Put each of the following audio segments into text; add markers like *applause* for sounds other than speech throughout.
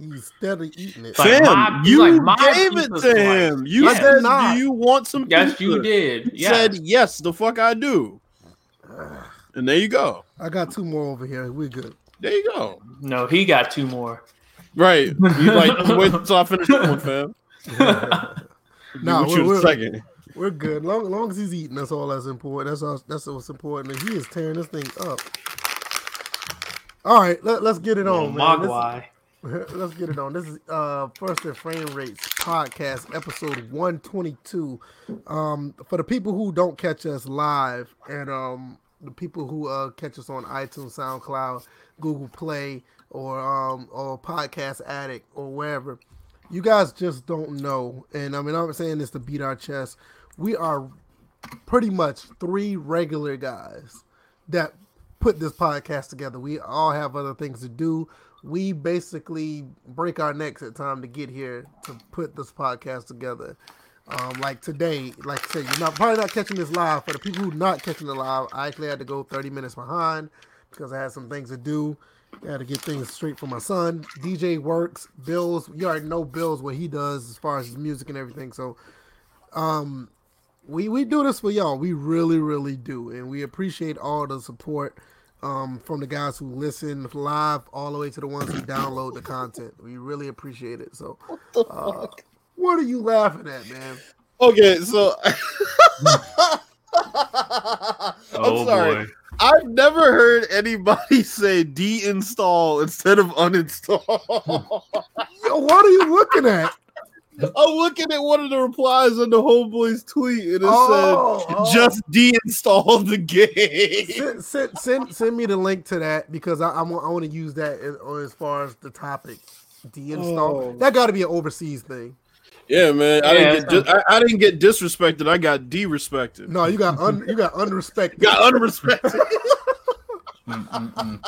He's steadily eating it. Like Fam, my- you like gave it to slice. him. You Yes. said, Not. "Do you want some?" Yes, pizza? you did. He Yeah. said, "Yes, the fuck I do." *sighs* And there you go. I got two more over here. We're good. There you go. No, he got two more. Right. You like wait until I finish this one, fam. *laughs* Nah, Nah, we're- we're, second. We're good. Long, long as he's eating, that's all that's important. That's all. That's what's important. And he is tearing this thing up. All right, let, let's get it on, man. Mogwai. *laughs* Let's get it on. This is uh First and Frame Rates podcast, episode 122. Um, for the people who don't catch us live and um the people who uh catch us on iTunes, SoundCloud, Google Play, or um or Podcast Addict or wherever, you guys just don't know. And I mean I'm saying this to beat our chest. We are pretty much three regular guys that put this podcast together. We all have other things to do. We basically break our necks at time to get here to put this podcast together. Um, like today, like I said, you're not probably not catching this live. For the people who not catching it live, I actually had to go 30 minutes behind because I had some things to do. I had to get things straight for my son. DJ works, Bills. You already know Bills what he does as far as his music and everything. So, um, we we do this for y'all. We really, really do, and we appreciate all the support um, from the guys who listen live, all the way to the ones who download the content. We really appreciate it. So, *laughs* uh, what are you laughing at, man? Okay, so *laughs* I'm Oh sorry. boy. I've never heard anybody *laughs* say deinstall instead of uninstall. Yo, what are you looking at? I'm looking at one of the replies on the homeboy's tweet, and it Oh, said, oh. oh. "Just deinstall the game." Send, send, send, send me the link to that because I, I want I want to use that as, as far as the topic. Deinstall. Oh. That got to be an overseas thing. Yeah, man. I Yeah, didn't get dis- I, I didn't get disrespected. I got derespected. No, you got un, you got unrespected. Got unrespected. *laughs*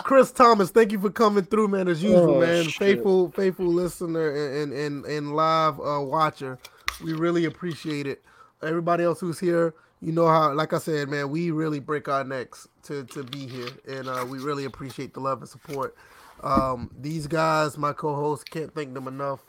Chris Thomas, thank you for coming through, man. As usual, Oh, man. shit. Faithful, faithful listener and and and, and live uh, watcher. We really appreciate it. Everybody else who's here, you know how, like I said, man, we really break our necks to to be here, and uh, we really appreciate the love and support. Um, these guys, my co-hosts, can't thank them enough.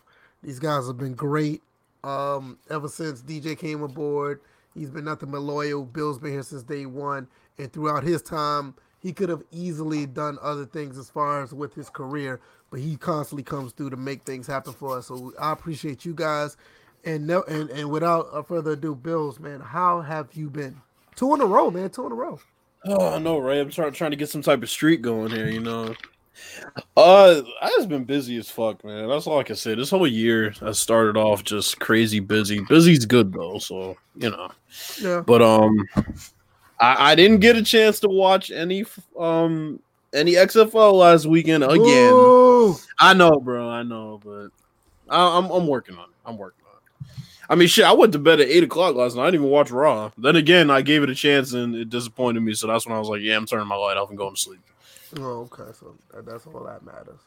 These guys have been great. Um, ever since DJ came aboard, he's been nothing but loyal. Bill's been here since day one, and throughout his time, he could have easily done other things as far as with his career, but he constantly comes through to make things happen for us. So I appreciate you guys. And no, and and without further ado, Bills, man, how have you been? Two in a row, man. Two in a row. Oh no, Ray! I'm trying trying to get some type of streak going here. You know, uh, I just been busy as fuck, man. That's all I can say. This whole year, I started off just crazy busy. Busy's good though, so you know. Yeah. But um, I, I didn't get a chance to watch any um any XFL last weekend again. Ooh. I know, bro. I know, but I, I'm I'm working on it. I'm working on it. I mean, shit. I went to bed at eight o'clock last night. I didn't even watch Raw. Then again, I gave it a chance and it disappointed me. So that's when I was like, "Yeah, I'm turning my light off and going to sleep." Oh, okay. So that's all that matters.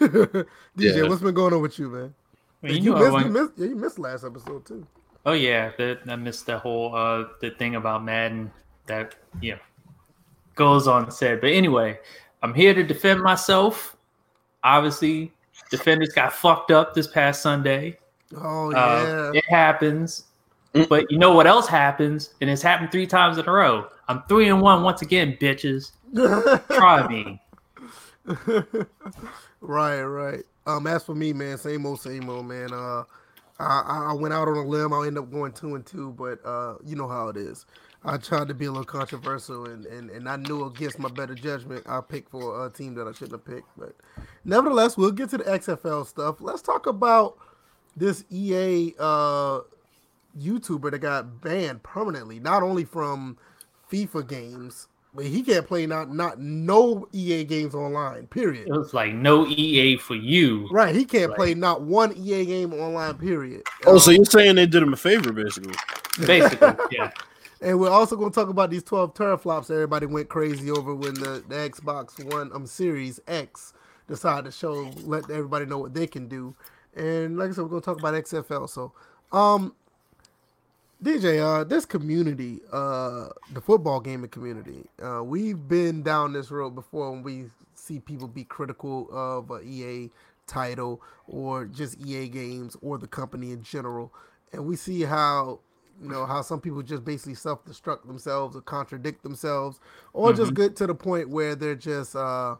*laughs* DJ, Yeah. what's been going on with you, man? Well, you, you missed, went- you missed, yeah, you missed last episode too. Oh yeah, the, I missed the whole uh the thing about Madden that you know goes on said. But anyway, I'm here to defend myself. Obviously, defenders got fucked up this past Sunday. Oh Uh, yeah. it happens. But you know what else happens? And it's happened three times in a row. I'm three and one once again, bitches. *laughs* Try me. *laughs* right, right. Um, as for me, man, same old, same old, man. Uh, I, I went out on a limb. I ended up going two and two, but uh, you know how it is. I tried to be a little controversial, and, and, and I knew against my better judgment, I picked for a team that I shouldn't have picked. But nevertheless, we'll get to the XFL stuff. Let's talk about this EA uh, YouTuber that got banned permanently, not only from FIFA games, but he can't play not not no EA games online. Period. It was like no EA for you. Right, he can't Right. play not one EA game online. Period. Oh, so Um, you're saying they did him a favor, basically? Basically, *laughs* yeah. and we're also going to talk about these twelve teraflops. Everybody went crazy over when the, the Xbox One um Series X decided to show let everybody know what they can do. And like I said, we're going to talk about XFL. So, um, DJ, uh, this community, uh, the football gaming community, uh, we've been down this road before when we see people be critical of uh, EA title or just EA games or the company in general. And we see how you know how some people just basically self-destruct themselves or contradict themselves or mm-hmm. just get to the point where they're just uh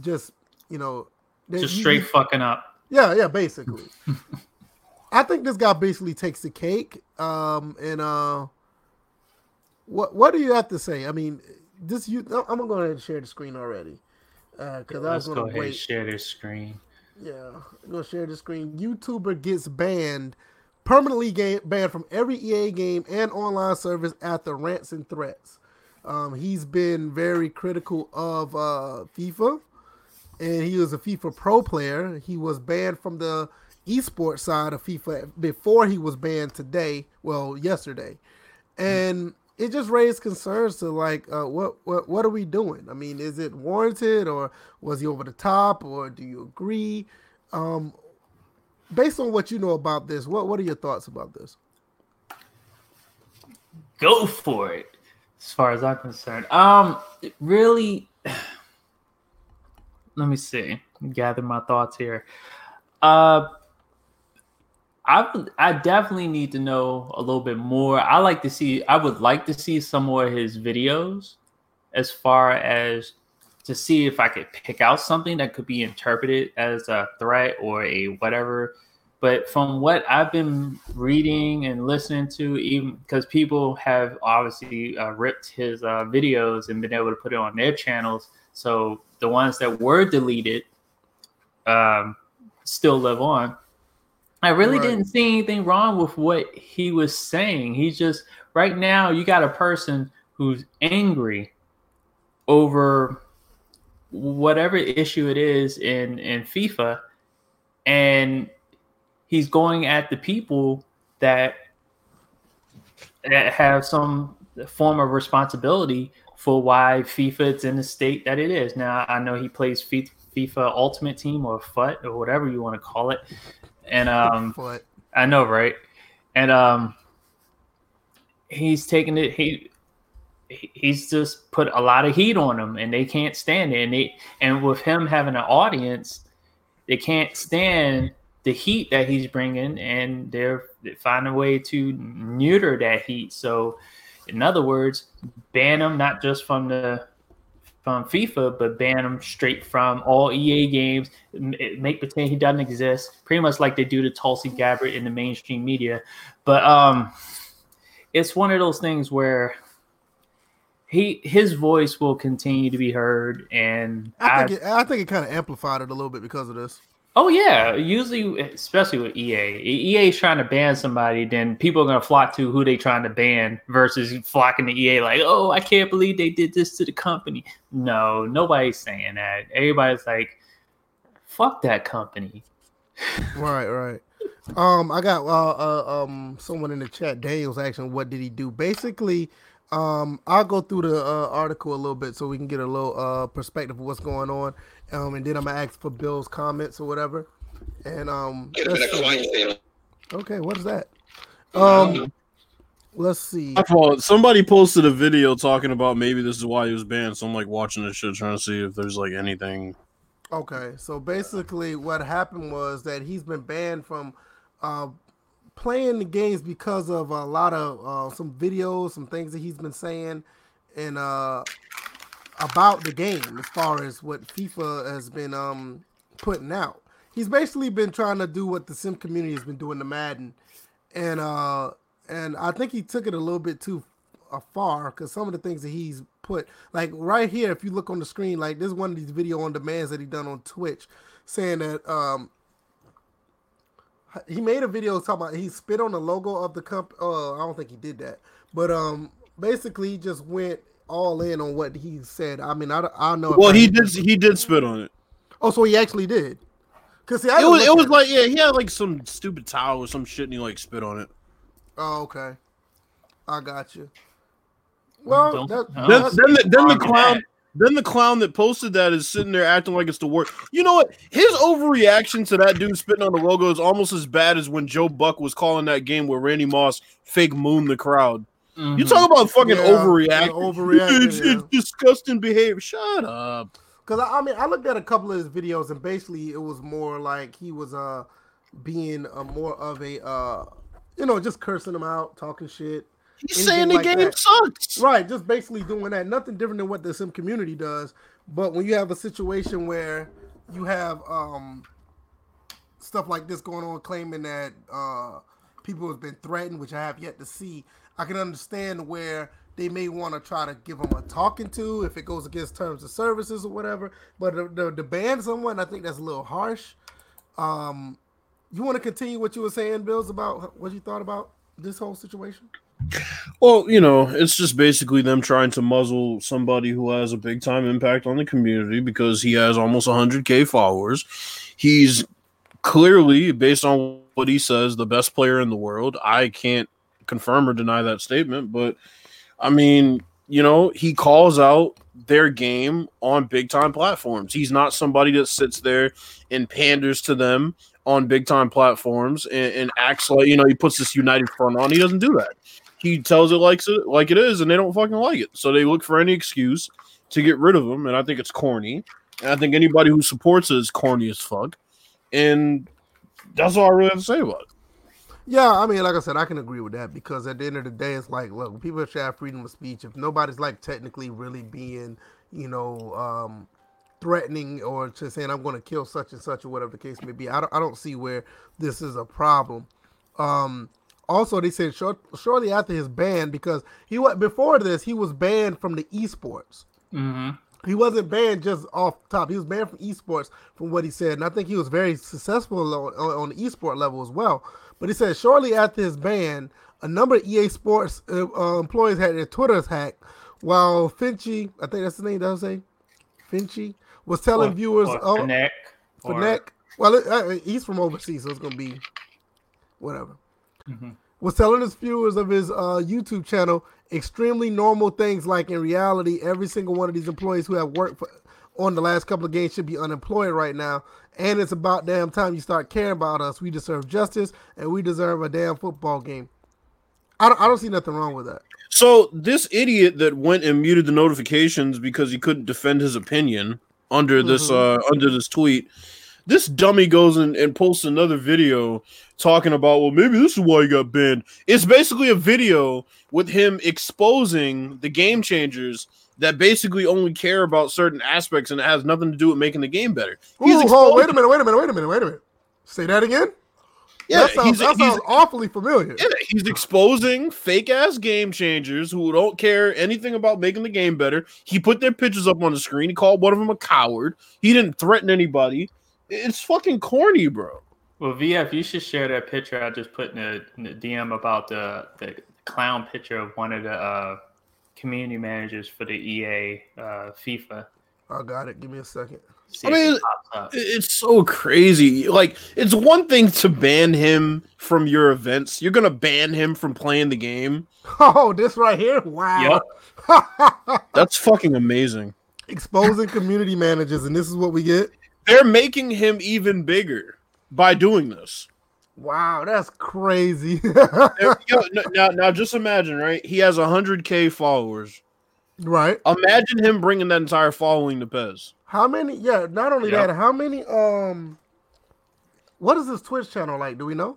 just you know just straight you, fucking up yeah yeah basically *laughs* i think this guy basically takes the cake um and uh what what do you have to say i mean this you i'm gonna go ahead and share the screen already uh because yeah, i was gonna go ahead wait. share this screen yeah i'm gonna share the screen youtuber gets banned permanently game, banned from every EA game and online service after rants and threats. Um, he's been very critical of uh, FIFA, and he was a FIFA pro player. He was banned from the esports side of FIFA before he was banned today. Well, yesterday, and it just raised concerns to like, uh, what what what are we doing? I mean, is it warranted, or was he over the top, or do you agree? Um, based on what you know about this, what what are your thoughts about this? Go for it. As far as I'm concerned, um, really. *sighs* Let me see. Gather my thoughts here. Uh, I I definitely need to know a little bit more. I like to see. I would like to see some more of his videos, as far as to see if I could pick out something that could be interpreted as a threat or a whatever. But from what I've been reading and listening to, even because people have obviously uh, ripped his uh, videos and been able to put it on their channels, so the ones that were deleted um, still live on. I really right. didn't see anything wrong with what he was saying. He just right now you got a person who's angry over whatever issue it is in in FIFA, and he's going at the people that that have some form of responsibility for why FIFA is in the state that it is. Now I know he plays FIFA Ultimate Team or FUT or whatever you want to call it, and um, I know right, and um, he's taking it. He he's just put a lot of heat on them and they can't stand it. And they and with him having an audience they can't stand the heat that he's bringing and they're they find a way to neuter that heat. So in other words ban him not just from the from FIFA, but ban him straight from all EA games. Make pretend he doesn't exist, pretty much like they do to Tulsi Gabbard in the mainstream media. But um, it's one of those things where he his voice will continue to be heard, and I think I, it, I think it kind of amplified it a little bit because of this. Oh yeah, usually, especially with EA, EA is trying to ban somebody, then people are gonna flock to who they trying to ban versus flocking to EA like, oh, I can't believe they did this to the company. No, nobody's saying that. Everybody's like, fuck that company. Right, right. Um, I got uh, uh um someone in the chat. Daniel's asking, what did he do? Basically, um, I'll go through the uh, article a little bit so we can get a little uh, perspective of what's going on, um, and then I'm gonna ask for Bill's comments or whatever. And um, okay, what is that? Um, let's see. Somebody posted a video talking about maybe this is why he was banned. So I'm like watching this shit, trying to see if there's like anything. Okay, so basically, what happened was that he's been banned from uh, playing the games because of a lot of uh, some videos, some things that he's been saying, and uh, about the game as far as what FIFA has been um, putting out. He's basically been trying to do what the sim community has been doing to Madden, and uh, and I think he took it a little bit too far because some of the things that he's put, like right here, if you look on the screen, like this one of these video on demands that he done on Twitch, saying that um, he made a video talking about he spit on the logo of the company. Uh, I don't think he did that, but um, basically he just went all in on what he said. I mean, I I don't know. Well, he did he did spit on it. Oh, so he actually did. Cause see, it was it was like yeah, he had like some stupid towel or some shit, and he like spit on it. Oh, okay. I got you. Well, that, then, then, the, then the clown. Then the clown that posted that is sitting there acting like it's the worst. You know what? His overreaction to that dude spitting on the logo is almost as bad as when Joe Buck was calling that game where Randy Moss fake moon the crowd. Mm-hmm. You talk about fucking yeah, overreacting. Overreacting. It's, yeah. it's disgusting behavior. Shut up. Because I, I mean, I looked at a couple of his videos, and basically, it was more like he was uh being a more of a uh you know just cursing them out, talking shit. He's saying the like game that. sucks. Right, just basically doing that. Nothing different than what the sim community does. But when you have a situation where you have um stuff like this going on, claiming that uh people have been threatened, which I have yet to see, I can understand where they may want to try to give them a talking to if it goes against terms of services or whatever. But the, the, the ban someone, I think that's a little harsh. Um, you want to continue what you were saying, Bills, about what you thought about this whole situation? Well, you know, it's just basically them trying to muzzle somebody who has a big time impact on the community because he has almost 100k followers. He's clearly, based on what he says, the best player in the world. I can't confirm or deny that statement, but I mean, you know, he calls out their game on big time platforms. He's not somebody that sits there and panders to them on big time platforms and, and acts like you know he puts this united front on. He doesn't do that. He tells it like it like it is, and they don't fucking like it. So they look for any excuse to get rid of him, and I think it's corny. And I think anybody who supports it is corny as fuck. And that's all I really have to say about it. Yeah, I mean, like I said, I can agree with that because at the end of the day, it's like, look, people should have freedom of speech. If nobody's like technically really being, you know, um, threatening or just saying I'm going to kill such and such or whatever the case may be, I don't, I don't see where this is a problem. Um, also, they said short, shortly after his ban, because he was before this, he was banned from the esports. hmm He wasn't banned just off top. He was banned from esports from what he said, and I think he was very successful on, on, on the esport level as well. But he said shortly after his ban, a number of EA Sports uh, uh, employees had their Twitters hacked, while Finchy, I think that's the name, does say Finchy, was telling Or- viewers, or "Oh, Fnac, or- Well, it, uh, he's from overseas, so it's gonna be whatever. Mhm. Was telling his viewers of his uh, YouTube channel extremely normal things, like in reality, every single one of these employees who have worked for, on the last couple of games should be unemployed right now. And it's about damn time you start caring about us. We deserve justice, and we deserve a damn football game. I don't, I don't see nothing wrong with that. So this idiot that went and muted the notifications because he couldn't defend his opinion under this uh under this tweet, this dummy goes and, and posts another video talking about well maybe this is why he got banned. It's basically a video with him exposing the game changers that basically only care about certain aspects and it has nothing to do with making the game better. He's Ooh, exposing- wait a minute, wait a minute, wait a minute, wait a minute. Say that again. yeah, that sounds, he's, that he's awfully familiar. Yeah, he's exposing fake ass game changers who don't care anything about making the game better. He put their pictures up on the screen. He called one of them a coward. He didn't threaten anybody. It's fucking corny, bro. Well, VF, you should share that picture I just put in the, in the DM about the the clown picture of one of the uh, community managers for the EA uh, FIFA. I got it. Give me a second. See I mean, it. It's so crazy. Like, it's one thing to ban him from your events. You're gonna ban him from playing the game. *laughs* Oh, this right here. Wow. *laughs* That's fucking amazing. Exposing community managers, and this is what we get. They're making him even bigger by doing this. Wow, that's crazy. *laughs* There- yo, no- now, now, just imagine, right? He has 100k followers. right. Imagine him bringing that entire following to PES. How many? Yeah, not only Yep. that, how many? Um, what is this Twitch channel like? Do we know?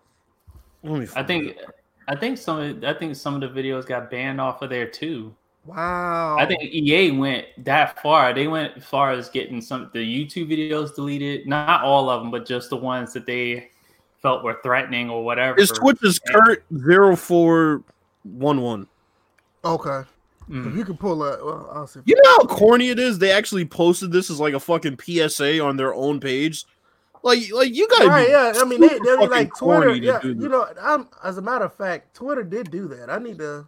Let me I think it. I think some I think some of the videos got banned off of there too. Wow. I think EA went that far. They went as far as getting some the YouTube videos deleted. Not all of them, but just the ones that they felt were threatening or whatever. his Twitch is Kurt 0411. Okay. Mm. If you can pull that, well, I'll see. You know how corny it is? They actually posted this as like a fucking PSA on their own page. Like, like you gotta Right, yeah. I mean, they, super they fucking like Twitter. Yeah, you know, I'm as a matter of fact, Twitter did do that. I need to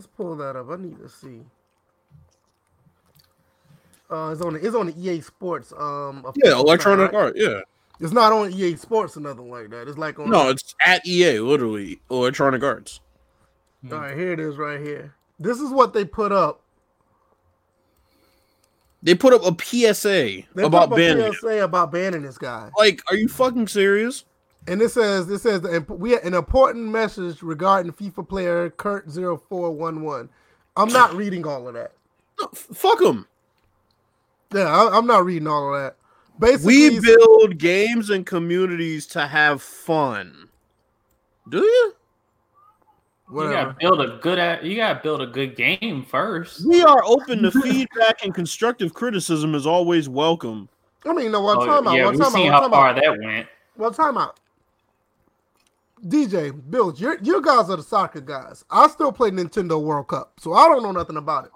let's pull that up. I need to see. Uh, it's on the, it's on the EA Sports. Um, yeah, electronic art. Yeah, It's not on EA Sports or nothing like that. It's like on. no, it's at EA, literally electronic arts. All right, here it is, right here. This is what they put up. They put up a PSA They about up banning. PSA about banning this guy. Like, are you fucking serious? And it says, it says, we had an important message regarding FIFA player Kurt 0411. I'm not *clears throat* reading all of that. No, f- fuck him. Yeah, I, am not reading all of that. Basically, we build games and communities to have fun. Do you? Whatever. You gotta build a good. You gotta build a good game first. We are open to *laughs* feedback and constructive criticism is always welcome. I mean, no, well, oh, time out. Yeah, well, we've seen how far that went. Well, time out. DJ, Bill, you you guys are the soccer guys. I still play Nintendo World Cup, so I don't know nothing about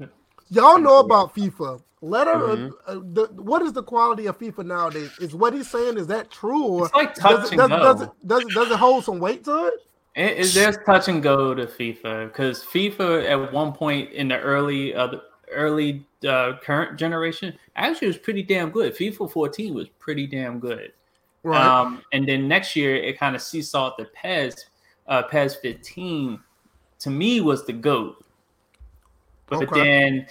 it. *laughs* Y'all know about FIFA. Let her. Mm-hmm. Uh, the, what is the quality of FIFA nowadays? Is what he's saying is that true, or it's like touch does, it, does, does, it, does, it, does it hold some weight to it? It, it, there's touch and go to FIFA because FIFA at one point in the early uh, the early uh, current generation actually was pretty damn good. FIFA 14 was pretty damn good. Right. Um, and then next year it kind of seesawed the PES. Uh, PES 15 to me was the goat. But, okay. but then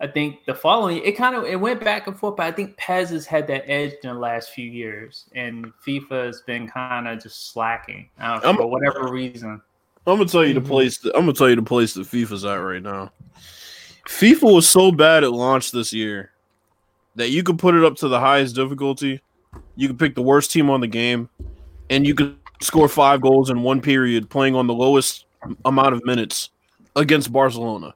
I think the following it kind of it went back and forth, but I think PES has had that edge in the last few years, and FIFA has been kind of just slacking uh, for whatever reason. I'm gonna tell you the mm-hmm. place. I'm gonna tell you the place that FIFA's at right now. FIFA was so bad at launch this year that you could put it up to the highest difficulty. You could pick the worst team on the game, and you could score five goals in one period playing on the lowest amount of minutes against Barcelona.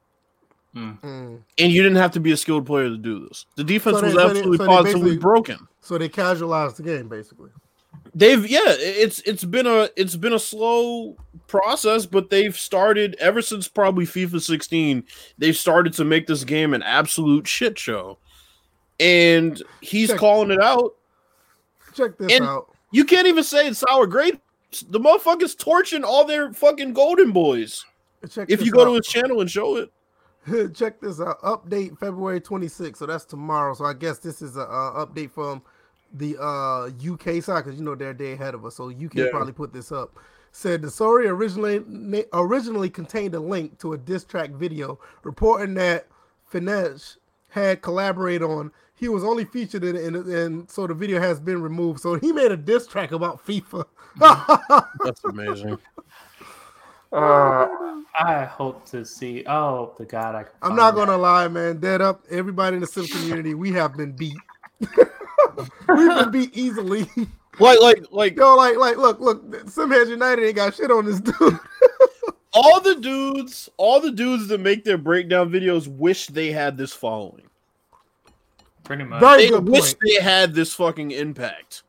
Mm. And you didn't have to be a skilled player to do this. The defense so was absolutely so they, so positively broken. So they casualized the game, basically. They've yeah, it's it's been a it's been a slow process, but they've started ever since probably FIFA 16. They've started to make this game an absolute shit show, and he's check, calling it out. Check this and out. You can't even say it's sour grapes. The motherfuckers torching all their fucking golden boys. Check if you go out. to his channel and show it. *laughs* Check this out. Update February 26th. So that's tomorrow. So I guess this is a uh, update from the uh, UK side because you know they're day ahead of us. So UK yeah. probably put this up. Said the story originally originally contained a link to a diss track video reporting that Finesse had collaborated on. He was only featured in it, and, and so the video has been removed. So he made a diss track about FIFA. *laughs* That's amazing. Uh, I hope to see. Oh, the God, I. I'm not gonna lie, man. Dead up. Everybody in the sim community, we have been beat. *laughs* We've been beat easily. Like, like, like, yo, like, like, look, look. Simheads United ain't got shit on this dude. all the dudes, all the dudes that make their breakdown videos wish they had this following. Pretty much. Very they wish point. they had this fucking impact.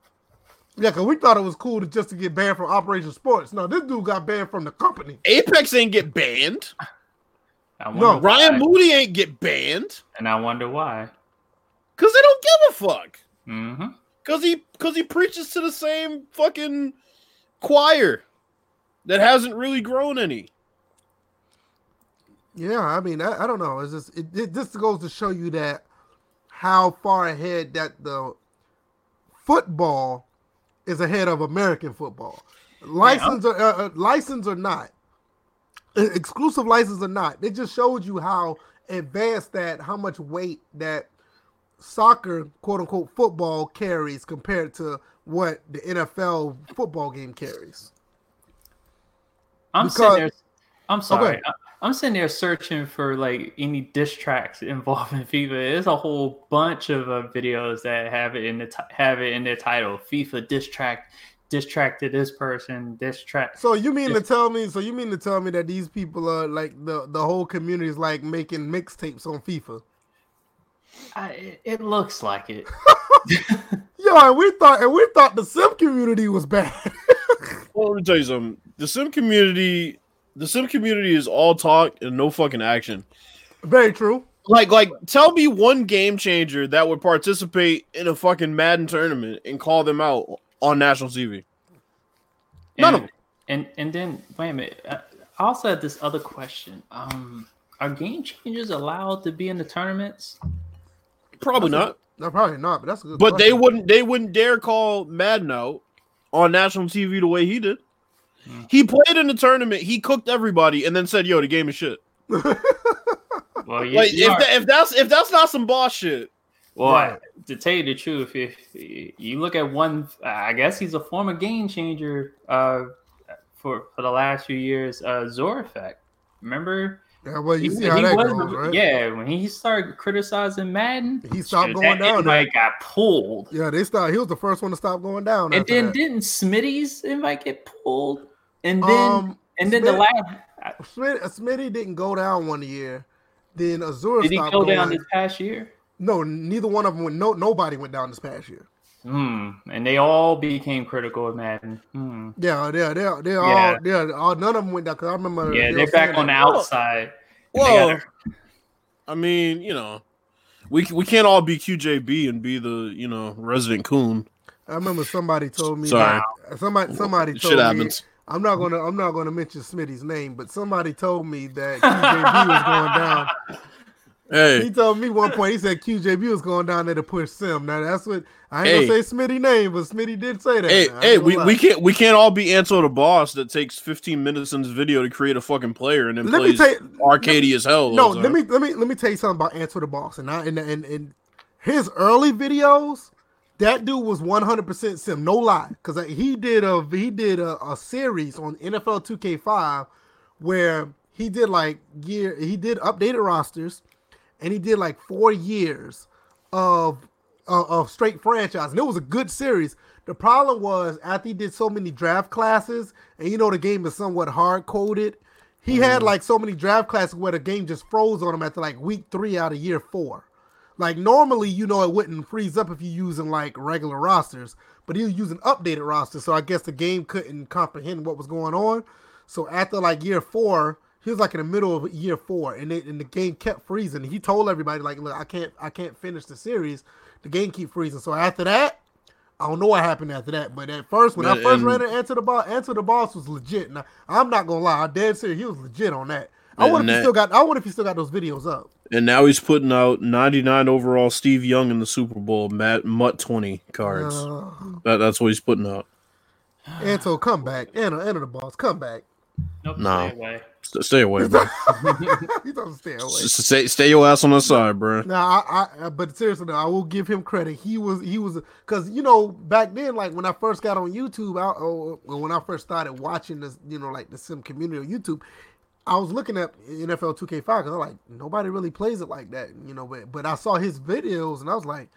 Yeah, because we thought it was cool to just to get banned from Operation Sports. No, this dude got banned from the company. Apex ain't get banned. No, Ryan Moody ain't get banned. And I wonder why. Cause they don't give a fuck. Mm-hmm. Cause he cause he preaches to the same fucking choir that hasn't really grown any. Yeah, I mean, I, I don't know. It's just it, it this goes to show you that how far ahead that the football is ahead of American football. License or uh, uh, license or not, exclusive license or not, it just shows you how advanced that, how much weight that soccer, quote unquote, football carries compared to what the NFL football game carries. I'm because, sitting there. I'm sorry. Okay. I'm sitting there searching for like any diss tracks *laughs* involving FIFA. There's a whole bunch of uh, videos that have it in the t- have it in their title. FIFA diss track, diss track to this person, diss track. So you mean to tell me? So you mean to tell me that these people are like the the whole community is like making mixtapes on FIFA? I, it looks like it. *laughs* yeah, and we thought and we thought the sim community was bad. *laughs* well, let me tell you something. The sim community the sim community is all talk and no fucking action. Very true. Like, like, tell me one game changer that would participate in a fucking Madden tournament and call them out on national TV. None and, of them. And and then wait a minute. I also had this other question. Um, are game changers allowed to be in the tournaments? Probably that's not. A, no, probably not. But that's a good. But question. they wouldn't. They wouldn't dare call Madden out on national TV the way he did. Mm. He played in the tournament. He cooked everybody, and then said, "Yo, the game is shit." *laughs* well, you, like, you if, that, if that's if that's not some boss shit. Well, right. to tell you the truth, if you look at one, I guess he's a former game changer uh, for for the last few years. Uh, Zor effect. Remember Yeah, well, you He- see how that was- goes, right? Yeah, when he started criticizing Madden, He stopped going that down there. invite got pulled. Yeah, they start. He was the first one to stop going down. And then that. didn't Smitty's invite get pulled? And then um, and then the last Smith, Smitty didn't go down one year. Then Azura did he stopped go going. down this past year? No, neither one of them went. No, nobody went down this past year. Hmm. And they all became critical of Madden. Hmm. Yeah, they're they're they're Yeah. all they're all none of them went down because I remember. Yeah, they they're back saying on the outside. And they Well, gotta- I mean, you know, we we can't all be QJB and be the you know resident coon. *laughs* I remember somebody told me. Sorry. that- somebody somebody told Shit me. happens. I'm not gonna I'm not gonna mention Smitty's name, but somebody told me that QJB was going down. He told me one point. He said QJB was going down there to push Sim. Now that's what I ain't Hey. gonna say Smitty name, but Smitty did say that. hey, hey, we, lie. we can't we can't all be Anto the boss that takes 15 minutes in this video to create a fucking player and then Let me plays tell you, arcadey as hell. No, let me let me let me tell you something about Answer the Boss. And I and and, and his early videos, that dude was 100% sim, no lie. Because he did a he did a, a series on NFL 2K5 where he did like year he did updated rosters, and he did like four years of uh, of straight franchise, and it was a good series. The problem was after he did so many draft classes, and you know the game is somewhat hard coded. He had like so many draft classes where the game just froze on him after like week three out of year four. Like normally, you know, it wouldn't freeze up if you're using like regular rosters, but he was using updated rosters, so I guess the game couldn't comprehend what was going on. So after like year four, he was like in the middle of year four, and, it, and the game kept freezing. He told everybody like, "Look, I can't, I can't finish the series. The game keep freezing." So after that, I don't know what happened after that. But at first, when I first ran into Answer the Boss, Answer the Boss was legit. Now I'm not gonna lie, I'm dead serious. He was legit on that. I wonder if he still got. I wonder if he still got those videos up. And now he's putting out 99 overall Steve Young in the Super Bowl, Matt MUT 20 cards. Uh, that, that's what he's putting out. Anto, come back. Anto, Enter the Boss, come back. Nope, No. stay away. S- Stay away, bro. *laughs* he doesn't stay away. S- stay, stay your ass on the side, bro. Now, I, I, but seriously, though, I will give him credit. He was, he was, because you know, back then, like when I first got on YouTube, I, or or when I first started watching this, you know, like the sim community on YouTube, I was looking at NFL 2K5 because I'm like, nobody really plays it like that, you know. But but I saw his videos and I was like,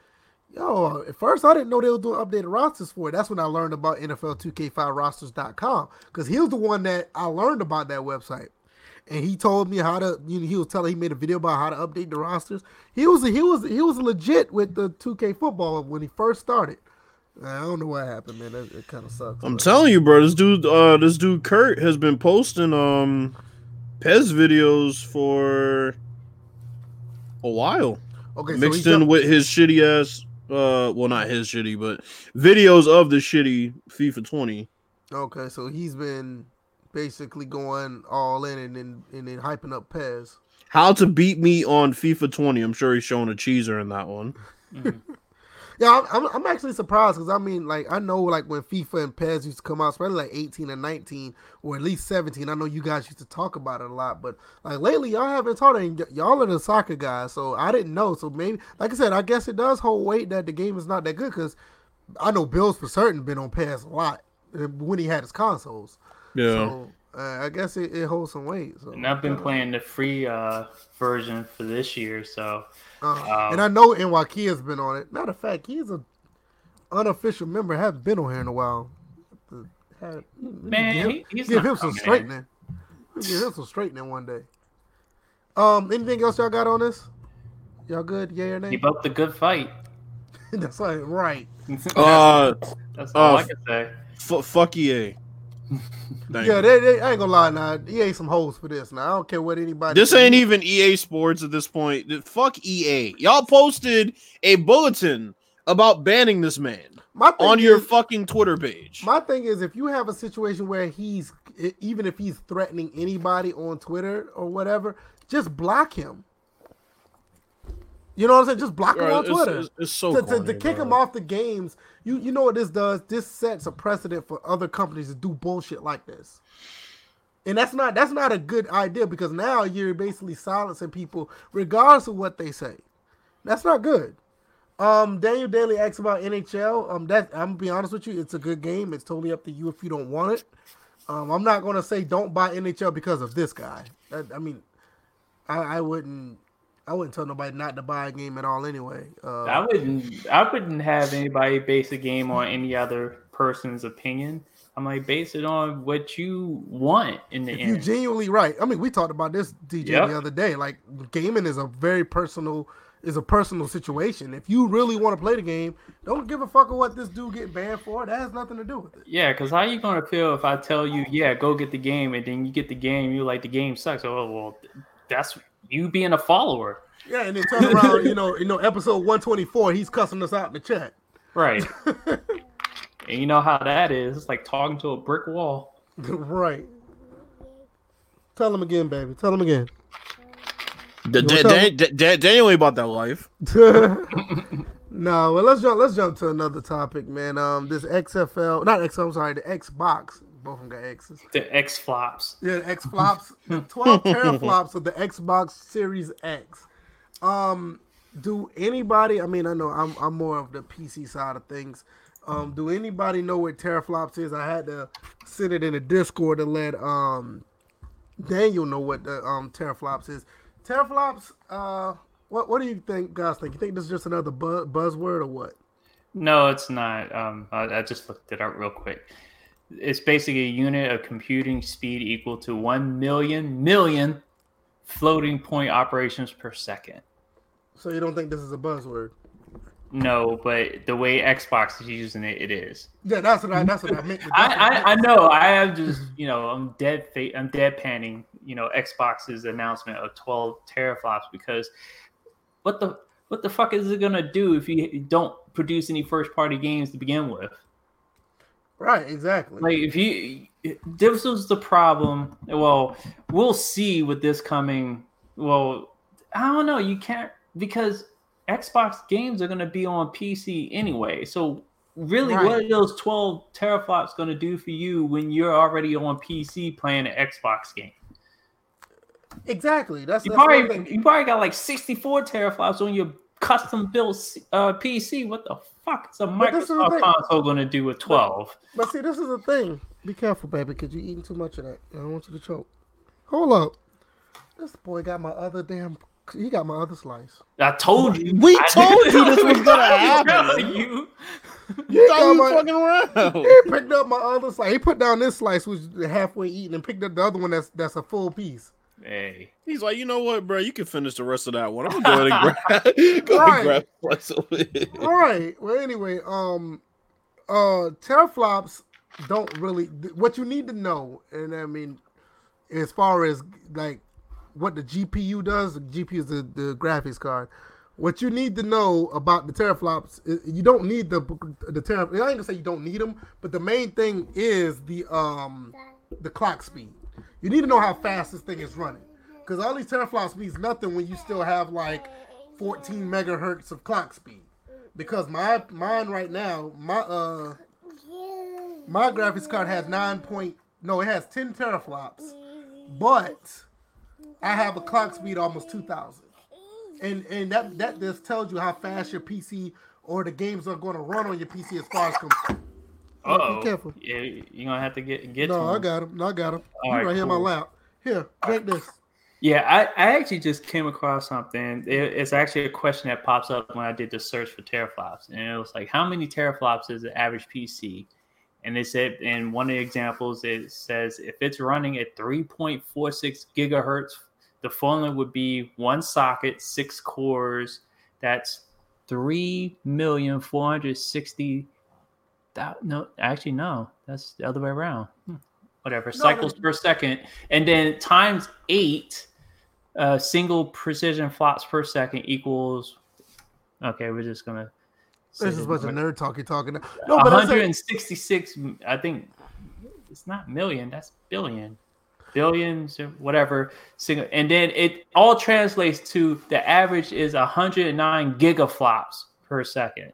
yo, at first I didn't know they were doing updated rosters for it. That's when I learned about NFL 2K5 rosters.com because he was the one that I learned about that website. And he told me how to. You know, he was telling. He made a video about how to update the rosters. He was he was he was legit with the 2K football when he first started. I don't know what happened, man. It, it kind of sucks. I'm but- telling you, bro. This dude, uh, this dude Kurt has been posting um PES videos for a while, Okay, mixed he in jumped- with his shitty ass. Uh, well, not his shitty, but videos of the shitty FIFA 20. Okay, so he's been basically going all in and then and then hyping up PES. How to beat me on FIFA 20. I'm sure he's showing a cheeser in that one. Mhm. Yeah, I'm, I'm, I'm actually surprised because I mean, like, I know like when FIFA and PES used to come out, especially like 18 and 19, or at least 17. I know you guys used to talk about it a lot, but like lately, y'all haven't talked. And y- y'all are the soccer guys, so I didn't know. So maybe, like I said, I guess it does hold weight that the game is not that good because I know Bill's for certain been on PES a lot uh, when he had his consoles. Yeah. So uh, I guess it, it holds some weight. So And I've been playing the free uh, version for this year, so Uh, Um, and I know NYK has been on it. Matter of fact, he's a unofficial member. Haven't been on here in a while. Had- man, give, he, he's give not him some coming straightening. Give him some straightening one day. Um, anything else y'all got on this? Y'all good? Yeah or nay? Keep up the good fight. *laughs* That's right. *laughs* Right. Uh, That's all uh, I can say. f- fuck EA. Thank yeah, they, they, I ain't gonna lie. Now he ain't some hoes for this. Now I don't care what anybody. This say. ain't even EA Sports at this point. Fuck EA. Y'all posted a bulletin about banning this man My thing on your fucking Twitter page. My thing is, if you have a situation where he's even if he's threatening anybody on Twitter or whatever, just block him. You know what I'm saying? Just block him Bro, on it's- Twitter. It's, it's so to, to, to kick bro. him off the games, you you know what this does? This sets a precedent for other companies to do bullshit like this. And that's not that's not a good idea because now you're basically silencing people regardless of what they say. That's not good. Um, Daniel Daly asks about NHL. Um, that I'm gonna be honest with you, it's a good game. It's totally up to you if you don't want it. Um, I'm not gonna say don't buy NHL because of this guy. I, I mean, I, I wouldn't. I wouldn't tell nobody not to buy a game at all anyway. Uh, I wouldn't. I wouldn't have anybody base a game on any other person's opinion. I'm like base it on what you want in the end. you genuinely right. I mean, we talked about this DJ Yep. the other day. Like gaming is a very personal is a personal situation. If you really want to play the game, don't give a fuck of what this dude get banned for. That has nothing to do with it. yeah, because how you gonna feel if I tell you, yeah, go get the game, and then you get the game, you like the game sucks. Oh well, that's you being a follower, Yeah, and then turn around, you know, you know, episode one twenty four, he's cussing us out in the chat. right? *laughs* and you know how that is. It's like talking to a brick wall. *laughs* right. Tell him again, baby. Tell him again. Da- You Da- wanna tell Da- Da- Da- Daniel ain't about that life. *laughs* no, well let's jump let's jump to another topic, man. Um this XFL not X I'm sorry, the Xbox. Both of them got X's. The X flops. Yeah, the X flops, the *laughs* 12 teraflops of the Xbox Series X. Um, do anybody? I mean, I know I'm I'm more of the PC side of things. Um, do anybody know what teraflops is? I had to send it in the Discord to let um Daniel know what the um teraflops is. Teraflops. Uh, what what do you think, guys? Think you think this is just another bu- buzzword or what? No, it's not. Um, I, I just looked it up real quick. It's basically a unit of computing speed equal to one million million floating point operations per second. So you don't think this is a buzzword? No, but the way Xbox is using it, it is. Yeah, that's what I that's what I meant. *laughs* I, I, I know. I am just you know I'm dead. Fa- I'm dead panning. You know Xbox's announcement of 12 teraflops because what the what the fuck is it gonna do if you don't produce any first party games to begin with? Right, exactly. Like if you this was the problem. Well, we'll see with this coming. Well, I don't know. You can't because Xbox games are going to be on PC anyway. So really, what are those twelve teraflops going to do for you when you're already on PC playing an Xbox game? exactly. That's, You that's probably you probably got like sixty four teraflops on your custom built uh, PC. What the fuck is a But this is the Microsoft thing. console going to do with twelve? But see, this is the thing. Be careful, baby, because you're eating too much of that. I don't want you to choke. Hold up. This boy got my other damn. He got my other slice. I told you. We I told did- you this was gonna *laughs* happen. You. You got thought we my- were fucking around. He picked up my other slice. He put down this slice, which is halfway eaten, and picked up the other one that's that's a full piece. Hey, He's like, you know what, bro? You can finish the rest of that one. I'm gonna go ahead and *laughs* grab, *laughs* go Right. and grab slice over here. All right. Well, anyway, um, uh, teraflops don't really. What you need to know, and I mean, as far as like what the GPU does, the GPU is the, the graphics card. What you need to know about the teraflops, you don't need the the teraf. I ain't gonna say you don't need them, but the main thing is the um the clock speed. You need to know how fast this thing is running, because all these teraflops means nothing when you still have like 14 megahertz of clock speed. Because my mine right now, my uh my graphics card has nine point no, it has 10 teraflops, but I have a clock speed almost 2,000, and and that that just tells you how fast your PC or the games are going to run on your PC as far as oh, Be careful. Yeah, you're gonna have to get get. no, I got him. No, I got him. All right, right here in my cool. lap. Here, drink this. Yeah, I, I actually just came across something. It, it's actually a question that pops up when I did the search for teraflops, and it was like, how many teraflops is the average PC? And they said, in one of the examples, it says if it's running at 3.46 gigahertz, the formula would be one socket, six cores. That's three million four hundred sixty. That no, actually no, that's the other way around. Hmm. Whatever cycles per second, and then times eight uh, single precision flops per second equals. Okay, we're just gonna. This is a the bunch of number. nerd talking talking. *laughs* No, but that's it. 166 i think it's not million that's billion billions or whatever single and then it all translates to the average is 109 gigaflops per second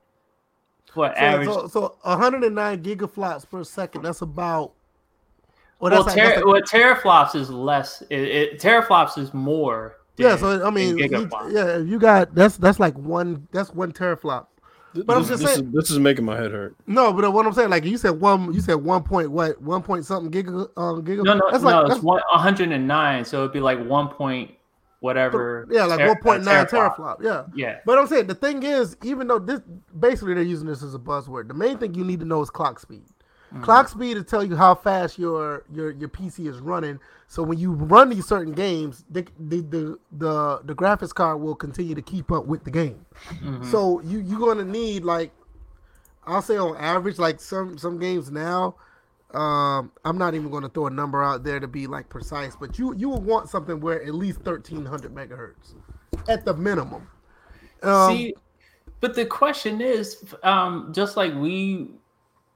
what So, average so, so 109 gigaflops per second. That's about. Well, well, that's, ter- like, well teraflops is less it, it teraflops is more yeah. So I mean, you- yeah, you got that's that's like one that's one teraflop. But I'm this, just this saying- is, this is making my head hurt. No, but what I'm saying, like you said, one you said one point what one point something giga um giga. no no that's no like it's one, 109 so it'd be like 1.1 whatever. Yeah, like ter- one point nine teraflop. teraflop. Yeah. Yeah. But I'm saying the thing is, even though this basically they're using this as a buzzword, the main thing you need to know is clock speed. Mm-hmm. Clock speed to tell you how fast your your your PC is running. So when you run these certain games, the the the the, the graphics card will continue to keep up with the game. Mm-hmm. So you you're gonna need like I'll say on average, like some some games now. Um, I'm not even going to throw a number out there to be like precise, but you you would want something where at least 1300 megahertz at the minimum. Um, See, but the question is, um, just like we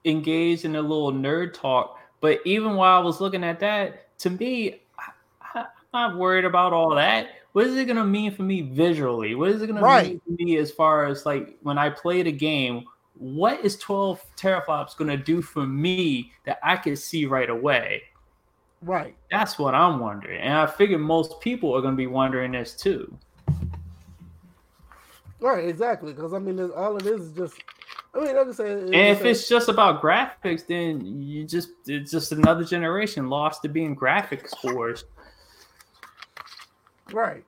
engaged in a little nerd talk, but even while I was looking at that, to me, I, I'm not worried about all that. What is it going to mean for me visually? What is it going Right. to mean for me as far as like when I play the game? What is 12 teraflops going to do for me that I can see right away? right. That's what I'm wondering. And I figure most people are going to be wondering this too. Right, exactly. Because I mean, all it is is just. I mean, like I said, And if it's just about graphics, then you just it's just another generation lost to being graphics scores. right,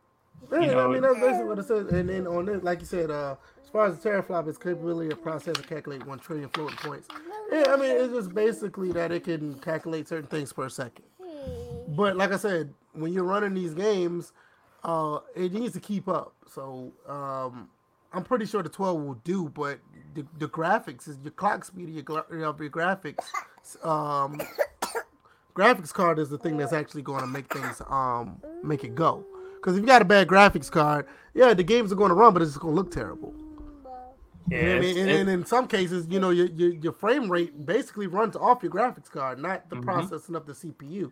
yeah, you I mean that's basically what it says. And then on this, like you said, uh, as far as the teraflop, its capability of processing calculate one trillion floating points. Yeah, I mean, it's just basically that it can calculate certain things per second. But like I said, when you're running these games, uh, it needs to keep up. So um, I'm pretty sure the 12 will do, but the, the graphics is your clock speed of your, gra- of your graphics. Um, graphics card is the thing that's actually going to make things um make it go. Because if you got a bad graphics card, yeah, the games are going to run, but it's going to look terrible. Yeah, You know I mean? and, and in some cases, you know, your, your your frame rate basically runs off your graphics card, not the Mhm. processing of the CPU.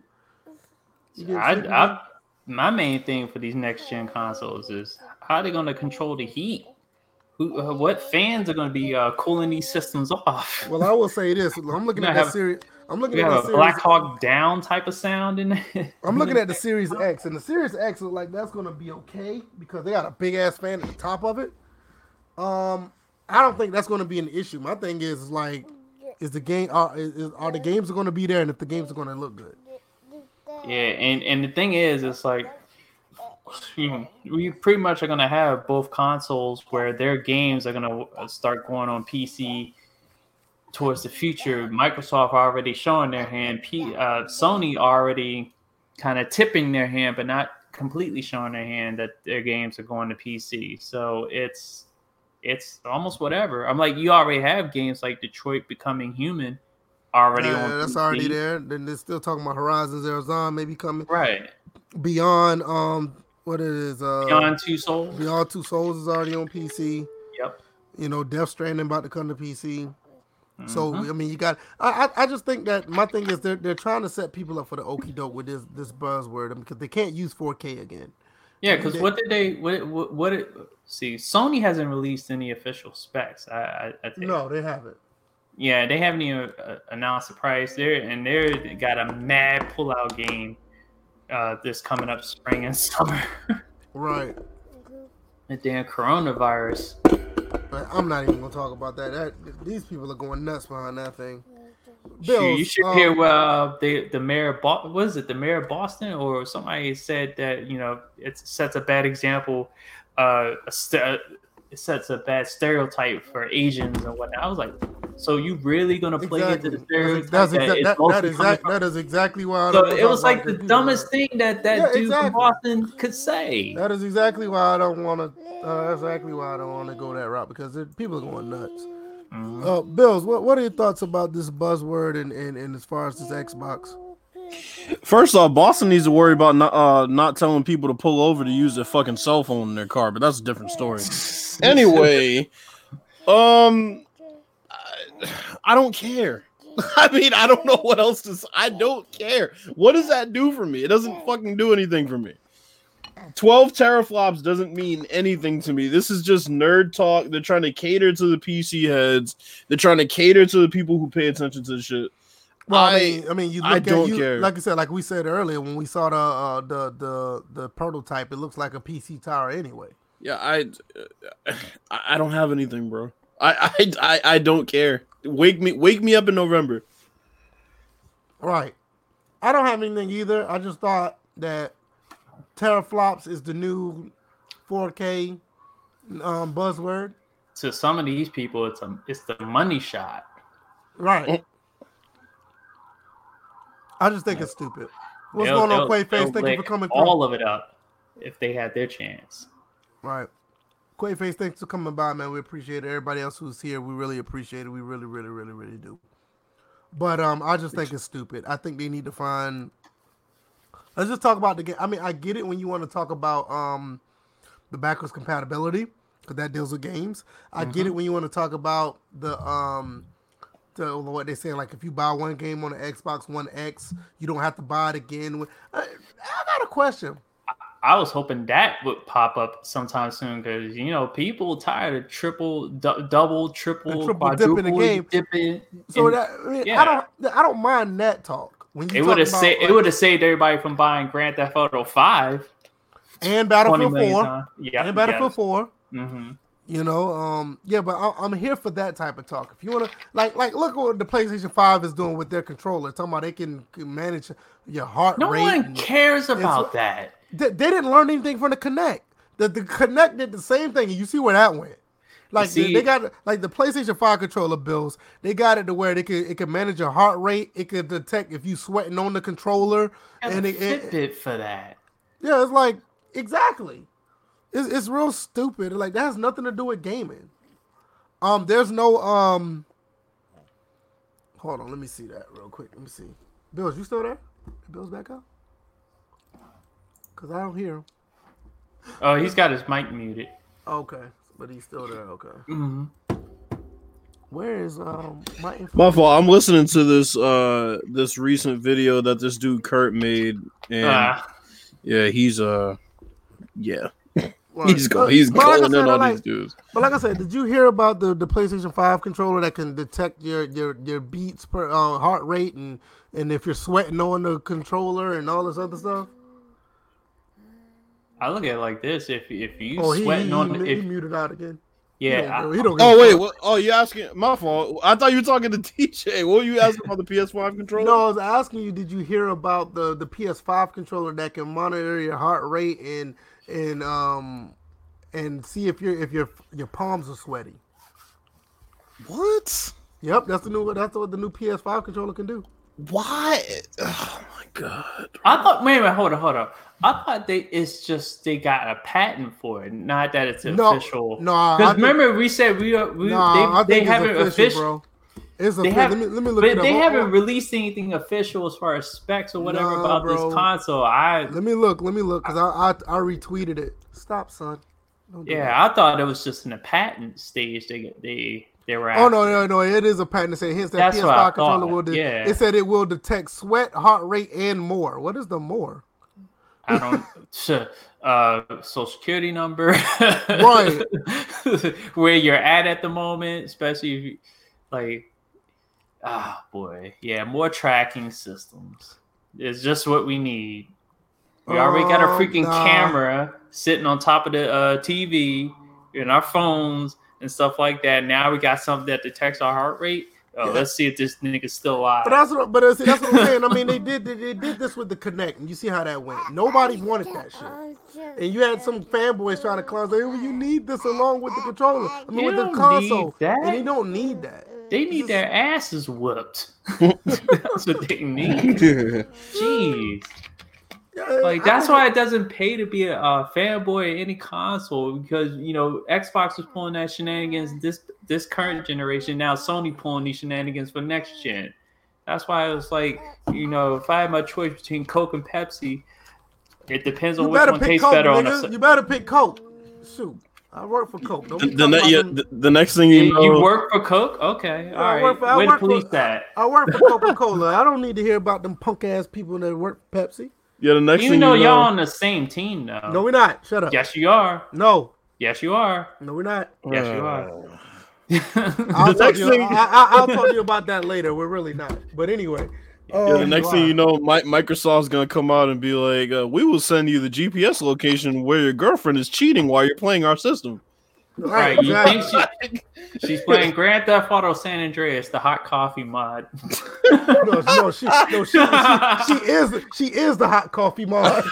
I, I, my main thing for these next gen consoles is how they're going to control the heat. Who, uh, what fans are going to be uh, cooling these systems off? Well, I will say this: I'm *laughs* looking at have- that series. I'm looking at a Black. Hawk Down type of sound in there. I'm looking at the *laughs* Series X, and the Series X is like that's gonna be okay because they got a big ass fan at the top of it. Um, I don't think that's gonna be an issue. My thing is like, is the game are is, is- are the games gonna be there, and if the games are gonna look good. Yeah, and and the thing is, it's like you we pretty much are gonna have both consoles where their games are gonna start going on PC towards the future. Microsoft already showing their hand. P, uh, Sony already kind of tipping their hand, but not completely showing their hand that their games are going to PC. So it's it's almost whatever. I'm like, you already have games like Detroit Becoming Human already Yeah, on. that's PC. already there. Then they're still talking about Horizon Zero Dawn maybe coming Right. beyond. Um, what it is? Uh, Beyond Two Souls. Beyond Two Souls is already on PC. Yep. You know, Death Stranding about to come to PC. So Mhm. I mean, you got. I, I I just think that my thing is they're they're trying to set people up for the okey doke with this this buzzword because they can't use 4K again. Yeah, because what did they? What? What? what it, see, Sony hasn't released any official specs. I, I, I think. No, they haven't. Yeah, they haven't even uh, announced the price. They're and they're got a mad pullout game. Uh, this coming up spring and *laughs* summer. Right. the damn coronavirus. But I'm not even gonna talk about that. that these people are going nuts behind that thing. Shoot, you should um, hear uh, the the mayor of Boston. Was it the mayor of Boston or somebody said that you know it sets a bad example, uh, a st- it sets a bad stereotype for Asians and whatnot. I was like, so you really gonna play Exactly. into the stereotype? that's, that exa- that, that, coming exact, that is exactly why. I So it was like the dumbest thing that that Yeah, dude exactly. from Boston could say. That is exactly why I don't want to. Uh, exactly why I don't want to go that route because it, people are going nuts. Mhm. Uh, Bills, what what are your thoughts about this buzzword and, and, and as far as this Xbox? First off, Boston needs to worry about not uh, not telling people to pull over to use their fucking cell phone in their car, but that's a different story. *laughs* anyway, um, I, I don't care. *laughs* I mean, I don't know what else to. I don't care. What does that do for me? It doesn't fucking do anything for me. 12 teraflops doesn't mean anything to me. This is just nerd talk. They're trying to cater to the PC heads. They're trying to cater to the people who pay attention to the shit. Well, I, I- mean, I mean, you look I at don't you, care. like I said, like we said earlier when we saw the uh, the the the prototype. It looks like a PC tower anyway. Yeah, I, I I don't have anything, bro. I, I I I don't care. Wake me wake me up in November. Right. I don't have anything either. I just thought that teraflops is the new 4K um, buzzword. To some of these people, it's a it's the money shot. Right. I just think it's stupid. What's They'll- going on, they'll- Quayface? Thank you for coming through. all of it up if they had their chance. Right. Quayface, thanks for coming by, man. We appreciate it. Everybody else who's here, we really appreciate it. We really, really, really, really do. But um, I just think it's stupid. I think they need to find. Let's just talk about the game. I mean, I get it when you want to talk about um, the backwards compatibility because that deals with games. I get it when you want to talk about the um, the what they say like if you buy one game on the Xbox One X, you don't have to buy it again. I, I got a question. I was hoping that would pop up sometime soon because you know people tired of triple, du- double, triple, triple dip in the game. dipping. So and that I, mean, yeah. I don't I don't mind that talk when it would have saved. like, It would have saved everybody from buying Grand Theft Auto Five. and 20 Battlefield Four times. Yeah, and Battlefield Four. hmm You know, um, yeah, but I, I'm here for that type of talk. If you want to, like, like, look what the PlayStation Five is doing with their controller. Talking about they can, can manage your heart No rate. one and- cares about that. they, they didn't learn anything from the Kinect. The, the Kinect did the same thing, and you see where that went. Like they, see- they got like the PlayStation Five controller bills. They got it to where they could it could manage your heart rate. It could detect if you sweating on the controller, And and a it, it, for that. yeah, it's like exactly. It's it's real stupid. Like that has nothing to do with gaming. Um, there's no um. Hold on, let me see that real quick. Let me see. Bills, you still there? Bills back up? Cause I don't hear him. Oh, he's got his mic muted. Okay, but he's still there. Okay. hmm Where is um my info? My fault. I'm listening to this uh this recent video that this dude Kurt made, and Ah, yeah, he's uh yeah, Well, he's going he's but like said, in I on like- these dudes. But like I said, did you hear about the, the PlayStation Five controller that can detect your your, your beats per uh, heart rate and and if you're sweating on the controller and all this other stuff? I look at it like this: if if you Oh, sweating he, on, he, if he muted out again. yeah, he don't, he don't Oh wait, fuck. what, oh you asking my fault? I thought you were talking to *laughs* TJ. What were you asking about the PS5 controller? No, I was asking you. Did you hear about the the PS5 controller that can monitor your heart rate and and um and see if your if your your palms are sweaty? What? Yep, that's the new that's what the new PS5 controller can do. Why? Oh my god. I thought. Wait a minute, hold on, hold on. I thought they it's just they got a patent for it, not that it's No, official. no, because remember we said we are we Nah, I they, they haven't official. It's They have, let me let me look but up. they haven't released anything official as far as specs or whatever Nah, about bro. this console. I Let me look. Let me look because I, I I retweeted it. Stop, son. Don't that. yeah, I thought it was just in the patent stage. They they they were. Oh no, no, no! It is a patent that says hence that That's PS5 controller will. De- yeah. It said it will detect sweat, heart rate, and more. What is the more? I don't. *laughs* Uh, social security number, Right. *laughs* Where you're at at the moment, especially if you like. Ah, boy, yeah, more tracking systems is just what we need. We already got a Oh, freaking nah. camera sitting on top of the uh, TV in our phones and stuff like that. Now we got something that detects our heart rate. Oh, Yeah. let's see if this nigga's still alive. But that's what. But see, that's what I'm saying. I mean, they did they, they did this with the Kinect, and you see how that went. Nobody wanted that shit. And you had some fanboys trying to clown, say, "Oh, "You need this along with the controller. I mean, You with the console." that. And they don't need that. They need their asses whooped. *laughs* *laughs* that's what they need. *laughs* Jeez. Like that's why it doesn't pay to be a, uh fanboy of any console because you know Xbox was pulling that shenanigans this this current generation. Now Sony pulling these shenanigans for next gen. That's why I was like you know if I had my choice between Coke and Pepsi, it depends on You which one tastes Coke, better on nigga. the. You better pick Coke. Shoot, I work for Coke. Don't The, the, ne- yeah, the, the next thing you You, know, you work for Coke? Okay, Yeah, I work right. for- I Way to work for- police that. I work for Coca Cola. I don't need to hear about them punk ass people that work Pepsi. Yeah, the next Even thing though you know, y'all on the same team though. No, we're not. Shut up. Yes, you are. No, Yes, you are. no, we're not. Yes, you are. *laughs* I'll, The talk next to you, thing- I, I, I'll talk to you about that later. We're really not. But anyway. yeah, the next thing you know, Mi- Microsoft's gonna come out and be like, uh, "We will send you the GPS location where your girlfriend is cheating while you're playing our system." Right, you think she, she's playing Grand Theft Auto San Andreas, the hot coffee mod. no, no, she, no, she, she, she *laughs* is she is the hot coffee mod.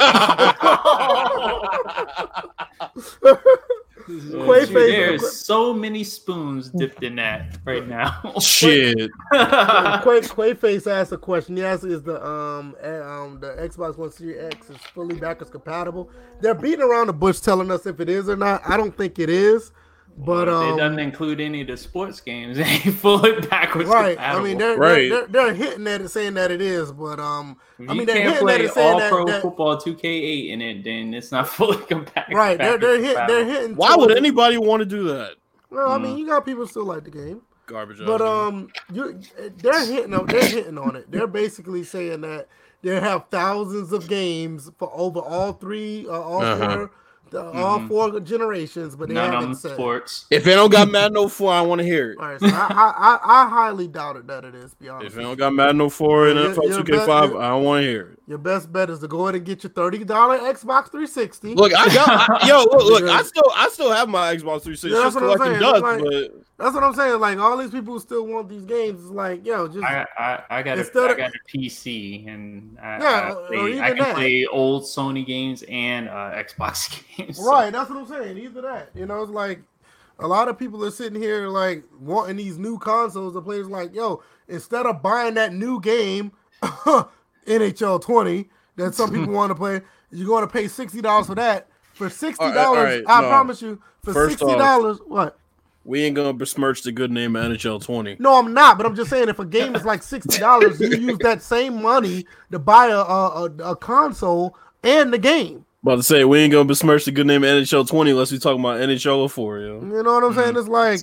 *laughs* Quay There's so many spoons dipped in that right now. *laughs* Shit. Quay, *laughs* Quayface asked a question. He asked, "Is the um um the Xbox One Series X is fully backwards compatible?" They're beating around the bush, telling us if it is or not. I don't think it is. But um, it doesn't include any of the sports games. *laughs* They fully backwards. Right. Compatible. I mean, they're, right. they're, they're, they're hitting at it, saying that it is, but um, If I mean, they're can't hitting at play it, saying all that, pro that- football 2K8 in it, then it's not *laughs* fully compatible. right. They're they're hit, they're hitting. Why would towards- anybody want to do that? Well, I Mm. mean, you got people still like the game. Garbage. But ass um, you they're hitting on they're hitting on it. They're basically saying that they have thousands of games for over all three, uh, all Uh-huh. four, the, all Mhm. four generations. But they None haven't said. sports. If they don't got Madden 04, I want to hear it. All right, so I, I, I, I highly doubt it that it is. To be honest, If they with don't you. got Madden 04 and You're- NFL you're 2K5, I don't want to hear it. Your best bet is to go ahead and get your thirty dollar Xbox 360. Look, I got I, yo. Look, look, I still, I still have my Xbox 360 Yeah, that's what I'm saying. dust, It's but That's what I'm saying. Like all these people who still want these games is like, yo, just I, I, I got a, Instead I got a PC and I, Yeah, I, play, I can that. play old Sony games and uh, Xbox *laughs* games. so- Right, that's what I'm saying. Either that, you know, it's like a lot of people are sitting here like wanting these new consoles. The players like, yo, instead of buying that new game, *laughs* NHL 20, that some people *laughs* want to play, you're going to pay sixty dollars for that. For sixty dollars, right, I no. promise you, for First sixty dollars, what? we ain't gonna besmirch the good name of NHL 20. No, I'm not. But I'm just saying, if a game is like sixty dollars, you *laughs* use that same money to buy a, a a console and the game. About to say we ain't gonna besmirch the good name of NHL 20 unless we talking about NHL 04, yo. You know what I'm saying? Mm-hmm. It's like,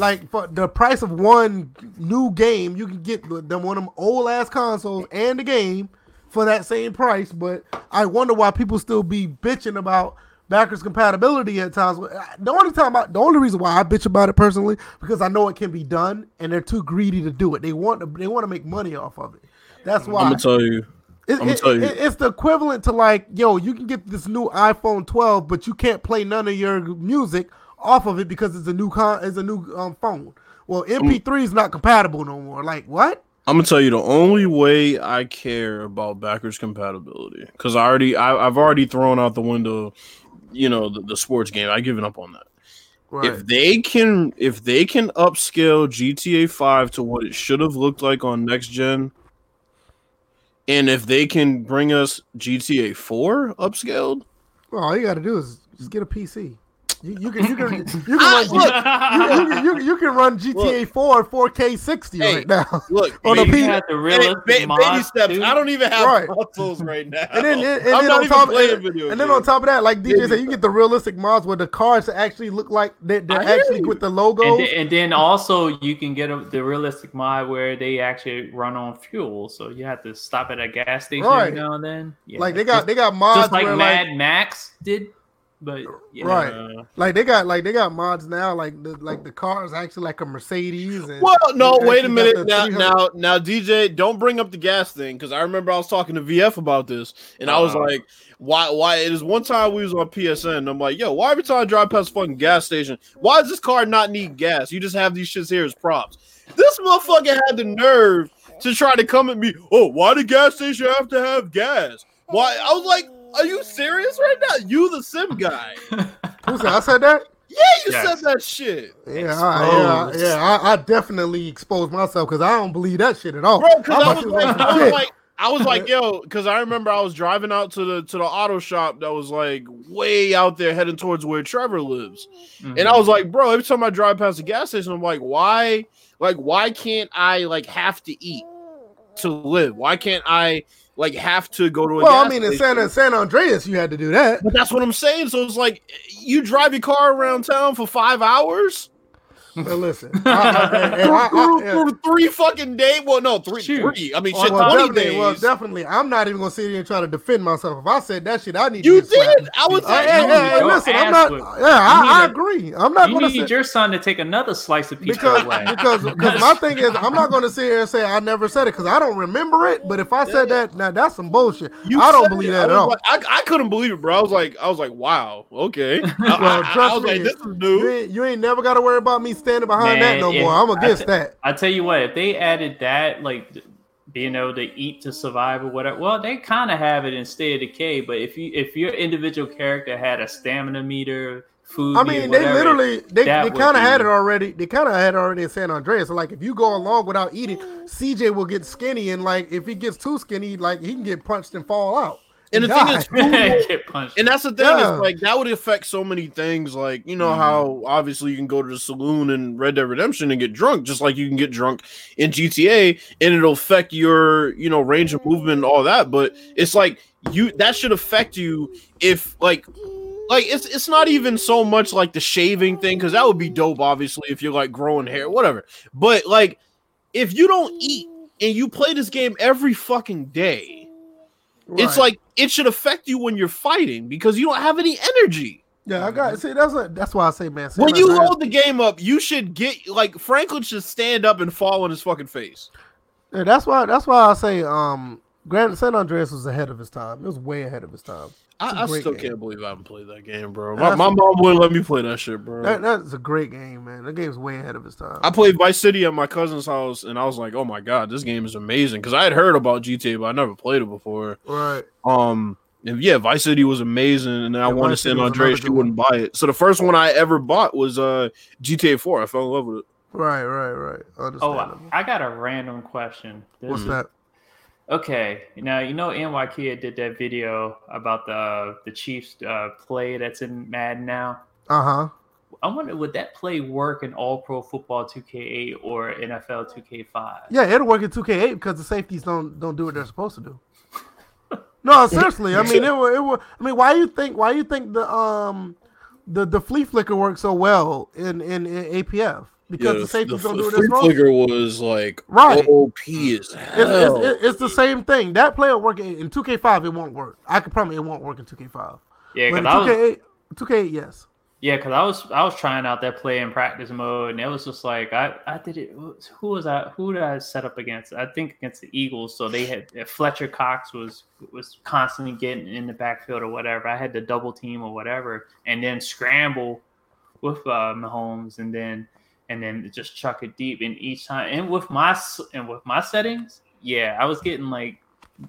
like for the price of one new game, you can get them one of them old ass consoles and the game for that same price. But I wonder why people still be bitching about backwards compatibility at times. The only time, I, the only reason why I bitch about it personally because I know it can be done, and they're too greedy to do it. They want to, they want to make money off of it. That's why. I'm gonna tell you. It- I'ma it- tell you. it- it's the equivalent to like, yo, you can get this new iPhone 12, but you can't play none of your music off of it because it's a new con, it's a new um, phone. Well, MP3 is not compatible no more. Like what? I'm gonna tell you the only way I care about backwards compatibility because I already I, I've already thrown out the window, you know, the, the sports game. I given up on that. Right. If they can if they can upscale GTA 5 to what it should have looked like on next gen, and if they can bring us GTA 4 upscaled, well, all you got to do is just get a PC. You, you can you can you can Ah, run, G- you, you, you, you can run GTA 4 4K 60 Hey, right now. *laughs* look, On the baby, P- the ba- realistic ba- baby steps. too. I don't even have Right. consoles right now. And then, and, and then on top, playing and, video then on top of that, like DJ Yeah. said, you get the realistic mods where the cars actually look like they, they're actually with the logo. And, then, and then also you can get a, the realistic mod where they actually run on fuel, so you have to stop at a gas station Right. every now and then. Yeah. like they got just, they got mods just like where Mad like Max did, but yeah. Right. Uh, like they got like they got mods now like the like the car is actually like a Mercedes. And Well, no, you wait a minute. Now, now, now, DJ, don't bring up the gas thing because I remember I was talking to VF about this, and I was Uh-huh. like, "Why? Why?" It is one time we was on PSN. And I'm like, "Yo, why every time I drive past a fucking gas station, why does this car not need gas? You just have these shits here as props." This motherfucker had the nerve to try to come at me. Oh, why the gas station have to have gas? Why? I was like, "Are you serious right now? You the sim guy? *laughs* Who said I said that? Yeah, you Yes. said that shit." Yeah, I, yeah, yeah. I, I definitely exposed myself because I don't believe that shit at all. bro. Because I'm was like, like, I was like, I was like, yo, because I remember I was driving out to the to the auto shop that was like way out there, heading towards where Trevor lives, Mhm. and I was like, bro, every time I drive past the gas station, I'm like, why, like, why can't I like have to eat to live? Why can't I like have to go to a well, I mean, in? San San Andreas, you had to do that. But that's what I'm saying. So it's like you drive your car around town for five hours. But listen, *laughs* I, I, I, I, I, for three fucking days. Well, no, three, Shoot. three. I mean, On shit, well, twenty days. well, definitely. I'm not even gonna sit here and try to defend myself. If I said that shit, I need you to get slapped. did. I was. Uh, hey, hey, hey, listen, I'm not. whipped. Yeah, I, I agree. I'm not You gonna need sit your son to take another slice of pizza because away. because because my thing is I'm not gonna sit here and say I never said it because I don't remember it. But if I said that, now that's some bullshit. You I don't believe it. that at all. like- I, I couldn't believe it, bro. I was like, I was like, wow, okay. *laughs* Well, I- I trust was me, like, this is new. you ain't never got to worry about me standing behind Man, that no yeah. more. I'm I against t- that. I tell you what, if they added that, like being able to eat to survive or whatever, well, they kind of have it in state of decay. But if you if your individual character had a stamina meter, food, I meter, mean, they literally they, they kind of had it already. They kind of had it already in San Andreas. So like, if you go along without eating, CJ will get skinny, and like if he gets too skinny, like he can get punched and fall out. And the thing is, food *laughs* get punched. And that's the thing Yeah. is like that would affect so many things. Like you know Mhm. how obviously you can go to the saloon in Red Dead Redemption and get drunk, just like you can get drunk in GTA, and it'll affect your you know range of movement and all that. But it's like you that should affect you if like like it's it's not even so much like the shaving thing because that would be dope, obviously if you're like growing hair, whatever. But like if you don't eat and you play this game every fucking day. It's like it should affect you when you're fighting because you don't have any energy. yeah, I got see that's a, that's why I say man. When you load the game up, you should get like Franklin should stand up and fall on his fucking face. Yeah, that's why that's why I say um Grand San Andreas was ahead of his time. It was way ahead of his time. It's a I, I great still game. can't believe I haven't played that game, bro. My, That's- my mom wouldn't let me play that shit, bro. That, that's a great game, man. That game's way ahead of its time. I played Vice City at my cousin's house, and I was like, "Oh my god, this game is amazing!" Because I had heard about GTA, but I never played it before. right. Um, and yeah, Vice City was amazing, and then I wanted Vice City San was Andreas. She wouldn't buy it, so the first one I ever bought was uh GTA Four. I fell in love with it. Right, right, right. oh, I, I got a random question. This What's is- that? Okay, now you know NY Kid did that video about the the Chiefs uh, play that's in Madden now. Uh huh. I wonder would that play work in All Pro Football 2K8 or NFL 2K5? Yeah, it'll work in 2K8 because the safeties don't don't do what they're supposed to do. *laughs* No, seriously. I mean, it will. It will. I mean, why you think? Why you think the um the the flea flicker works so well in in, in APF? Because the safeties don't do what they're flea flicker was like Right. OP as It's, hell. it's, it's, it's the same thing. That play will work in, in 2K5. It won't work. I can promise it won't work in 2K5. Yeah, But in because 2K8, 2K8, yes. yeah, because I was I was trying out that play in practice mode, and it was just like I I did it. Who was I? Who did I set up against? I think against the Eagles. So they had Fletcher Cox was was constantly getting in the backfield or whatever. I had to double team or whatever, and then scramble with uh, Mahomes, and then and then just chuck it deep. And each time, and with my and with my settings, yeah, I was getting like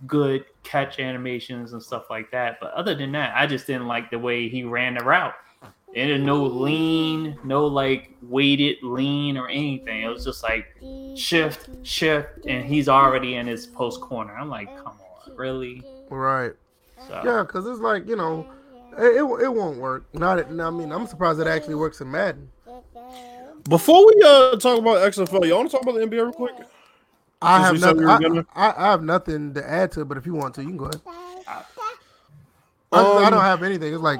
good catch animations and stuff like that. But other than that, I just didn't like the way he ran the route. And no lean, no like weighted lean or anything. It was just like shift, shift, and he's already in his post corner. I'm like, come on, really? Right. So, Yeah, because it's like, you know, it, it, it won't work. Not, I mean, I'm surprised it actually works in Madden. Before we uh talk about XFL, y'all want to talk about the NBA real quick? I have nothing. I, I, I have nothing to add to it, but if you want to, you can go ahead. I, I Um, don't have anything. It's like,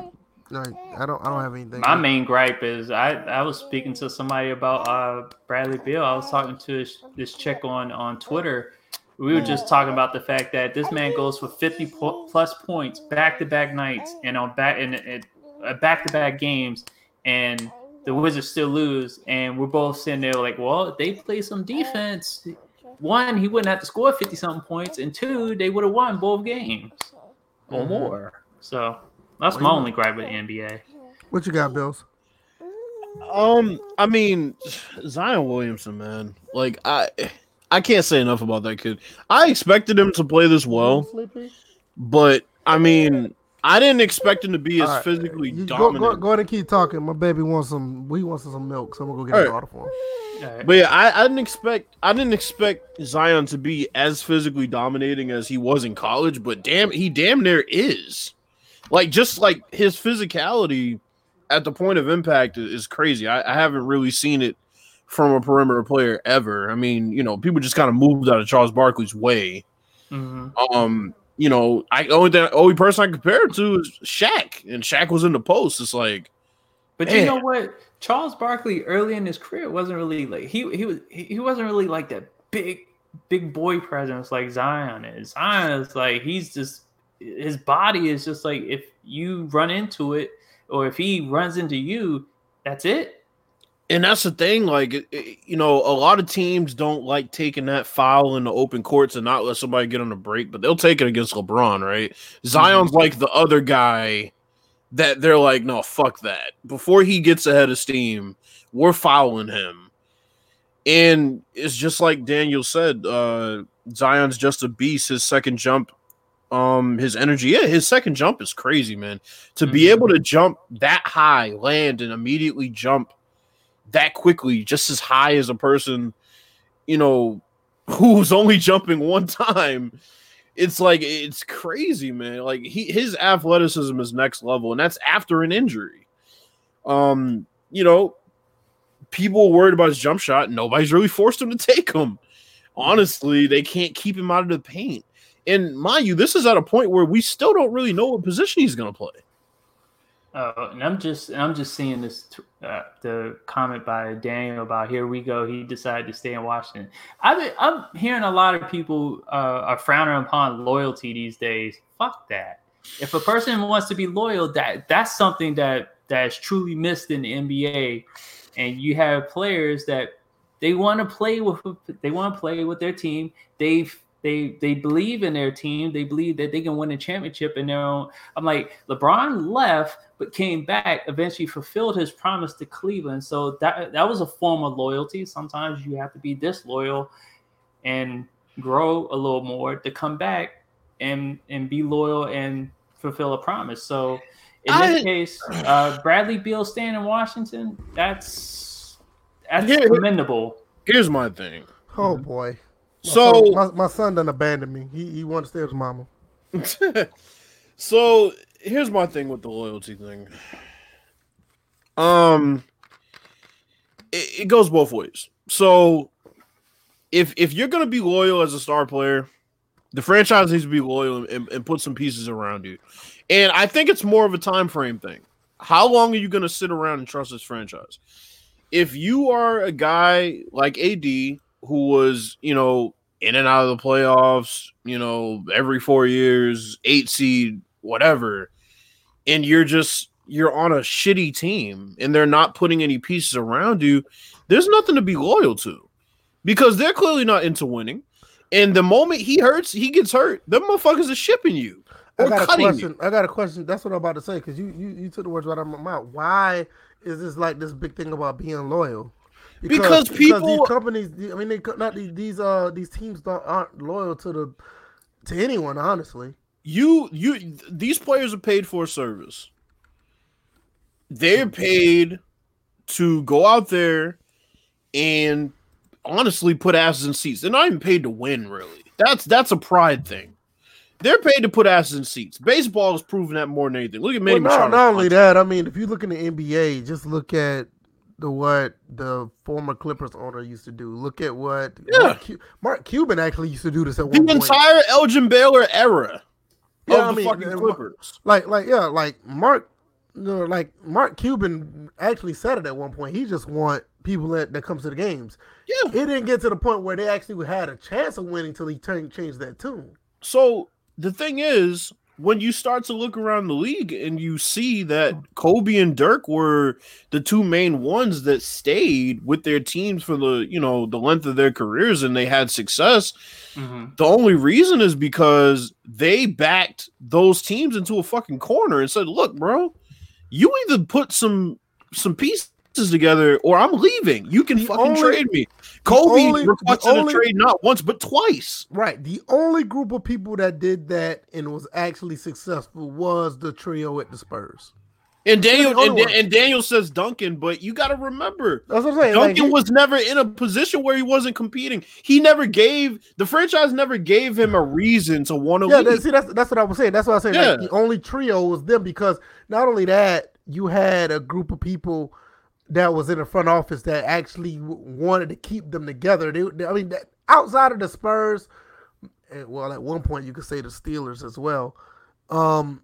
like I don't. I don't have anything. my main gripe is I, I was speaking to somebody about uh, Bradley Beal. I was talking to this, this chick on, on Twitter. We were just talking about the fact that this man goes for 50 po- plus points back to back nights and on back and back to back games, and the Wizards still lose. And we're both sitting there like, well, if they play some defense, one, he wouldn't have to score 50 something points, and two, they would have won both games or Mhm. more. So that's my only gripe with the NBA. What you got, Bills? Um, I mean, Zion Williamson, man. Like I, I can't say enough about that kid. I expected him to play this well, but I mean, I didn't expect him to be as All right, physically you go, dominant. go, go ahead and keep talking. My baby wants some. We wants some milk, so I'm gonna go get All a right. bottle for him. All right. But yeah, I, I didn't expect I didn't expect Zion to be as physically dominating as he was in college, but damn he damn near is. Like just like his physicality at the point of impact is, is crazy. I, I haven't really seen it from a perimeter player ever. I mean, you know, people just kind of moved out of Charles Barkley's way. Mhm. Um, you know, I only thing, only person I compare it to is Shaq, and Shaq was in the post. It's like, But you know what? Charles Barkley early in his career wasn't really like he he was he wasn't really like that big big boy presence like Zion is. Zion is like he's just his body is just like if you run into it or if he runs into you, that's it. And that's the thing, like you know, a lot of teams don't like taking that foul in the open courts and not let somebody get on a break, but they'll take it against LeBron, right? Zion's like the other guy that they're like, no, fuck that. Before he gets ahead of steam, we're fouling him. And it's just like Daniel said, uh Zion's just a beast. His second jump, um, his energy, yeah, his second jump is crazy, man. To mm-hmm. be able to jump that high, land, and immediately jump that quickly, just as high as a person, you know, who's only jumping one time. It's like it's crazy, man. Like he his athleticism is next level, and that's after an injury. Um, you know, people worried about his jump shot. Nobody's really forced him to take him. Honestly, they can't keep him out of the paint. And mind you, this is at a point where we still don't really know what position he's going to play. Uh, and I'm just I'm just seeing this uh, the comment by Daniel about here we go. He decided to stay in Washington. I'm hearing a lot of people uh, are frowning upon loyalty these days. Fuck that. If a person wants to be loyal, that that's something that that's truly missed in the NBA. And you have players that they want to play with they want to play with their team. They've they they believe in their team. They believe that they can win a championship in their own. I'm like LeBron left, but came back. Eventually, fulfilled his promise to Cleveland. So that that was a form of loyalty. Sometimes you have to be disloyal and grow a little more to come back and and be loyal and fulfill a promise. So in this I, case, uh, Bradley Beal staying in Washington. That's that's here, commendable. Here's my thing. Oh boy. My so son, my, my, son done abandoned me. He he wants to stay with his mama. *laughs* so here's my thing with the loyalty thing. Um, it, it goes both ways. So if if you're gonna be loyal as a star player, the franchise needs to be loyal and, and put some pieces around you. And I think it's more of a time frame thing. How long are you gonna sit around and trust this franchise? If you are a guy like AD who was, you know, in and out of the playoffs, you know, every four years, eight seed, whatever, and you're just you're on a shitty team and they're not putting any pieces around you, there's nothing to be loyal to because they're clearly not into winning. And the moment he hurts, he gets hurt. Them motherfuckers are shipping you. I got a question. You. I got a question. That's what I'm about to say because you, you you took the words right out of my mouth. Why is this like this big thing about being loyal? Because, because people, because these companies, I mean, they not these, these uh these teams don't, aren't loyal to the to anyone. Honestly, you you these players are paid for a service. They're paid to go out there and honestly put asses in seats. They're not even paid to win, really. That's that's a pride thing. They're paid to put asses in seats. Baseball has proven that more than anything. Look at Manny well, not, not only that, I mean, if you look in the NBA, just look at the what the former Clippers owner used to do. Look at what yeah. Mark, Cuban actually used to do this at the entire Elgin Baylor era. Yeah, I mean, Clippers. Like, like, yeah, like Mark, you know, like Mark Cuban actually said it at one point. He just want people that, that comes to the games. Yeah, it didn't get to the point where they actually had a chance of winning until he turned changed that tune. So the thing is, when you start to look around the league and you see that Kobe and Dirk were the two main ones that stayed with their teams for the you know the length of their careers and they had success, mm-hmm. the only reason is because they backed those teams into a fucking corner and said, "Look, bro, you either put some some pieces together or I'm leaving. You can the fucking only, trade me. Kobe only, requested only, a trade not once but twice. Right. The only group of people that did that and was actually successful was the trio at the Spurs. And Daniel and, and, Daniel says Duncan, but you got to remember that's what I'm saying. Duncan like, was never in a position where he wasn't competing. He never gave the franchise never gave him a reason to want to. Yeah, see, that's that's what I was saying. That's what I was saying. Yeah. Like, the only trio was them because not only that, you had a group of people that was in the front office that actually wanted to keep them together. They, they I mean, that, outside of the Spurs, well, at one point you could say the Steelers as well. Um,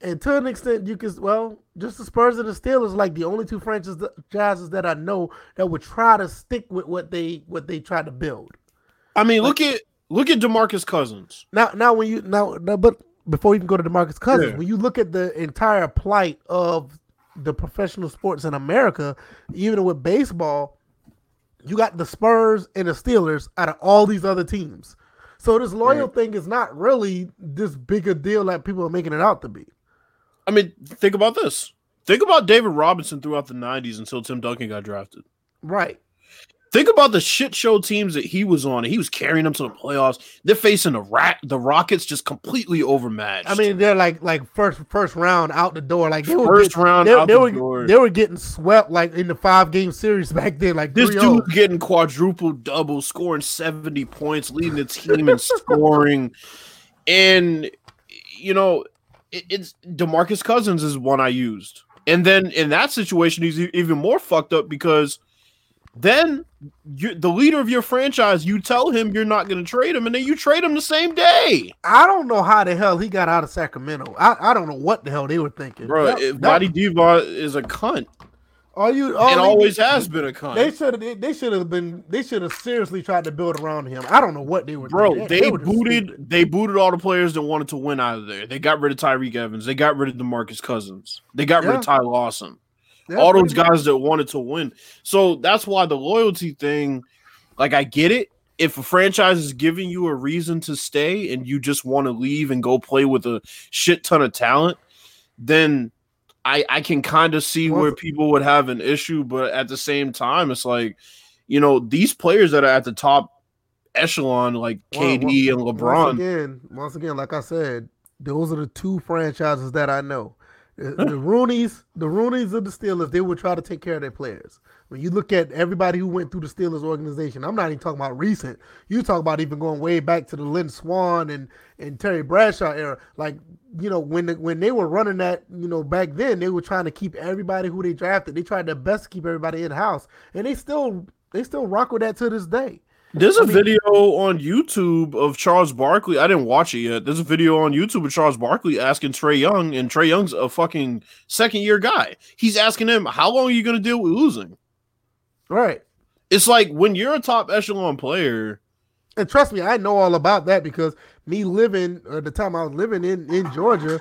and to an extent, you could well, just the Spurs and the Steelers, like the only two franchises that I know that would try to stick with what they what they tried to build. I mean, look at look at Demarcus Cousins. Now, now when you now, now but before you even go to Demarcus Cousins, Yeah. when you look at the entire plight of the professional sports in America, even with baseball, you got the Spurs and the Steelers out of all these other teams. So this loyal thing is not really this big a deal that people are making it out to be. I mean, think about this. Think about David Robinson throughout the '90s until Tim Duncan got drafted. Right. Think about the shit show teams that he was on. He was carrying them to the playoffs. They're facing the rat, the Rockets, just completely overmatched. I mean, they're like like first first round out the door. Like they were First getting- round they, out they the were door. they were getting swept like in the five game series *laughs* back then. Like this 3-0. dude getting quadruple double, scoring 70 points, leading the team in *laughs* scoring. And, you know, it, it's Demarcus Cousins is one I used. And then in that situation, he's even more fucked up because then you, the leader of your franchise, you tell him you're not going to trade him, and then you trade him the same day. I don't know how the hell he got out of Sacramento. I, I don't know what the hell they were thinking. Bro, That- Vlade is a cunt are you? all and they- always has been a cunt. They should have. They should have been. They should have seriously tried to build around him. I don't know what they were. Bro, they, just booted stupid. they booted all the players that wanted to win out of there. They got rid of Tyreke Evans. They got rid of DeMarcus Cousins. They got rid of Yeah. Ty Lawson. All those guys that wanted to win. So that's why the loyalty thing, like I get it. If a franchise is giving you a reason to stay and you just want to leave and go play with a shit ton of talent, then I I can kind of see where people would have an issue. But at the same time, it's like, you know, these players that are at the top echelon, like Well, KD and Once LeBron, again, once again, like I said, those are the two franchises that I know. Uh, the, the Rooneys, the Rooneys of the Steelers, they would try to take care of their players. When you look at everybody who went through the Steelers organization, I'm not even talking about recent. You talk about even going way back to the Lynn Swann and, and Terry Bradshaw era. Like, you know, when the, when they were running that, you know, back then, they were trying to keep everybody who they drafted. They tried their best to keep everybody in house, and they still they still rock with that to this day. There's a I mean- video on YouTube of Charles Barkley. I didn't watch it yet. There's a video on YouTube of Charles Barkley asking Trae Young, and Trae Young's a fucking second year guy. He's asking him, How long are you going to deal with losing? Right. It's like when you're a top echelon player, And trust me, I know all about that because me living at the time I was living in in Georgia,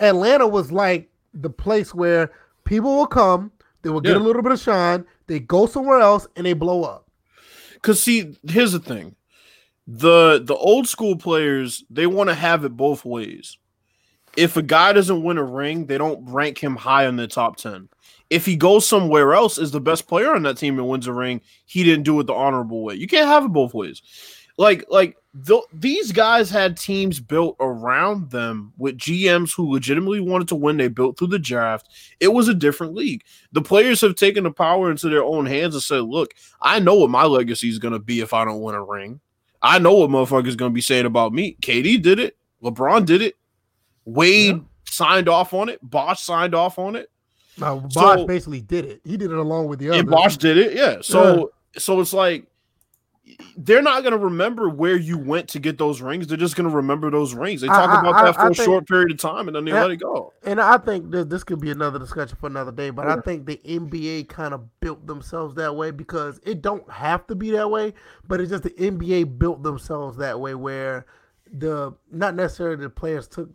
Atlanta was like the place where people will come, they will get Yeah. a little bit of shine, they go somewhere else, and they blow up. Because see, here's the thing: the the old school players they want to have it both ways. If a guy doesn't win a ring, they don't rank him high in the top ten. If he goes somewhere else, is the best player on that team and wins a ring, he didn't do it the honorable way. You can't have it both ways. Like like th- these guys had teams built around them with GMs who legitimately wanted to win. They built through the draft. It was a different league. The players have taken the power into their own hands and said, "Look, I know what my legacy is going to be if I don't win a ring. I know what motherfuckers going to be saying about me. KD did it. LeBron did it. Wade Yeah. signed off on it. Bosh signed off on it. Now Bosh So- basically did it. He did it along with the other. And Bosh did it. Yeah. So so it's like they're not going to remember where you went to get those rings. They're just going to remember those rings. They talk I- about I- that for a think- short period of time and then they let it go. And I think that this could be another discussion for another day, but I think the NBA kind of built themselves that way because it don't have to be that way, but it's just the NBA built themselves that way where the not necessarily the players took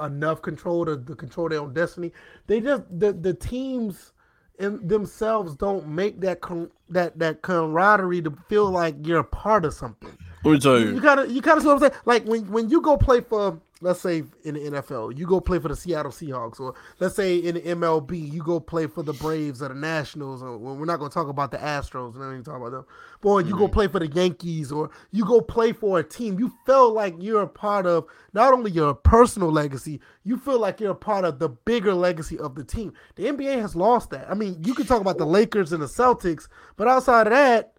enough control to, to control their own destiny. They just the the teams themselves don't make that that that camaraderie to feel like you're a part of something. Let me tell You you. kind of, you kind of see what I'm saying. Like when, when you go play for, let's say in the NFL, you go play for the Seattle Seahawks, or let's say in the MLB, you go play for the Braves or the Nationals. Or well, we're not going to talk about the Astros. We're not even talking about them. Boy, you go mm-hmm. play for the Yankees, or you go play for a team. You feel like you're a part of not only your personal legacy, you feel like you're a part of the bigger legacy of the team. The NBA has lost that. I mean, you can talk about the Lakers and the Celtics, but outside of that,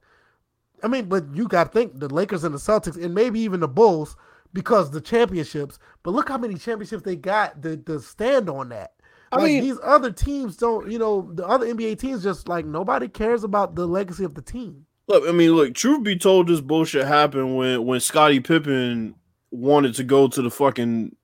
I mean, but you got to think the Lakers and the Celtics, and maybe even the Bulls, because the championships. But look how many championships they got to, to stand on that. I Like, mean- these other teams don't. You know, the other NBA teams just like nobody cares about the legacy of the team. Look, I mean, look, truth be told, this bullshit happened when when Scottie Pippen wanted to go to the fucking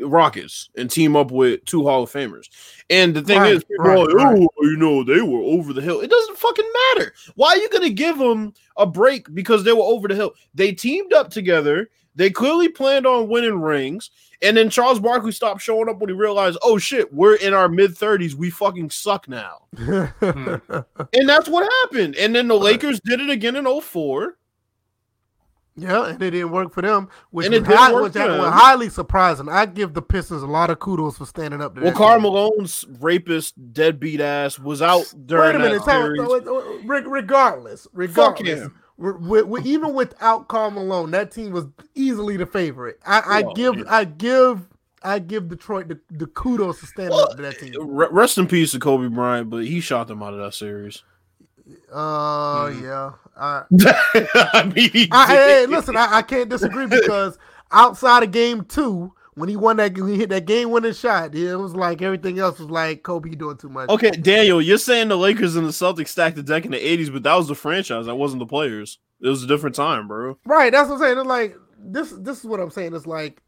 Rockets and team up with two Hall of Famers. And the thing Right, is, people right, are like, right. oh, you know, they were over the hill. It doesn't fucking matter. Why are you going to give them a break because they were over the hill? They teamed up together. They clearly planned on winning rings. And then Charles Barkley stopped showing up when he realized, oh shit, we're in our mid 30s. We fucking suck now. *laughs* Hmm. And that's what happened. And then the Lakers did it again in 04. Yeah, and it didn't work for them, which, And was, it didn't high, which was highly surprising. I give the Pistons a lot of kudos for standing up to Well, that Karl. Malone's rapist, deadbeat ass was out during Wait a minute. that Tell, series. regardless, regardless, him. re- re- re- even without Karl Malone, that team was easily the favorite. I, I Well, give, yeah. I give, I give Detroit the, the kudos to standing Well, up to that team. Rest in peace to Kobe Bryant, but he shot them out of that series. Uh, Hmm. yeah. I, *laughs* I mean, I, hey, listen, I, I can't disagree because outside of game two, when he won that, when he hit that game winning shot, it was like everything else was like Kobe, doing too much. Okay, Daniel, you're saying the Lakers and the Celtics stacked the deck in the 80s, but that was the franchise. That wasn't the players. It was a different time, bro. Right, that's what I'm saying. It's like this. This is what I'm saying. It's like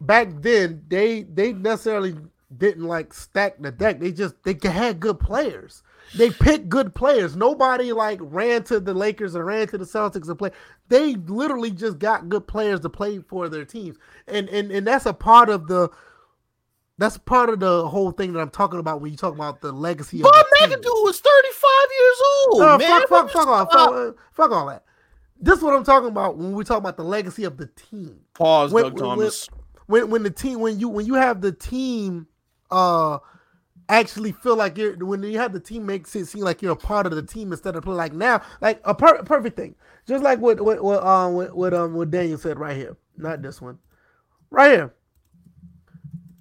back then they they necessarily didn't like stack the deck. They just they had good players. They picked good players. Nobody like ran to the Lakers or ran to the Celtics to play. They literally just got good players to play for their teams, and and and that's a part of the. That's part of the whole thing that I'm talking about when you talk about the legacy Bob of the team. McAdoo was 35 years old, Uh, man. fuck, fuck, fuck off, fuck, uh, fuck all that. This is what I'm talking about when we talk about the legacy of the team. Pause, When- Doug when- Thomas. When when the team when you when you have the team uh actually feel like you're when you have the team makes it seem like you're a part of the team instead of like now like a per- perfect thing. Just like what what what um what, what um what Daniel said right here. Not this one. Right here.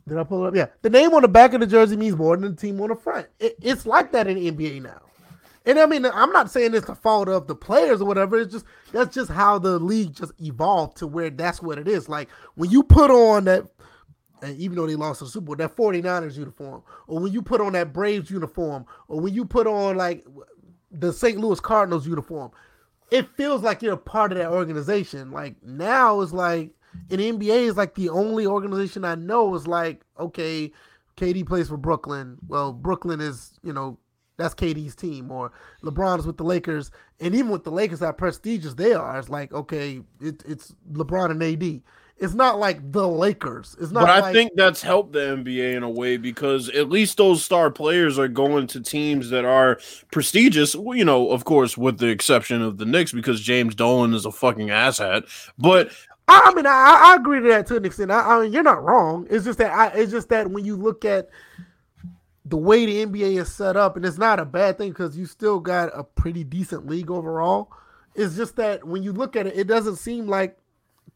Did I pull it up? Yeah. The name on the back of the jersey means more than the team on the front. It, it's like that in the NBA now. And I mean, I'm not saying it's the fault of the players or whatever. It's just that's just how the league just evolved to where that's what it is. Like when you put on that, and even though they lost the Super Bowl, that 49ers uniform, or when you put on that Braves uniform, or when you put on like the St. Louis Cardinals uniform, it feels like you're a part of that organization. Like now it's like in the NBA is like the only organization I know is like, okay, KD plays for Brooklyn. Well, Brooklyn is, you know, that's KD's team, or LeBron's with the Lakers, and even with the Lakers, how prestigious they are, it's like okay, it, it's LeBron and AD. It's not like the Lakers. It's not. But I like, think that's helped the NBA in a way because at least those star players are going to teams that are prestigious. You know, of course, with the exception of the Knicks because James Dolan is a fucking asshat. But I, mean, I, I agree to that to an extent. I, I mean, you're not wrong. It's just that I, it's just that when you look at the way the NBA is set up, and it's not a bad thing because you still got a pretty decent league overall. It's just that when you look at it, it doesn't seem like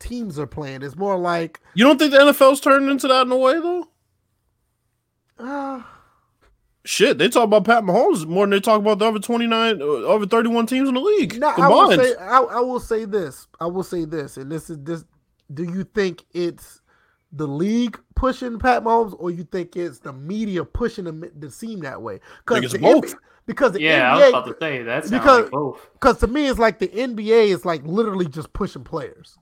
teams are playing. It's more like, you don't think the NFL's turned into that in a way though? uh, Shit, they talk about Pat Mahomes more than they talk about the other twenty nine, uh, over thirty one teams in the league No, I will say I, I will say this. I will say this, and this is this. Do you think it's the league pushing Pat Mahomes, or you think it's the media pushing him to seem that way? think it's the both. NBA because the Yeah, I was about to say that sounds because- like both. because to me it's like the NBA is like literally just pushing players.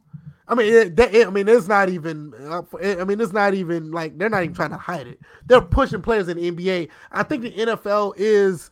I mean, it, it- I mean, it's not even. uh, I mean, it's not even like they're not even trying to hide it. They're pushing players in the NBA. I think the NFL is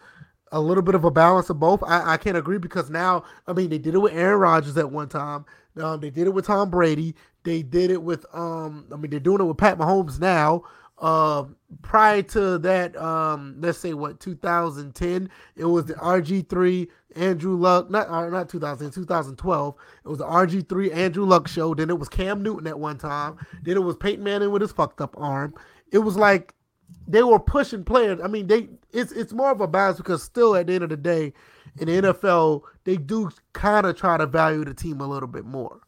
a little bit of a balance of both. I, I can't agree because now, I mean, they did it with Aaron Rodgers at one time. Um, they did it with Tom Brady. They did it with. Um, I mean, they're doing it with Pat Mahomes now. Um, prior to that, um, let's say what 2010, it was the RG3 Andrew Luck, not uh, not 2000, 2012. It was the RG3 Andrew Luck show. Then it was Cam Newton at one time. Then it was Peyton Manning with his fucked up arm. It was like they were pushing players. I mean, they it's it's more of a balance because still at the end of the day, in the NFL, they do kind of try to value the team a little bit more.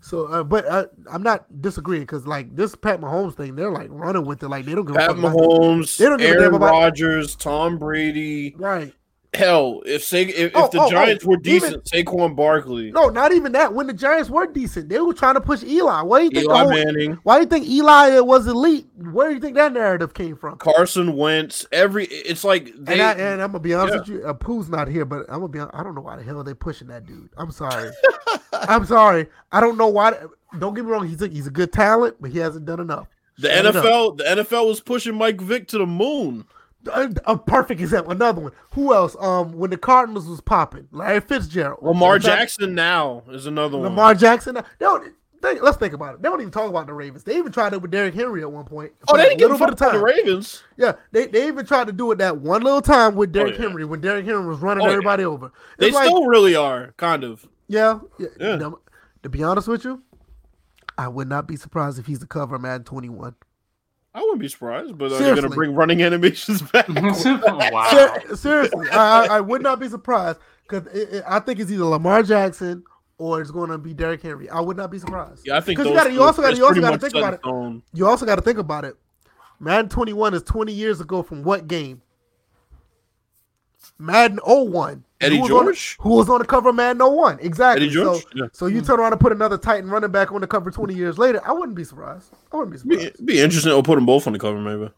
So, uh, but uh, I'm not disagreeing because like this Pat Mahomes thing, they're like running with it. Like they don't give a Pat fuck about- Mahomes, They don't give a Aaron Rodgers, Tom Brady. right? Hell, if Sa- if, if Oh, the oh, oh, Giants were even- decent, Saquon Barkley, No, not even that. When the Giants were decent, they were trying to push Eli. Why do you think? Eli whole- Manning, why do you think Eli was elite? Where do you think that narrative came from? Carson Wentz, every it's like they. and, I, and I'm gonna be honest yeah. with you, uh, Pooh's not here, but I'm gonna be. I don't know why the hell they pushing that dude. I'm sorry. *laughs* I'm sorry. I don't know why. Don't get me wrong. He's a, he's a good talent, but he hasn't done enough. the Shut. NFL, the NFL was pushing Mike Vick to the moon. A, a perfect example. Another one. Who else? Um, when the Cardinals was popping, Larry Fitzgerald, Lamar Jackson now is another one. Lamar Jackson. They don't, they, let's think about it. They don't even talk about the Ravens. They even tried it with Derrick Henry at one point. oh, they didn't give a little bit fuck about the time. Ravens. Yeah, they, they even tried to do it that one little time with Derrick yeah. Henry when Derrick Henry was running Oh, yeah. everybody over. They like- still really are, kind of. Yeah, yeah. Yeah. Now, to be honest with you, I would not be surprised if he's the cover of Madden 21. I wouldn't be surprised, but are they going to bring running animations *laughs* back? *laughs* wow. Ser- seriously, I, I, I would not be surprised because I think it's either Lamar Jackson or it's going to be Derrick Henry. I would not be surprised. yeah, I think 'Cause you those you also gotta- you also gotta think about it. stone. You also got to think about it. Madden 21 is 20 years ago from what game? Madden 01. Eddie Who was on- George? who was on the cover of Madden 01? Exactly. Eddie George? So, Yeah. so you turn around and put another Titan running back on the cover 20 years later. I wouldn't be surprised. I wouldn't be Be, surprised. be interesting. We'll put them both on the cover, maybe.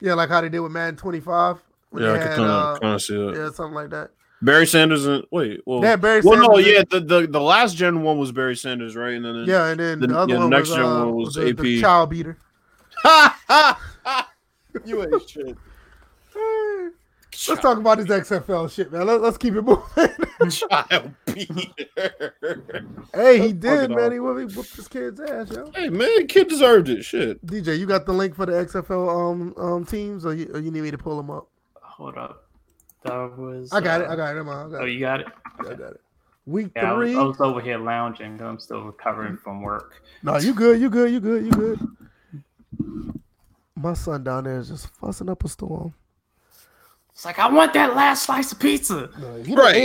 Yeah, like how they did with Madden 25. Yeah, I could kind uh, of kind of see that. yeah, something like that. Barry Sanders and wait, well, Yeah, Barry well, no, Sanders yeah, the, the the last gen one was Barry Sanders, right? And then Yeah, and then The- the, other yeah, the one next was, gen uh, one was the, the AP. child beater. *laughs* *laughs* you ain't shit. Let's talk about this XFL shit, man. Let, let's keep it moving. *laughs* Child beater. hey, he did, man. off. He whooped, he whooped his kid's ass, yo. hey man, kid deserved it. Shit. DJ, you got the link for the XFL um um teams, or you, or you need me to pull them up? Hold up. That was. I got it. uh, I got it. I'm on, got Oh, it. you got it. I got it. Week Yeah, I was. I was over here lounging. 'cause I'm still recovering from work. No, you good. You good. You good. You good. My son down there is just fussing up a storm. It's like I want that last slice of pizza. Right.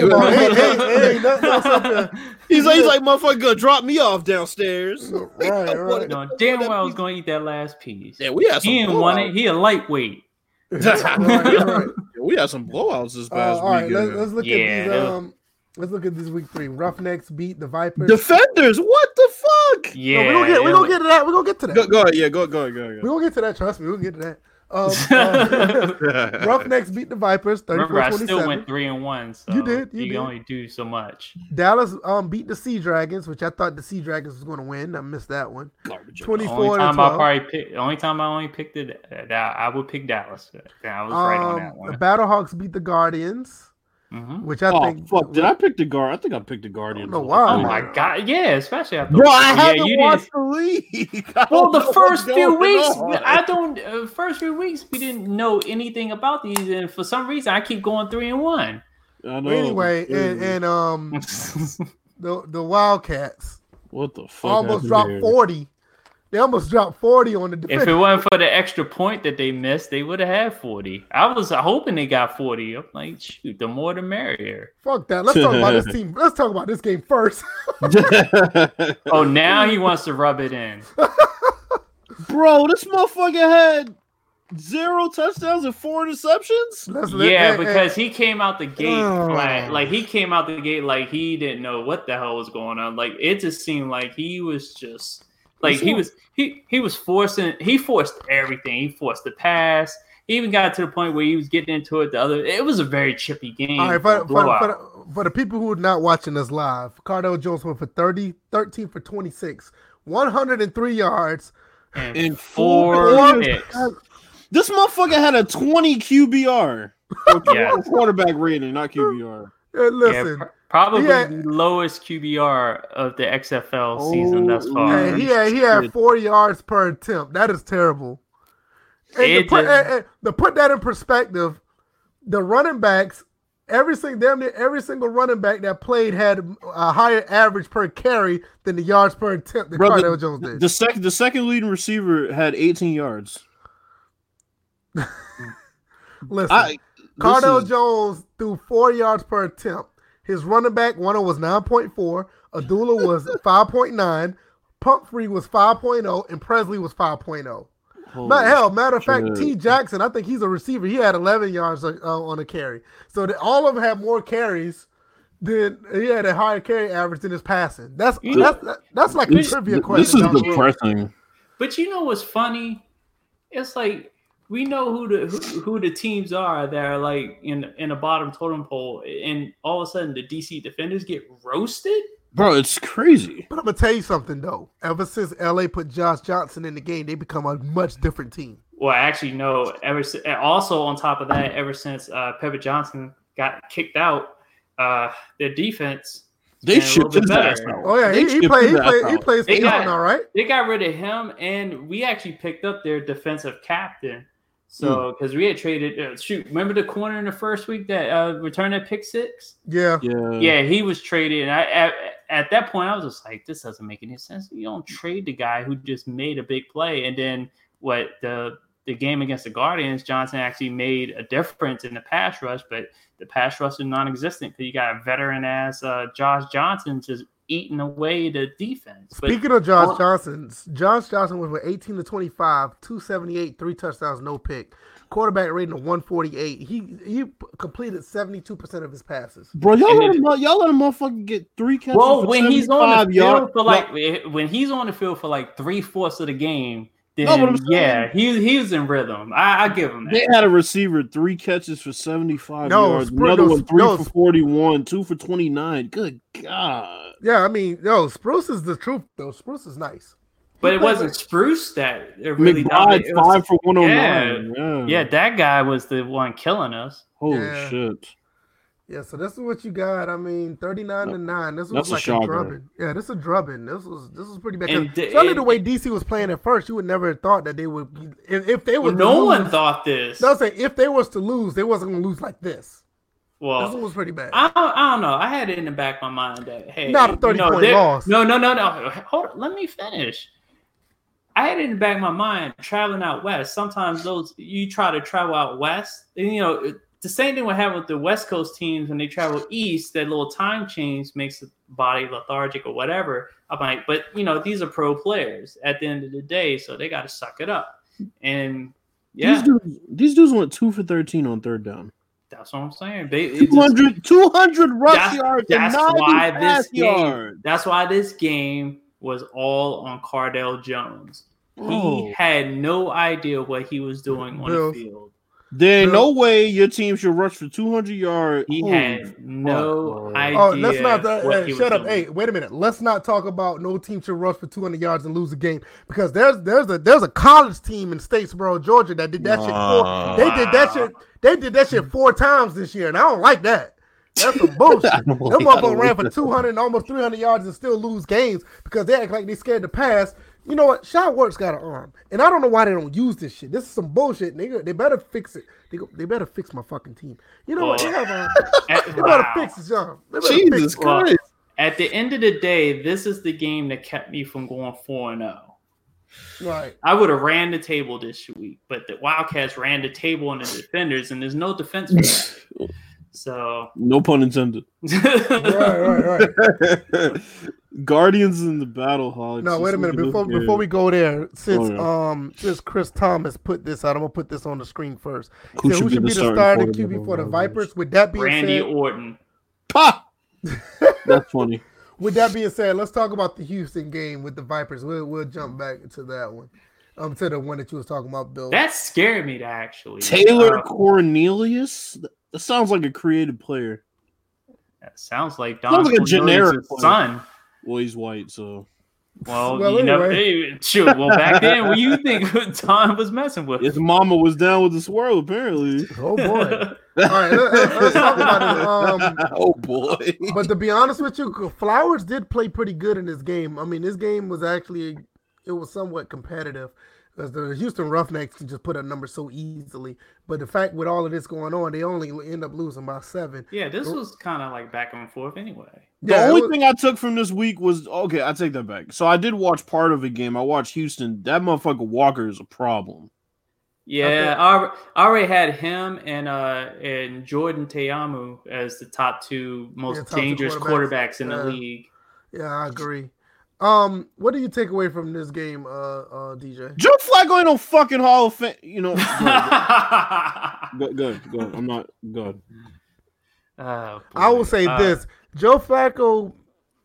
He's like, he's like, motherfucker, gonna drop me off downstairs. *laughs* Right, *laughs* right. No, damn well I was going to eat that last piece. Yeah, we had some. he didn't want it. He a lightweight. *laughs* right, right. Yeah, we had some blowouts this Uh, past all right, weekend. let's, let's look Yeah, at these. Um, let's look at this week three. Roughnecks beat the Vipers. Defenders, what the fuck? Yeah, no, we gonna get we gonna get to that. We gonna get to that. Go, go ahead, yeah, go, go, go, We gonna get to that. Trust me, we gonna get to that. Um, uh, *laughs* Roughnecks beat the Vipers Remember, I 34-27. still went three and one. So You did, you You, did. can only do so much. Dallas um beat the Sea Dragons, which I thought the Sea Dragons was going to win. I missed that one. Garbage. 24 only time I 12. probably pick, the only time I only picked it, uh, that I would pick Dallas. I was right on that Um, one. the Battlehawks beat the Guardians, Mhm. which I Oh think fuck! Did I pick the guard? I think I picked the Guardians. know why. Oh my god! Yeah, especially after. Bro, I haven't you watched didn't. the league. *laughs* Well, the first few weeks, on. I don't. Uh, first few weeks, we didn't know anything about these, and for some reason, I keep going three and one. I know. anyway, and, and um *laughs* the the Wildcats what the fuck? almost dropped here? forty. They almost dropped forty on the defense. if it wasn't for the extra point that they missed, they would have had forty. I was hoping they got forty. I'm like, shoot, the more the merrier. Fuck that. Let's talk about this *laughs* team. Let's talk about this game first. *laughs* Oh, now he wants to rub it in. *laughs* Bro, this motherfucker had zero touchdowns and four interceptions. Let's Yeah, hey, hey, because he came out the gate Oh. flat. Like he came out the gate like he didn't know what the hell was going on. Like it just seemed like he was just like he was he he was forcing he forced everything. He forced the pass. He even got to the point where he was getting into it. The other it was a very chippy game. All right, for for, for, for, the, for the people who are not watching us live, Cardale Jones went for 30, 13 for 26, 103 yards. and and four four picks. This motherfucker had a 20 QBR. *laughs* Yeah. Quarterback rating, not QBR. And Yeah, listen, pr- probably had- the lowest QBR of the XFL season thus Oh, far. hey, he had he had four yards per attempt. That is terrible. And to put, and- and to put that in perspective, the running backs, every single damn near every single running back that played had a higher average per carry than the yards per attempt that Bro, Cardale the, Jones did. the second the second leading receiver had 18 yards. *laughs* Listen, I this Cardale is- Jones threw four yards per attempt. His running back one was 9.4, Adula was *laughs* 5.9, Pumphrey was 5.0, and Pressley was 5.0. But hell, matter of fact, shit. T Jackson, I think he's a receiver. He had 11 yards uh, on a carry. So that all of them had more carries than he had a higher carry average than his passing. That's You that's that's like a This, trivia question. this is down the road. depressing. But you know what's funny? It's like we know who the who, who the teams are that are like in in the bottom totem pole, and all of a sudden the DC defenders get roasted. Bro, it's crazy. But I'm gonna tell you something though. Ever since LA put Josh Johnson in the game, they become a much different team. Well, I actually, no. Ever si- also on top of that, ever since uh, Pepper Johnson got kicked out, uh, their defense They been a little shipped his better. ass out. Oh yeah, They he, he shipped played. He his ass played. He plays for They got- y'all now, right? they got rid of him, and we actually picked up their defensive captain. So, because we had traded, uh, shoot, remember the corner in the first week that uh, returned that pick six? Yeah. Yeah. Yeah, he was traded, and I at, at that point I was just like, this doesn't make any sense. You don't trade the guy who just made a big play, and then what the the game against the Guardians, Johnson actually made a difference in the pass rush, but the pass rush is non-existent because you got a veteran as uh, Josh Johnson just eating away the defense. But Speaking of Josh Oh. Johnson, Josh Johnson was with 18 to 25, 278, three touchdowns, no pick. Quarterback rating of 148. He he completed 72% of his passes. Bro, y'all And let, then- him, y'all let a motherfucker get three catches. well, when he's on the yards. field for like when he's on the field for like three fourths of the game, then No, but I'm saying- yeah, he he was in rhythm. I, I give him that. They had a receiver three catches for 75 No, yards, Spru- another no, one three no, for 41, two for 29. Good God. Yeah, I mean, yo, Spruce is the truth though. Spruce is nice. But it wasn't Spruce that it really McBride, dominated. It was- five for 109. Yeah. yeah, that guy was the one killing us. Holy Yeah. shit. Yeah, so this is what you got. I mean, 39 to 9. This was That's a like a, shocker. drubbing. Yeah, this is a drubbing. This was this was pretty bad. And the- Especially the way DC was playing at first, you would never have thought that they would if, if they Well, were no to one thought this. No, I'm if they was to lose, they wasn't gonna lose like this. Well, this one was pretty bad. I don't, I don't know. I had it in the back of my mind that hey, Not a you 30 know, point there- loss. No, no, no, no. Hold on, let me finish. I had it in the back of my mind traveling out west. Sometimes those you try to travel out west, and you know it- the same thing would happen with the West Coast teams when they travel east. That little time change makes the body lethargic or whatever. I'm like, but you know these are pro players at the end of the day, so they got to suck it up. And yeah, These, dudes, these dudes went two for 13 on third down. that's what I'm saying. They, it just- 200, 200 rush That's- yards. that's why pass this game- yards. That's why this game was all on Cardale Jones. He Bro. had no idea what he was doing on Bills. the field. There ain't Bill- no way your team should rush for 200 yards. He Holy had no bro. idea. Oh, let's not. What hey, he was shut up. doing. Hey, wait a minute. Let's not talk about no team should rush for 200 yards and lose a game because there's there's a there's a college team in Statesboro, Georgia that did that shit. Four, they did that shit. They did that shit four times this year, and I don't like that. That's some *laughs* bullshit. I don't Them like- I motherfuckers ran for 200 and almost 300 yards and still lose games because they act like they scared to pass. You know what? Shai Werts got an arm, and I don't know why they don't use this shit. This is some bullshit. They, they better fix it. They, go, they better fix my fucking team. You know what? They, Well, have, *laughs* At- they better fix it, John. Jesus fix it. Well, Christ. At the end of the day, this is the game that kept me from going four and zero. Right. I would have ran the table this week, but the Wildcats ran the table on the defenders, and there's no defense for that. *laughs* So, No pun intended. *laughs* Right, right, right. Guardians in the Battlehawks. No, wait a minute. Before this before game. we go there, since Oh, yeah. um since Chris Thomas put this out, I'm gonna put this on the screen first. He Who said, should who should be be the the starting starting quarterback QB for the Vipers? With that being Randy said, Orton. Pa! *laughs* That's funny. with that being said, let's talk about the Houston game with the Vipers. We'll we'll jump back to that one. Um, to the one that you was talking about, Bill. That scared me, to actually. Taylor Uh, Cornelius? That sounds like a creative player. that sounds like Don Sounds like a Cornelius' generic player. Son. Well, he's white, so. Well, Well, you know, anyway. hey, shoot. Well, back then, what do you think *laughs* Don was messing with? His mama was down with the swirl, apparently. oh boy. *laughs* All right, let, let, let's talk about it. Um, *laughs* oh, boy. but to be honest with you, Flowers did play pretty good in this game. I mean, this game was actually it was somewhat competitive because the Houston Roughnecks can just put a number so easily. But the fact with all of this going on, they only end up losing by seven. yeah, this was kind of like back and forth anyway. The Yeah, it only was- thing I took from this week was okay. I take that back. So I did watch part of a game. I watched Houston. That motherfucker Walker is a problem. Yeah, I, I already had him and uh and Jordan Ta'amu as the top two most Yeah, top two dangerous quarterbacks. quarterbacks, in the league. Yeah, I agree. Um, what do you take away from this game, uh, uh, DJ? Joe Flacco ain't no fucking Hall of Fame. You know, *laughs* good, good, good. I'm not good. *laughs* Oh, I will say Uh, this: Joe Flacco,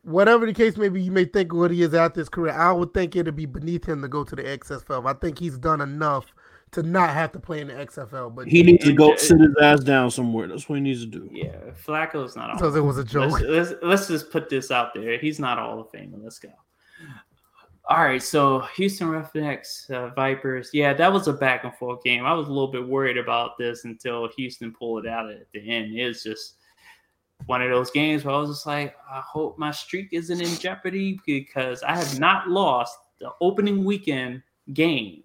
whatever the case may be, you may think what he is at this career. I would think it'd be beneath him to go to the XFL. I think he's done enough to not have to play in the XFL. But He needs to go J- sit his ass down somewhere. That's what he needs to do. Yeah, Flacco's not all. so it was a joke. Let's, let's, let's just put this out there. He's not all of Fame. Let's go. All right, so Houston Roughnecks, uh, Vipers. Yeah, that was a back and forth game. I was a little bit worried about this until Houston pulled it out at the end. It's just one of those games where I was just like, I hope my streak isn't in jeopardy because I have not lost the opening weekend game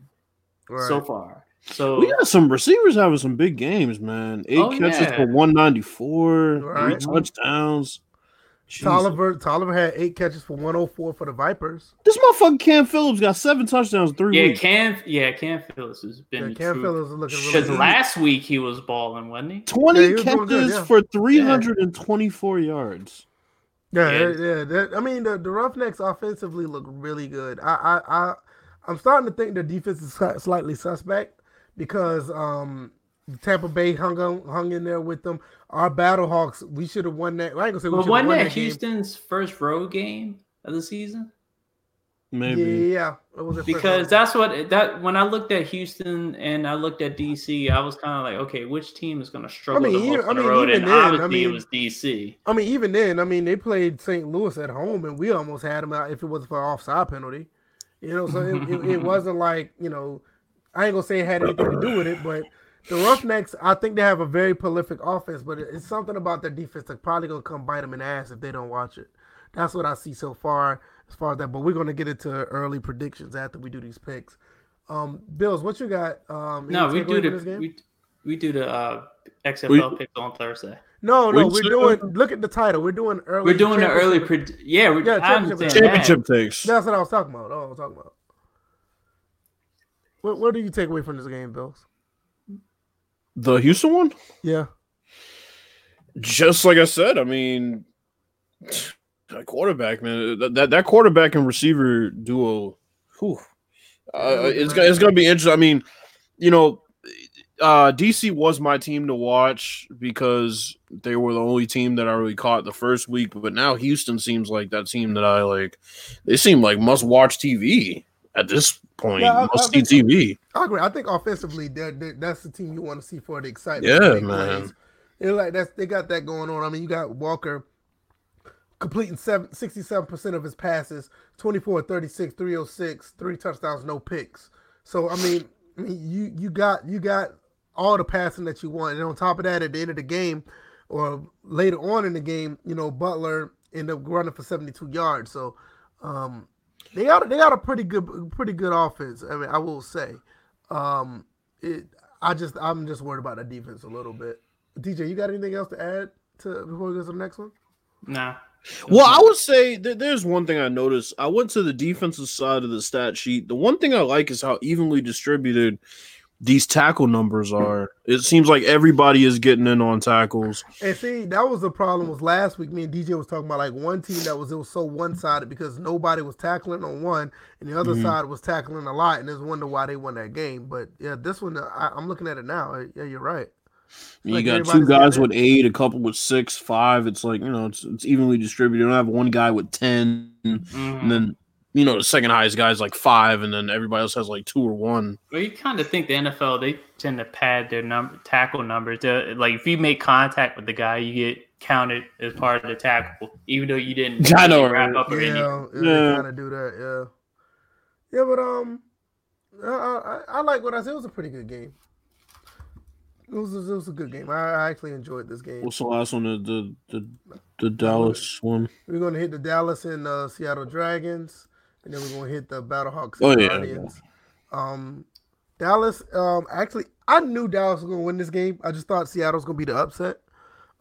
so far. So We got some receivers having some big games, man. Eight Oh, catches yeah. for 194, Right. three touchdowns. Jesus. Tolliver, Tolliver had eight catches for 104 for the Vipers. This motherfucking Cam Phillips got seven touchdowns three yeah, weeks. Cam, yeah, Cam Phillips has been Yeah, the Cam truth. Phillips is looking really good. last week he was balling, wasn't he? 20 Yeah, he catches good, yeah. for 324 yards. Yeah, Yeah. yeah. yeah that, I mean, the, the Roughnecks offensively look really good. I, I, I, I'm starting to think the defense is slightly suspect because um, Tampa Bay hung on, hung in there with them. Our Battlehawks, we should have won that. I ain't gonna say we But should have wasn't won that that game. Houston's first road game of the season? Maybe. Yeah, it was their first Because that's what that when I looked at Houston and I looked at DC, I was kind of like, okay, which team is going to struggle mean, the most I on the mean, road? even And then, I obviously, it mean- was DC. I mean, even then, I mean, they played St. Louis at home, and we almost had them out if it wasn't for an offside penalty. You know, so it, it, it *laughs* wasn't like you know, I ain't gonna say it had anything to do with it, but the Roughnecks, I think they have a very prolific offense, but it's something about their defense that's probably gonna come bite them in the ass if they don't watch it. That's what I see so far as far as that. But we're gonna get into early predictions after we do these picks. Um, Bills, what you got? Um, No, we do takeaway from the this game? we, we do the uh, XFL picks on Thursday. no, no, we we're should- doing. Look at the title. We're doing early. We're doing the early, championship- pred- yeah, we, Yeah, I championship- understand. Championship takes. That's what I was talking about. Oh, I was talking about. What, what do you take away from this game, Bills? The Houston one? Yeah. Just like I said, I mean, that quarterback, man, that, that, that quarterback and receiver duo, whew, uh, it's, gonna- it's going to be interesting. I mean, you know, uh, DC was my team to watch because they were the only team that I really caught the first week. But now Houston seems like that team that I like. They seem like must watch TV at this point. Yeah, I- must I see TV. I agree. I think offensively, they're, they're- that's the team you want to see for the excitement. Yeah, man. plays. They're like that's they got that going on. I mean, you got Walker completing 67% of his passes, 24 36, 306, three touchdowns, no picks. So I mean, I mean you you got you got all the passing that you want. And on top of that, at the end of the game or later on in the game, you know, Butler ended up running for 72 yards. So um they got they got a pretty good pretty good offense. I mean, I will say. Um it I just I'm just worried about the defense a little bit. DJ, you got anything else to add to before we go to the next one? Nah. Well, I would say that there's one thing I noticed. I went to the defensive side of the stat sheet. The one thing I like is how evenly distributed these tackle numbers are. It seems like everybody is getting in on tackles. And see, that was the problem. Was last week me and DJ was talking about like one team that was it was so one sided because nobody was tackling on one, and the other Mhm. side was tackling a lot, and there's wonder why they won that game. But yeah, this one I, I'm looking at it now. Yeah, you're right. You Like got two guys with eight, a couple with six, five. It's like you know, it's it's evenly distributed. You don't have one guy with ten, Mhm. and then you know the second highest guy is like five, and then everybody else has like two or one. Well, you kind of think the NFL they tend to pad their number tackle numbers. To, like if you make contact with the guy, you get counted as part of the tackle, even though you didn't *laughs* I know, wrap right? up or Yeah, anything. yeah, Yeah. kind of do that. Yeah, yeah, but um, I, I, I like what I said. It was a pretty good game. It was it was a good game. I, I actually enjoyed this game. What's the last one? The the the, the Dallas one. We're gonna hit the Dallas and uh, Seattle Dragons, and then we're gonna hit the Battlehawks Oh, yeah. Guardians. Um, Dallas. Um, actually, I knew Dallas was gonna win this game. I just thought Seattle was gonna be the upset.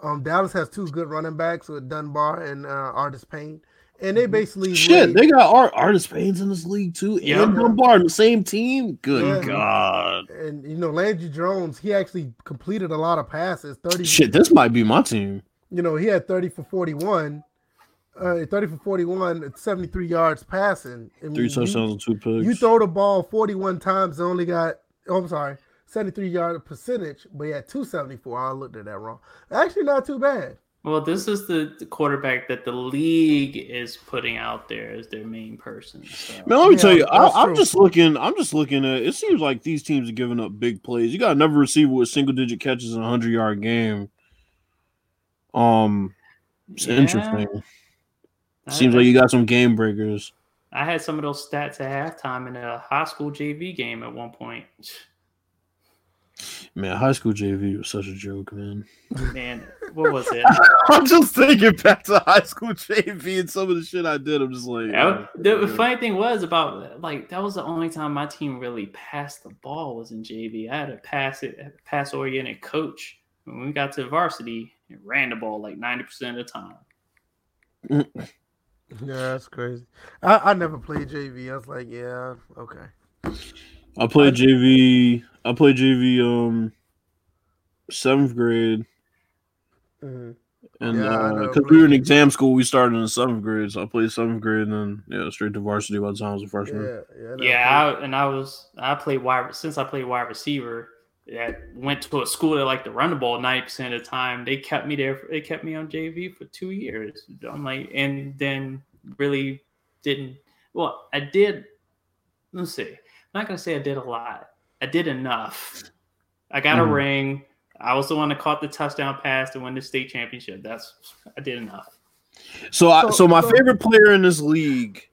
Um, Dallas has two good running backs with Dunbar and uh, Artis Payne, and they basically Shit, laid- they got art Artis Paynes in this league too. Yeah. And Dunbar in the same team. Good Yeah. God. and you know Landry Jones. He actually completed a lot of passes. Thirty. Shit, this might be my team. You know he had thirty for forty-one. Uh, 30 for 41, 73 yards passing. I mean, Three you- touchdowns and two picks. You throw the ball 41 times and only got, oh, I'm sorry, 73 yard percentage, but he had 274. I looked at that wrong. Actually, not too bad. Well, this is the, the quarterback that the league is putting out there as their main person. So. Man, let me Yeah, tell you, I, I'm true. just looking. I'm just looking at. It seems like these teams are giving up big plays. You got another receiver with single digit catches in a hundred yard game. Um, it's Yeah. interesting. Seems like you got some game breakers. I had some of those stats at halftime in a high school JV game at one point. *sighs* Man, high school JV was such a joke, man. Man, what was it? *laughs* I'm just thinking back to high school JV and some of the shit I did. I'm just like, That- oh, the funny thing was about like that was the only time my team really passed the ball was in JV. I had a pass it pass oriented coach. When we got to varsity, it ran the ball like ninety percent of the time. *laughs* Yeah, that's crazy. I, I never played JV. I was like, yeah, okay. I played JV. I played JV. Um, seventh grade, Mhm. and Yeah, I know, because we were in exam school, we started in seventh grade. So I played seventh grade, and then yeah, straight to varsity by the time I was a freshman. Yeah, yeah. I Yeah. I, and I was I played wide since I played wide receiver. I went to a school that liked to run the ball ninety percent of the time. They kept me there. They kept me on JV for two years. I'm like, and then really didn't. Well, I did. Let's see. I'm not gonna say I did a lot. I did enough. I got a Mhm. ring. I was the one that caught the touchdown pass to win the state championship. That's I did enough. So, I, So- so my so- favorite player in this league,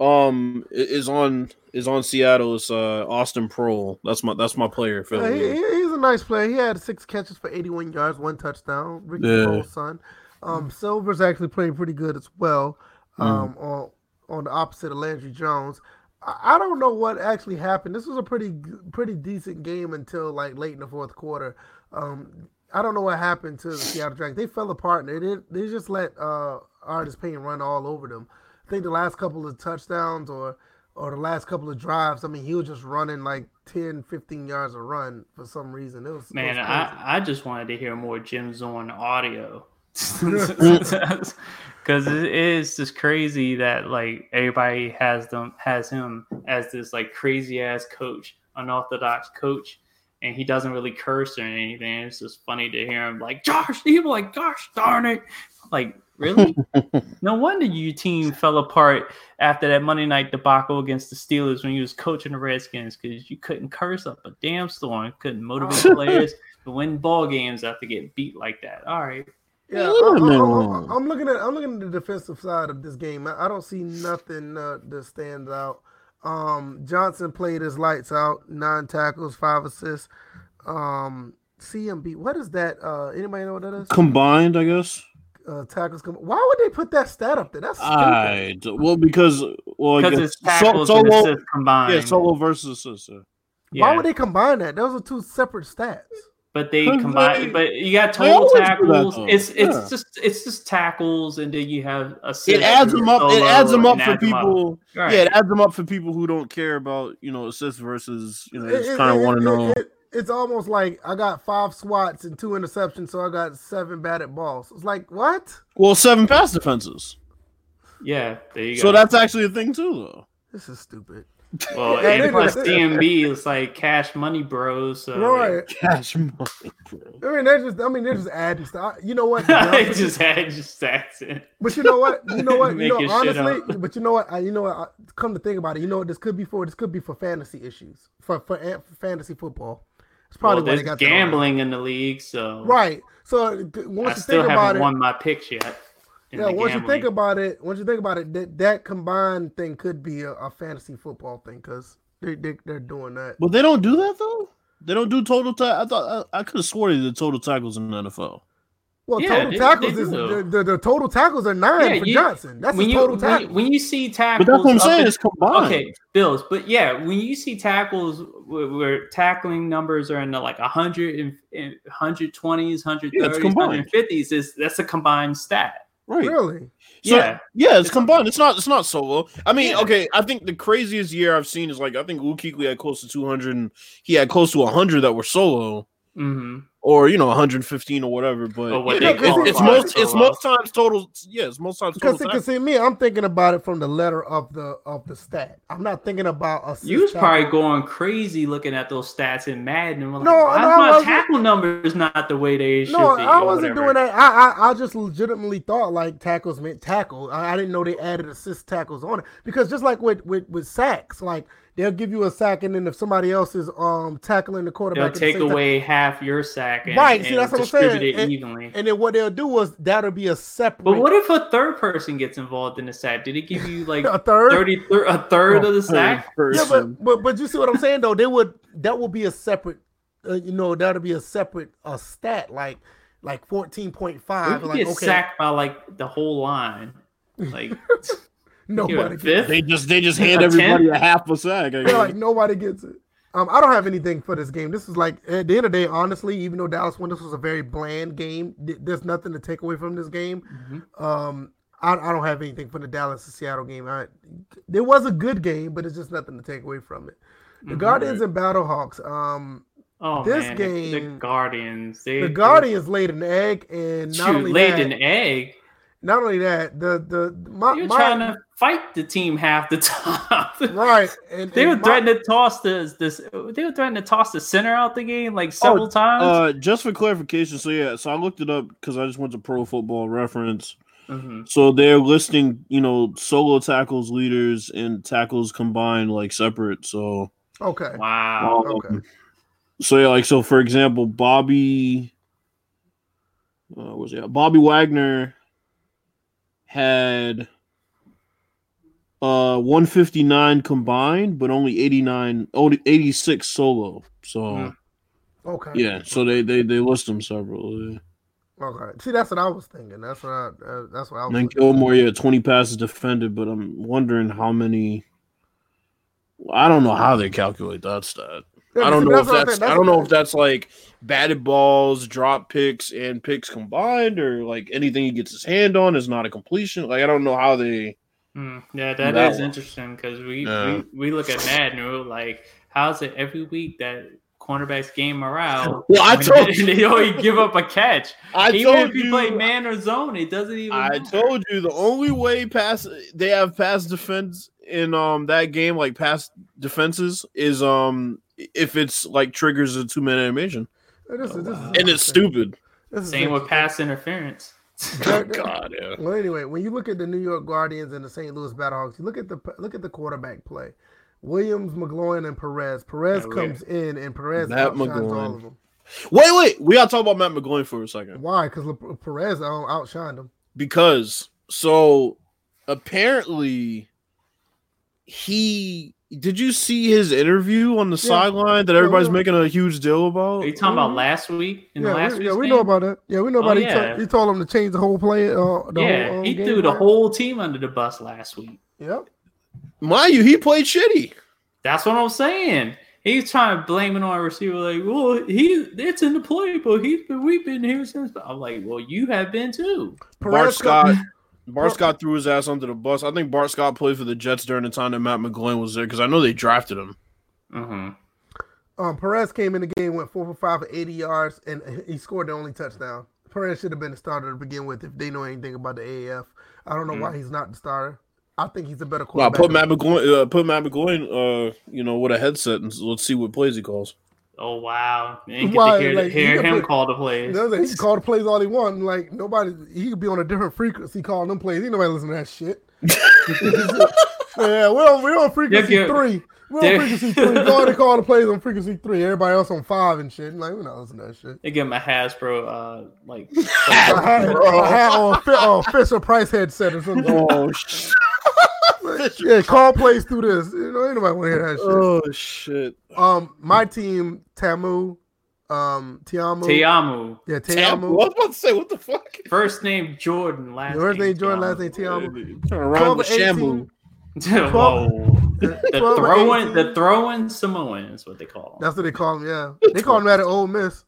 um, is on is on Seattle. It's uh Austin Proehl. That's my that's my player. For Yeah, he, he's a nice player. He had six catches for 81 yards, one touchdown. Ricky Yeah. Proehl's son. Um, Silver's actually playing pretty good as well. Mm. Um, on on the opposite of Landry Jones. I, I don't know what actually happened. This was a pretty pretty decent game until like late in the fourth quarter. Um, I don't know what happened to the Seattle Dragons. They fell apart. They did. They just let uh, Artis Payne run all over them. I think the last couple of touchdowns or or the last couple of drives, I mean, he was just running like 10, 15 yards a run for some reason. It was it Man, was. I, I just wanted to hear more Jim Zorn audio. *laughs* Because it is just crazy that like everybody has them has him as this like crazy ass coach, unorthodox coach, and he doesn't really curse or anything. It's just funny to hear him like Josh. People like, gosh darn it, like really? *laughs* no wonder your team fell apart after that Monday night debacle against the Steelers when you was coaching the Redskins because you couldn't curse up a damn storm, couldn't motivate *laughs* players to win ball games after getting beat like that. All right. Yeah, Leave I, him I, alone. am looking at I'm looking at the defensive side of this game. I, I don't see nothing uh, that stands out. Um, Johnson played his lights out, nine tackles, five assists. Um, CMB, what is that? Uh, anybody know what that is? Combined, I guess. Uh, tackles. Com- Why would they put that stat up there? That's stupid. I d- well because well Because it's tackles so- and solo assists combined. yeah solo versus assist. yeah. Why would they combine that? Those are two separate stats. But they combine. they- but you got total always that, tackles. It's it's Yeah. just it's just tackles, and then you have assists. It adds them up. It adds them up for adds 'em up. people. Right. Yeah, it adds them up for people who don't care about you know assists versus you know It- just it- kind of it- want it- to know. it- it's almost like I got five swats and two interceptions, so I got seven batted balls. It's like what? Well, seven pass defenses. Yeah, there you go. So that's actually a thing too, though. This is stupid. well, Yeah, and plus DMB is like cash money, bros. So Right. *laughs* Cash money, bro. I mean, they're just. I mean, they're just adding stuff. You know what? *laughs* it just had just stats in. But you know what? You know what? *laughs* You know, honestly, but you know what? I, you know what? I, come to think about it, you know what this could be for? This could be for fantasy issues, for for, for fantasy football. It's probably Well, why they got gambling in the league, so. Right. So th- I once you still think haven't about it, won my picks yet. yeah. the Once you think about it, once you think about it, that that combined thing could be a, a fantasy football thing because they, they they're doing that. But they don't do that though. They don't do total. Ta- I thought I, I could have swore they did total tackles in the NFL. Well, Yeah, total they- tackles they is the, the, the total tackles are nine Yeah, for you- Johnson. That's when his you, total when, tackles. you- when you see tackles, But that's what I'm saying. in- It's combined. Okay, Bills, but yeah, when you see tackles where, where tackling numbers are in the like 100 and, and 120s, 130s, Yeah, combined. 150s, is that's a combined stat. Right. really? So, yeah, yeah, it's combined. It's not. It's not solo. I mean, Yeah. okay. I think the craziest year I've seen is like I think Luke Kuechly had close to 200, and he had close to 100 that were solo. Hmm or you know 115 or whatever. But Or what they it's, it's most for. it's most times total. Yeah, it's most times total. Because see, tackle. 'cause see, me, I'm thinking about it from the letter of the of the stat. I'm not thinking about a. You was probably going crazy looking at those stats in Madden. And was No, like, why no, I is my wasn't. tackle numbers not the way they should No, be? I wasn't whatever. doing that. I, I I just legitimately thought like tackles meant tackle. I, I didn't know they added assist tackles on it because just like with with with sacks, like they'll give you a sack and then if somebody else is um tackling the quarterback, They'll at the take time- away half your sack and, Right, see, and that's what I'm distribute saying. it And- evenly. and then what they'll do was that'll be a separate. but what if a third person gets involved in the sack? Did it give you like *laughs* a third? 30 thir- a third Oh, of the sack? third Yeah, but, but but you see what I'm saying though? They would that would be a separate, uh, you know, that'll be a separate a stat like like 14.5. You Like get okay, sacked by like the whole line. Like *laughs* nobody gets fifth. They just they just hand A everybody tenth? a half a sack. They're like nobody gets it. Um, I don't have anything for this game. This is like at the end of the day, honestly, even though Dallas won, this was a very bland game. th- There's nothing to take away from this game. Mhm. Um, I, I don't have anything for the Dallas and Seattle game. I, there was a good game, but it's just nothing to take away from it. The Mhm. Guardians and Battlehawks. Um, Oh This man, the- the, game- Guardians. They, the they- Guardians laid an egg, and not shoot, only laid that, an egg. Not only that, the the my, You're my trying to fight the team half the time. *laughs* right, and They were my- threatening to toss this this. They were threatening to toss the center out the game like several times. Uh, just for clarification, so yeah, so I looked it up because I just went to Pro Football Reference. Mhm. So they're listing, you know, solo tackles, leaders, and tackles combined like separate. So, Okay, Wow. um, Okay. So yeah, like so, for example, Bobby, uh, was it Bobby Wagner had uh 159 combined, but only 89, only 86 solo. So okay, yeah, so they they they list them separately. okay. See, that's what I was thinking. That's what I. Uh, that's what I was. And looking Gilmore, yeah, 20 passes defended, but I'm wondering how many. I don't know how they calculate that stat. Yeah, I don't see, know if what I'm that's. I don't know if that's like batted balls, drop picks, and picks combined, or like anything he gets his hand on is not a completion. Like I don't know how they. Mm, yeah, that That is one. interesting because we, Yeah. we we look at Madden and we're like, how's it every week that cornerbacks game morale? Well, I *laughs* and told they always give up a catch. I Even told if you, you. play man or zone, it doesn't even. I matter. told you the only way pass they have pass defense in um that game like pass defenses is um if it's like triggers a two minute animation This is, this Oh, wow. and it's stupid. This Same with interesting. pass interference. *laughs* Oh *laughs* God, yeah. Well, anyway, when you look at the New York Guardians and the St. Louis Battlehawks, you look at the look at the quarterback play. Williams, McGloin, and Perez. Perez Yeah, we- comes in, and Perez Matt outshines McGloin. all of them. Wait, wait, we gotta talk about Matt McGloin for a second Why? Because Perez out- outshined him. because so apparently he did you see his interview on the Yeah. sideline that everybody's yeah. making a huge deal about? Are you talking about last week? In yeah, the last we, yeah, we game? know about that. Yeah, we know Oh, about. it. yeah. He, told, he told him to change the whole play. Uh, the yeah, whole, um, he threw the plan. whole team under the bus last week. Yep. Mind you, he played shitty. That's what I'm saying. He's trying to blame it on a receiver, like, well, he it's in the play, but he's been we've been here since. I'm like, well, you have been too. Bart Scott, come- Bart Scott threw his ass under the bus. I think Bart Scott played for the Jets during the time that Matt McGloin was there because I know they drafted him. hmm Um, Perez came in the game, went four for five for 80 yards, and he scored the only touchdown. Perez should have been the starter to begin with if they know anything about the AAF. I don't know Mm. why he's not the starter. I think he's a better Well, quarterback. put Matt McGloin, uh, put Matt McGloin, uh, you know, with a headset, and let's see what plays he calls. Oh wow, and you get Why, to hear, like, hear you him put- call the plays. You know, what he can call the plays all he wants. Like nobody, he could be on a different frequency calling them plays. Ain't nobody listen to that shit. *laughs* yeah, we're on, we're on frequency Yeah, yeah. three. We're on frequency three. *laughs* Go ahead and call the plays on frequency three. Everybody else on five and shit. Like we're not listening to that shit. They give him a Hasbro, uh, like I had, I had on Fi- uh, Fisher Price headset or something. Oh shit! Yeah, call plays through this. You know, ain't nobody want to hear that shit. oh shit! Um, my team, Tamu, um, Tiamu, Tiamu. Tam- yeah, I Tiamu. was about to say, what the fuck? First name Jordan, last First name name Jordan, Tiamu. last name Tiamu. Trying to rhyme with or 18. Shamu. *laughs* Whoa. *laughs* The throwing, the throwing Samoan is what they call him. That's what they call him. Yeah, they call him that at Ole Miss.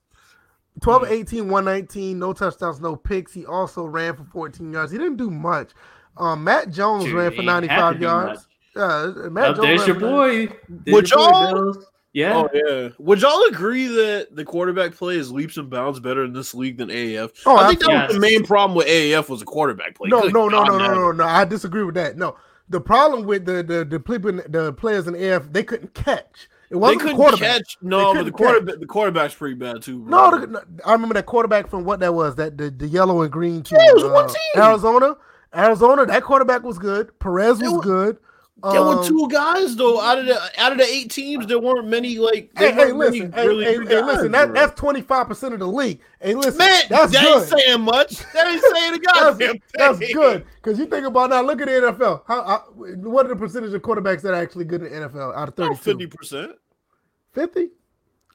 12 18, 119, no touchdowns, no picks. He also ran for 14 yards. He didn't do much. Um, Matt Jones Shoot, ran for ain't have to 95 yards. Yeah, Matt Oh, Jones. there's ran your for boy. There's Would your boy, y'all- Bills. Yeah. Oh yeah. Would y'all agree that the quarterback play is leaps and bounds better in this league than AAF? Oh, I think that was the main problem with AAF was the quarterback play. No, Good no, no, God, no, no, no, no. I disagree with that. No, the problem with the the the, people, the players in the AF, they couldn't catch. It wasn't the couldn't quarterback. catch. No, but the couldn't quarterback, the quarterback's pretty bad too. No, the, no, I remember that quarterback from what that was. That the, the yellow and green team. Yeah, it was one uh, team. Arizona. Arizona. That quarterback was good. Perez was were- good. there were Um, two guys though. Out of the out of the eight teams, there weren't many like. Hey, hey, listen, hey, really hey, hey, listen. That, that's twenty five percent of the league. Hey, listen, man. that's that good. ain't saying much. That ain't saying a *laughs* That's, goddamn that's thing. good because you think about now. Look at the NFL. How, what are the percentage of quarterbacks that are actually good in the NFL out of 32? Fifty percent. 50?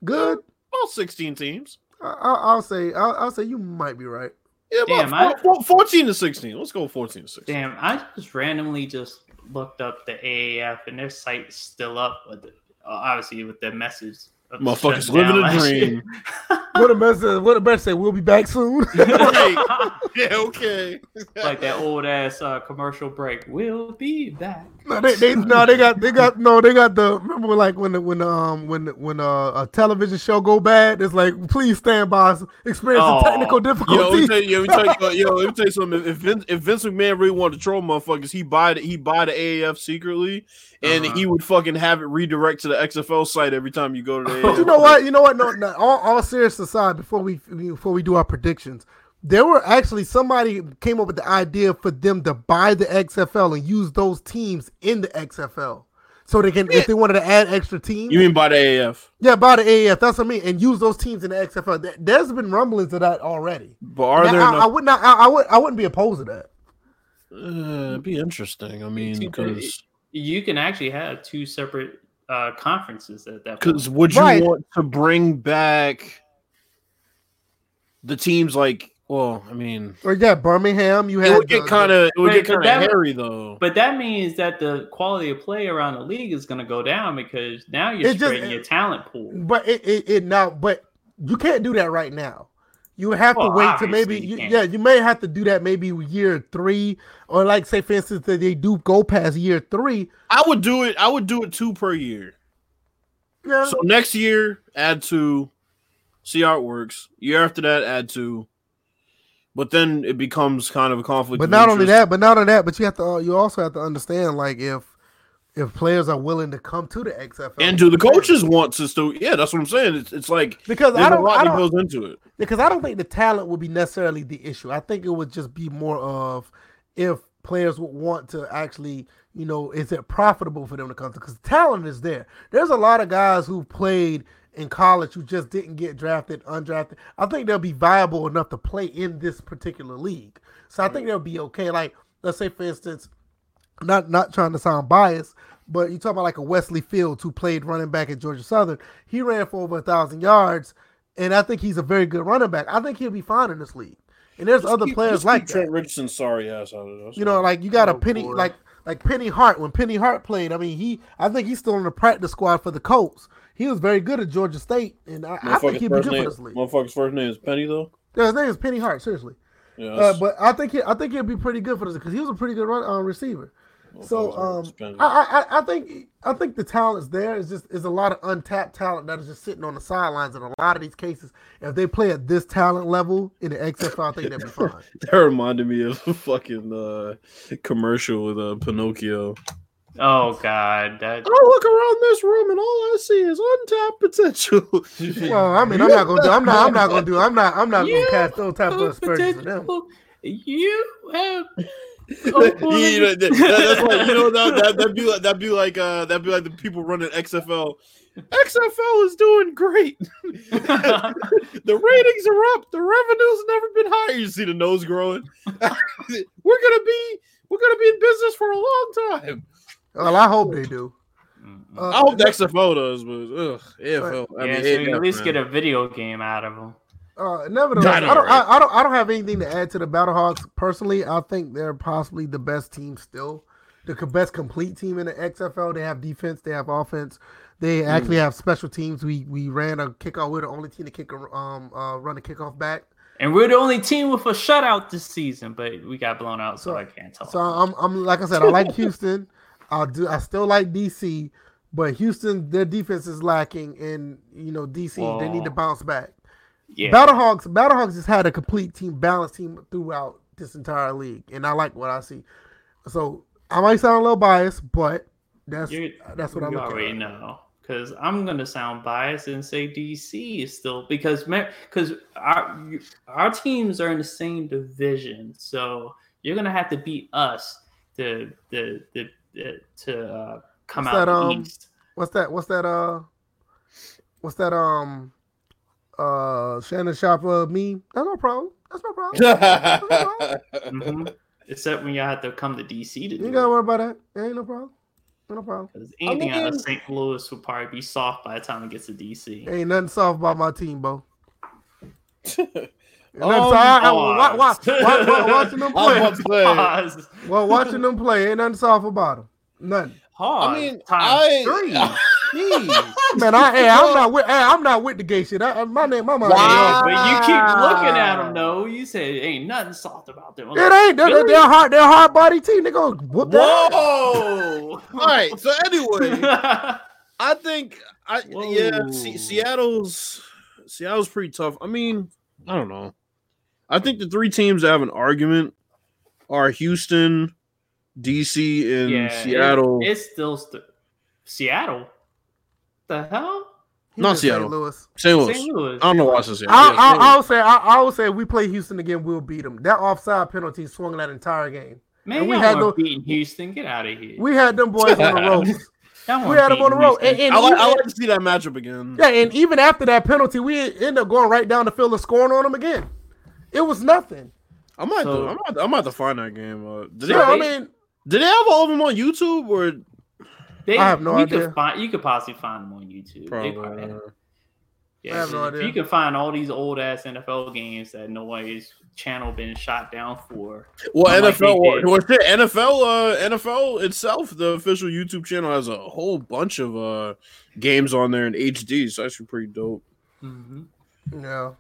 Good. All sixteen teams. I, I, I'll say. I'll, I'll say you might be right. Yeah, Damn, about I- four- four- fourteen to sixteen. Let's go fourteen to sixteen. Damn, I just randomly just looked up the AAF and their site's still up with it, uh, obviously with the message. Motherfuckers living a dream. *laughs* What a message. What a message. Say we'll be back soon. *laughs* right. Yeah. Okay. like that old ass uh, commercial break. We'll be back. no, they, they no, they got they got no, they got the remember like when the when um when when uh, a television show go bad, it's like please stand by, experiencing Oh. technical Yo, let me difficulties. tell you, yo, let me tell you, *laughs* yo, let me tell you something. If Vince, if Vince McMahon really wanted to troll motherfuckers, he buy the, he buy the AAF secretly, and Uh-huh. he would fucking have it redirect to the XFL site every time you go to the. *laughs* But AAF. you know what? You know what? No, no all, all serious aside, before we before we do our predictions, there were actually somebody came up with the idea for them to buy the XFL and use those teams in the XFL, so they can if they wanted to add extra teams. You mean by the AAF? yeah, buy the AAF. That's what I mean, and use those teams in the XFL. There- There's been rumblings of that already. But are Now, there? I, no, I would not. I, I would. I wouldn't be opposed to that. Uh, it'd be interesting. I mean, because You can actually have two separate uh, conferences at that point. because would you Right. want to bring back the teams like? Well, I mean, Or yeah, Birmingham. You had it would get kind of it would get but kind that- of hairy though. But that means that the quality of play around the league is going to go down because now you're It just- spreading your talent pool. But it, it, it now, but you can't do that right now. You would have to wait to maybe, you you, yeah, you may have to do that maybe year three, or like say for instance that they do go past year three. I would do it. I would do it two per year. Yeah, So next year, add two. See how it works. Year after that, add two. But then it becomes kind of a conflict. but not only that, but not only that, but you have to, uh, you also have to understand like if if players are willing to come to the XFL, and do the coaches want to still? Yeah, that's what I'm saying. It's, it's like because I a don't, lot I don't, goes into it. because I don't think the talent would be necessarily the issue. I think it would just be more of if players would want to actually, you know, is it profitable for them to come to? Because talent is there. There's a lot of guys who played in college who just didn't get drafted, undrafted. I think they'll be viable enough to play in this particular league. So I think they'll be okay. Like, let's say for instance, not not trying to sound biased, but you talk about like a Wesley Fields who played running back at Georgia Southern. He ran for over a thousand yards, and I think he's a very good running back. I think he'll be fine in this league. And there's other Keep- players just like keep that. Trent Richardson sorry ass out of us. You know, like you got a Oh, Penny, like like Penny Hart. When Penny Hart played, I mean, he I think he's still in the practice squad for the Colts. He was very good at Georgia State, and I, I think he'd be good name. for this league. Motherfucker's first name is Penny though. Yeah, his name is Penny Hart. Seriously, Yeah, uh, but I think he, I think he'll be pretty good for this because he was a pretty good run uh, receiver. So um. I, I I think I think the talent's there. It's just is a lot of untapped talent that is just sitting on the sidelines. In a lot of these cases, if they play at this talent level in the XFL, I think they'll be *laughs* fine. That reminded me of a fucking uh, commercial with uh, Pinocchio. Oh God, that I look around this room and all I see is untapped potential. *laughs* Well, I mean, I'm not gonna do. I'm not. I'm not gonna do. I'm not. I'm not You gonna cast those type of aspersions on them. potential. You have. *laughs* you know, that, that- that's like you know that that that'd be like that'd be like uh that'd be like the people running XFL. XFL is doing great. *laughs* the ratings are up. The revenue's never been higher. You see the nose growing. we're gonna be we're gonna be in business for a long time. Well, I hope they do. Uh, I hope the XFL does, but ugh, AFL. I yeah, so you AFL, at least man. get a video game out of them. Uh, nevertheless, I know, I don't. right? I, I don't. I don't have anything to add to the Battlehawks. Personally, I think they're possibly the best team still, the best complete team in the XFL. They have defense. They have offense. They Hmm. actually have special teams. We we ran a kickoff. We're the only team to kick a um uh, run a kickoff back. And we're the only team with a shutout this season, but we got blown out, so, So- I can't tell. So I'm I'm like I said, I like *laughs* Houston. I do. I still like DC. but Houston, their defense is lacking, and you know DC, they need to bounce back. Yeah. Battlehawks, Battlehawks just had a complete team, balanced team throughout this entire league, and I like what I see. So I might sound a little biased, but that's You- that's what I'm you looking already at. know because I'm gonna sound biased and say DC is still because because our our teams are in the same division, so you're gonna have to beat us to to to, to uh, come What's out that, um, east. What's that? What's that? Uh, what's that? Um, uh, Shannon Sharper meme. That's no problem. That's no problem. *laughs* Mhm. Except when y'all have to come to DC to You do ain't gotta worry about that. Ain't no problem. Ain't no problem. 'Cause anything out mean- of St. Louis will probably be soft by the time it gets to DC. Ain't nothing soft about my team, Bo. *laughs* Ain't nothing Um, soft- I- *laughs* I- wa- wa- pause. wa- wa- watching them play. about to say, Pause. *laughs* Well, watching them play, ain't nothing soft about them. Nothing. Pause. I mean, times I- three. *laughs* Jeez. Man, I, hey, I'm not with. Hey, I'm not with the gay shit. I, my name, my mind. Wow. Yo, but you keep looking at them though. You say ain't nothing soft about them. It ain't. They're, Really? they're hard. They're hard body team. They gonna whoop that. Whoa! All right. So anyway, I think I yeah, Whoa. Se- Seattle's Seattle's pretty tough. I mean, I don't know. I think the three teams that have an argument are Houston, DC, and yeah, it- Seattle. it's still st- Seattle. The hell? He Not just St. Seattle. Louis. St. Louis. St. Louis. I don't know why I said Seattle. I, Yeah, St. I, Louis. I would say. I, I would say if we play Houston again, we'll beat them. That offside penalty swung that entire game. Man, and we had weren't no- beating Houston. Get out of here. We had them boys on the road. *laughs* Y'all We had them on the road. And, and I like, I like to see that matchup again. yeah, and even after that penalty, we end up going right down the field and scoring on them again. It was nothing. I might, So- to, I might, I'm have to find that game. Uh, did, they, Yeah, I mean, did they have all of them on YouTube or They, I have no you idea. Could find, you could possibly find them on YouTube. They probably? probably Yeah, I have no if idea. you can find all these old ass NFL games that nobody's channel been shot down for. Well, NFL, they did. well, shit, NFL, uh, NFL itself, the official YouTube channel has a whole bunch of uh games on there in HD. So actually pretty dope. yeah.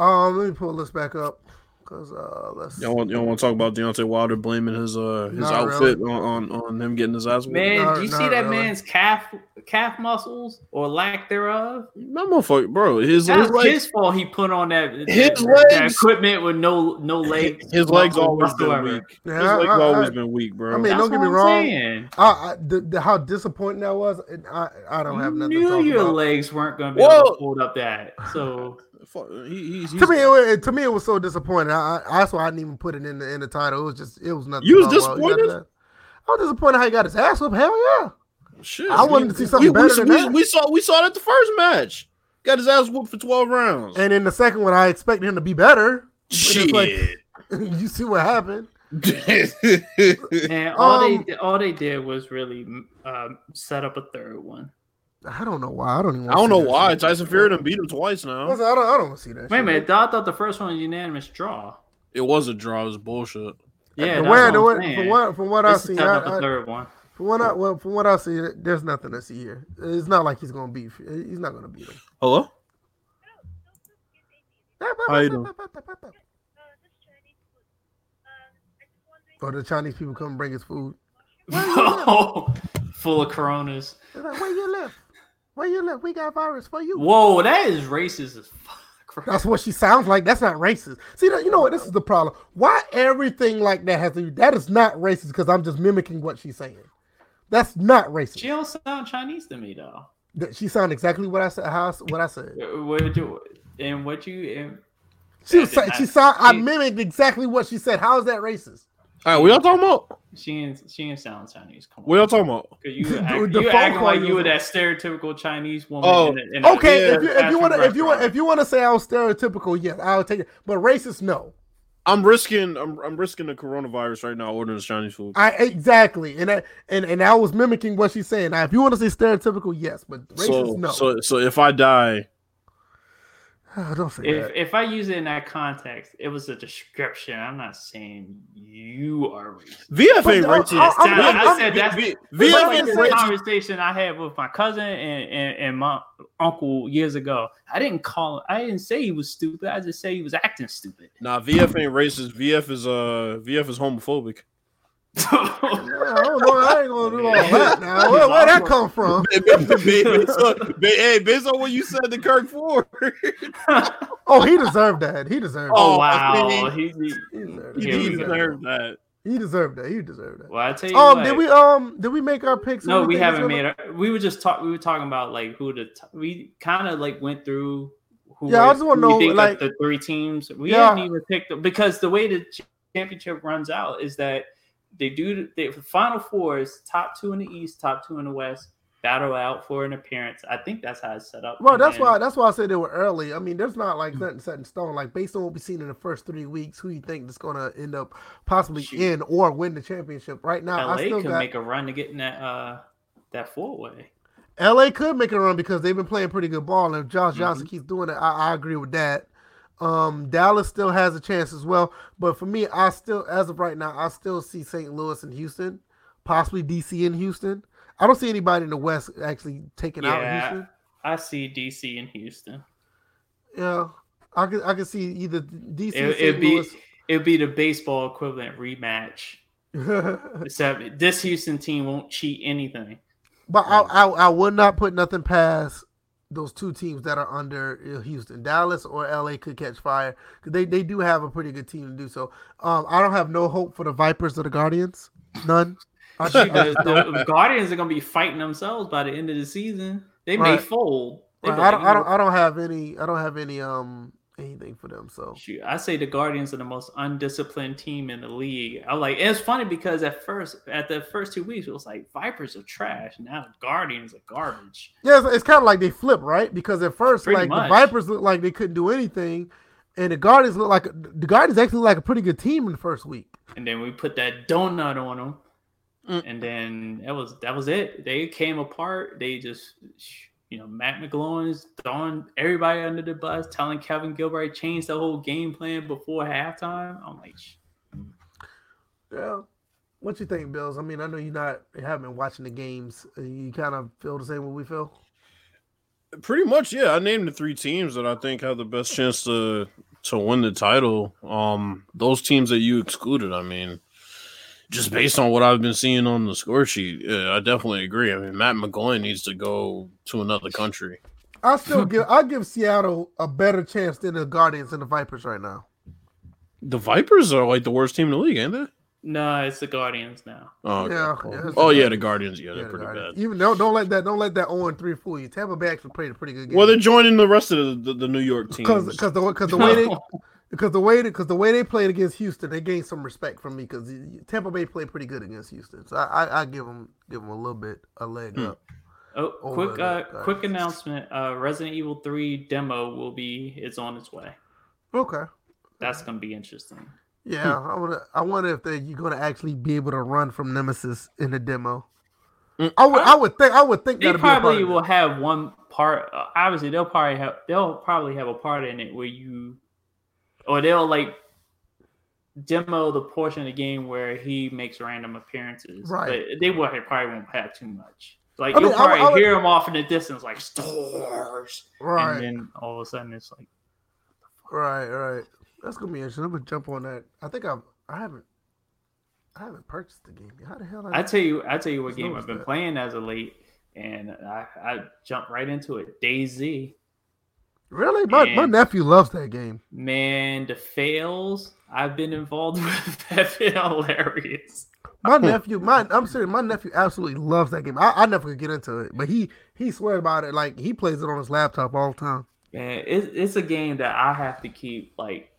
Um, let me pull this back up because uh, let's. Y'all want, y'all want to talk about Deontay Wilder blaming his uh his Not outfit really. on, on on him getting his ass whooped? Man, Not- do you see that really. man's calf calf muscles or lack thereof? that motherfucker, bro, his, That's his legs, his fault. He put on that, His that, that equipment with no no legs. his legs muscle always been weak. Yeah, his legs I- I- always I- been weak, bro. I mean, That's don't get me I'm wrong. I, I the, the how disappointing that was. I I don't have You nothing to knew talk your about. legs weren't going to be able to hold up that. So Fuck, he, he's, To me, it, to me, it was so disappointing. I, I that's why I didn't even put it in the in the title. It was just it was nothing. You was to talk about. He got disappointed? his I was disappointed how he got his ass whooped. Hell yeah. shit. I wanted to see something we, better we, than we, that. we saw we saw that the first match. Got his ass whooped for twelve rounds. And in the second one, I expected him to be better. Shit. like *laughs* you see what happened. *laughs* and all Um, they all they did was really um, set up a third one. I don't know why. I don't even. I wanna don't see know why shit. Tyson Fury done beat him twice now. Listen, I don't. I don't want to see that. Wait a minute, I thought the first one was unanimous draw. It was a draw. It was bullshit. Yeah, From that's where, what the I'm way- from what from what I This is see, setting up I, a I, third one. from what I well, from what I see, there's nothing to see here. It's not like he's gonna beat. He's not gonna beat him. Hello. How you doing? Or the Chinese people come bring his food. *laughs* *laughs* Full of coronas. They're like, where you live? Where you live? We got virus for you. Whoa, that is racist as fuck. That's what she sounds like. That's not racist. See, you know what? This is the problem. Why everything like that has to be? That is not racist because I'm just mimicking what she's saying. That's not racist. She don't sound Chinese to me though. She sounded exactly what I said. How what I said. Uh, what you and what you and She was. She sound. I mimicked exactly what she said. How is that racist? All right, what y'all talking about? she ain't she ain't sound Chinese. Come on. What y'all talking about? 'Cause you *laughs* The- act, the you phone acting call like you you were that stereotypical Chinese woman. Oh, in a, in a- Okay, Yeah, if you if you fast want to if you want restaurant. if you want to say I was stereotypical, yes, I'll take it. But racist, no. I'm risking. I'm, I'm risking the coronavirus right now. Ordering this Chinese food. I exactly, and I, and and I was mimicking what she's saying. Now, if you want to say stereotypical, yes, but racist, So, no. so, so if I die, *sighs* don't say if that. if I use it in that context, it was a description. I'm not saying you are racist. VF But I- racist. I- I'm- I, I'm- said that's V- but VF I'm ain't just the racist. conversation I had with my cousin and, and, and my uncle years ago. I didn't call. I didn't say he was stupid. I just say he was acting stupid. Nah, VF ain't racist. VF is uh VF is homophobic. I don't know. I ain't gonna do all that now. Where, where that come from? *laughs* hey, based on what you said to Kirk Ford. *laughs* oh, he deserved that. He deserved. Oh that. wow, he, he, he deserved, he, that. he he deserved deserved that. that. He deserved that. He deserved that. Well, I tell you Um, what, did we um did we make our picks? No, we haven't made. Our, we were just talking. We were talking about like who the. T- we kind of like went through. Who Yeah, I were- just wanna who we know, think like- the three teams. We Yeah. haven't even picked them because the way the championship runs out is that they do the final four is top two in the East, top two in the West, battle out for an appearance. I think that's how it's set up. Well, And that's then- why that's why I said they were early. I mean, there's not like nothing set in stone. Like based on what we've seen in the first three weeks, who you think is going to end up possibly Shoot. in or win the championship? Right now, I LA still could got make a run to get in that uh that four way. LA could make a run because they've been playing pretty good ball. And if Josh Mm-hmm. Johnson keeps doing it, I, I agree with that. Um, Dallas still has a chance as well. But for me, I still, as of right now, I still see St. Louis and Houston, possibly DC and Houston. I don't see anybody in the West actually taking out Yeah. Houston. I see DC and Houston. Yeah, I could, I could see either DC It, it'd be Louis. it'd be the baseball equivalent rematch. *laughs* Except this Houston team won't cheat anything. But I, I I would not put nothing past those two teams that are under Houston, Dallas or LA could catch fire they, they do have a pretty good team to do so. Um, I don't have no hope for the Vipers or the Guardians, none. *laughs* The, the Guardians are gonna be fighting themselves by the end of the season. They may fold. They Right, I don't I don't I don't have any I don't have any um anything for them. So Shoot, I say the Guardians are the most undisciplined team in the league. I like it's funny because at first, at the first two weeks, it was like Vipers are trash. Now the Guardians are garbage. yeah, it's, it's kind of like they flip right because at first Pretty like much. the Vipers looked like they couldn't do anything, and the Guardians look like the Guardians actually look like a pretty good team in the first week. And then we put that donut on them, Mm. and then that was that was it. They came apart. They just, you know, Matt McGloin's throwing everybody under the bus, telling Kevin Gilbride change the whole game plan before halftime. I'm like, Yeah. What you think, Bills? I mean, I know you're not you haven't been watching the games. Uh, You kind of feel the same way we feel. Pretty much, yeah. I named the three teams that I think have the best chance to to win the title. Um, those teams that you excluded, I mean, just based on what I've been seeing on the score sheet, yeah, I definitely agree. I mean, Matt McGloin needs to go to another country. I still give I give Seattle a better chance than the Guardians and the Vipers right now. The Vipers are like the worst team in the league, ain't they? no, it's the Guardians now. Oh, okay. Yeah, cool. yeah, oh the yeah, the Guardians. Guardians. Yeah, Yeah, they're the pretty Guardians. bad. Even don't don't let that don't let that 0 and 3 fool you. Tampa Bay actually played a pretty good game. Well, they're joining the rest of the, the, the New York teams. because because the because the way they *laughs* because the way because the way they played against Houston, they gained some respect from me because Tampa Bay played pretty good against Houston. So I I, I give them give them a little bit a leg Hmm. up. Oh, quick, uh, quick announcement: uh, Resident Evil Three demo will be it's on its way. Okay. That's gonna be interesting. Yeah, I wonder. I wonder if they you're gonna actually be able to run from Nemesis in the demo. Mm. I would. I would think. I would think They that'd be a part probably will have one part. Uh, obviously, they'll probably have they'll probably have a part in it where you, or they'll like demo the portion of the game where he makes random appearances. Right. But they will probably won't have too much. Like I mean, you'll I would- probably I would- hear him off in the distance, like stars, Right. and then all of a sudden it's like. Right. Right. That's gonna be interesting. I'm gonna jump on that. I think I've. I haven't. I haven't purchased the game. How the hell? I tell you, I tell you what game I've been that. playing as of late, and I, I jumped right into it. DayZ, really? My my nephew loves that game. man, the fails I've been involved *laughs* with have been hilarious. My nephew, my I'm serious. My nephew absolutely loves that game. I, I never could get into it, but he he swears about it. Like he plays it on his laptop all the time. Man, it, it's a game that I have to keep like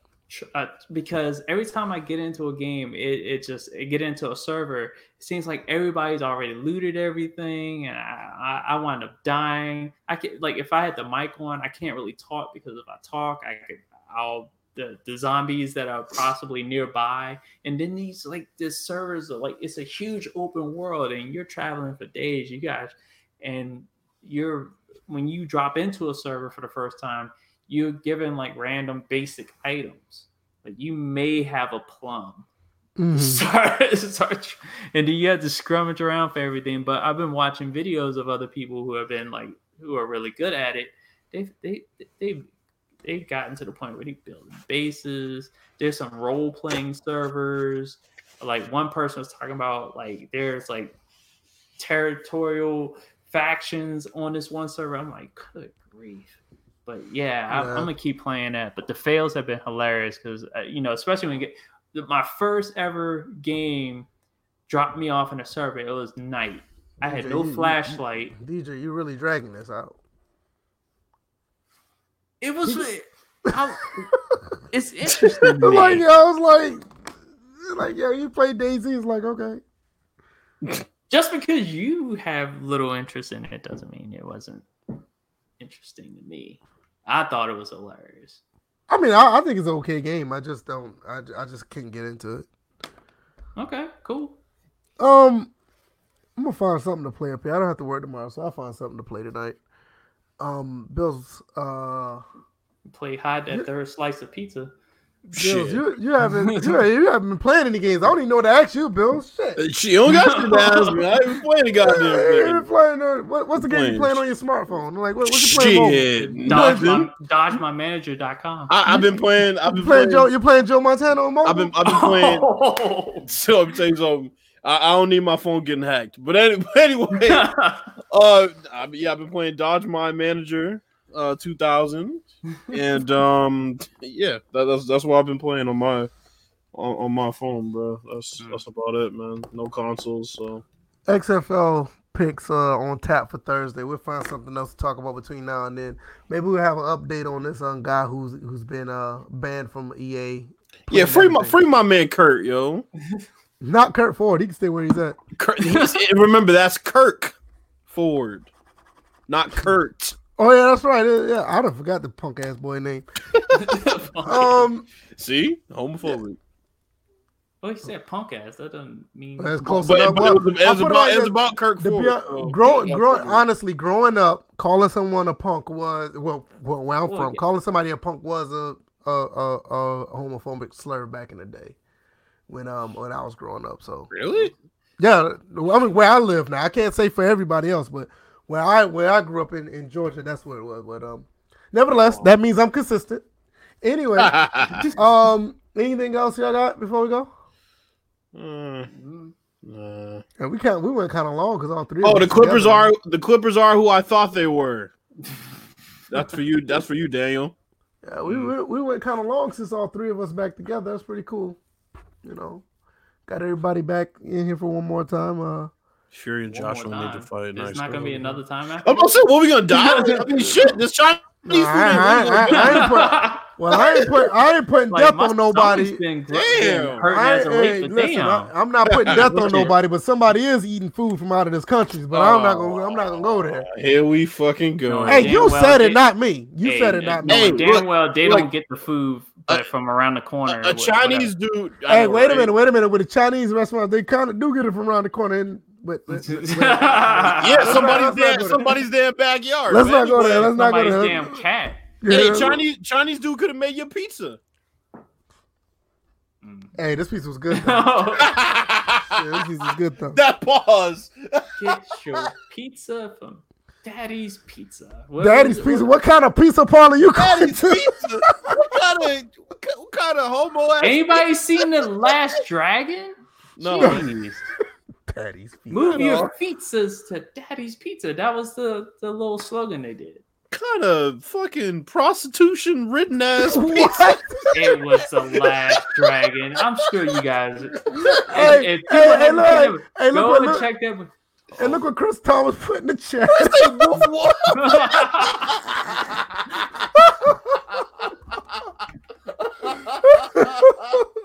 uh, because every time I get into a game, it, it just it get into a server. It seems like everybody's already looted everything, and I, I I wind up dying. I can like if I had the mic on, I can't really talk because if I talk, I could I'll the, the zombies that are possibly nearby, and then these like this servers are like it's a huge open world, and you're traveling for days, you guys, and you're when you drop into a server for the first time, you're given like random basic items. Like you may have a plum. Mhm. Start, start, and then you have to scrummage around for everything. But I've been watching videos of other people who have been like who are really good at it. They've they they've they've gotten to the point where they're building bases. There's some role playing servers. like one person was talking about like there's like territorial factions on this one server. I'm like, good grief. But yeah, I. I'm gonna keep playing that. But the fails have been hilarious because uh, you know, especially when get my first ever game dropped me off in a server. It was night. I had DJ, no flashlight. DJ, you're really dragging this out. It was. I, *laughs* it's interesting. like, I was like, like, yeah, you play DayZ. It's like, okay. *laughs* Just because you have little interest in it doesn't mean it wasn't interesting to me. I thought it was hilarious. I mean, I, I think it's an okay game. I just don't. I, I just can't get into it. Okay, cool. Um, I'm gonna find something to play up here. I don't have to work tomorrow, so I'll find something to play tonight. Um, Bills. Uh, Play hide that third slice of pizza. Bills, Shit. you you haven't you, you haven't been playing any games. I don't even know what to ask you, Bill. Shit. Uh, She don't got shit to *laughs* ask me. I ain't been playing the Yeah, you goddamn been playing, uh, what, what's the game Playing you playing on your smartphone? Like, what, what's you playing? mobile? Shit. Dodge Nothing. my, dodgemymanager.com. I, I've been playing. I've been You playing playing. Joe? You're playing Joe Montana on mobile? I've been. I've been playing. *laughs* Oh. *laughs* So let me tell you something. I, I don't need my phone getting hacked. But any- anyway, uh, I, yeah, I've been playing Dodge My Manager, uh, 2000, and um, yeah, that, that's that's what I've been playing on my on, on my phone, bro. That's Mm. that's about it, man. No consoles, so XFL picks uh, on tap for Thursday. We'll find something else to talk about between now and then. Maybe we'll have an update on this um, guy who's who's been uh, banned from EA. yeah. playing Free my free my man Kurt, yo. *laughs* Not Kurt Ford. He can stay where he's at. Kurt, *laughs* he's- remember that's Kirk Ford, not Kurt. Oh yeah, that's right. Yeah, I don't forgot the punk ass boy name. *laughs* Um, See, homophobic. well, he said punk ass. That doesn't mean. that's close But, enough. but Well, it was, it I'll was put about, like it was this. about Kirk Ford. be so- grow, Yeah, grow, fuck honestly, growing up, calling someone a punk was well, well where I'm Well, from, yeah. calling somebody a punk was a a, a a homophobic slur back in the day when um when I was growing up. So Really? yeah, I mean where I live now, I can't say for everybody else, but where I where I grew up in in Georgia, that's what it was. But um, nevertheless, that means I'm consistent. Anyway, *laughs* *laughs* um, anything else y'all got before we go? Mm, nah. And we kind we went kind of long because all three. Oh, of the Clippers together. are the Clippers are who I thought they were. That's for you. That's for you, Daniel. Yeah, we we, we went kind of long since all three of us back together. That's pretty cool. You know, got everybody back in here for one more time. Uh, Fury and Joshua need to fight. There's Nice not gonna be another time after. I'm about to say, what we gonna die? *laughs* I mean, shit. This Chinese No, food. I- I- ain't I- I ain't put- well, I ain't put I ain't putting Like, death on nobody. Been, Damn. been I, as hey, listen, damn. I, am not putting death on *laughs* nobody, but somebody is eating food from out of this country. But I'm not Oh. gonna I'm not gonna go there. Uh, here we fucking go. No, Hey, you well said it, they- not me. You Hey, said it, not me. knowing Hey, damn look, well they look, don't get the food but uh, from around the corner. a, a wh- Chinese dude. I Hey, know, wait a minute, wait a minute. With a Chinese restaurant, they kind of do get it from around the corner. And but, but- but- whatever. Yeah, Let's somebody's damn, there. somebody's damn backyard. Let's man. not go there. Let's not go Somebody's there. damn cat. Hey, Chinese Chinese dude could have made your pizza. Mm. Hey, this piece was good. *laughs* Yeah, this piece was good though. that pause. Get *laughs* your pizza from Daddy's Pizza. What- Daddy's pizza. What kind of pizza parlor you going Daddy's to? pizza. What kind of what, ki- what kind of homo ass? Anybody seen the Last Dragon? No. Jeez. Daddy's pizza. Move your pizzas to Daddy's Pizza. That was the the little slogan they did. kind of fucking prostitution ridden ass *laughs* pizza? What? It was the Last Dragon. I'm sure you guys. Hey, if people hey, hey, haven't look, checked hey, look go what- and look- check that. And look what Chris Thomas put in the chat. *laughs* *laughs*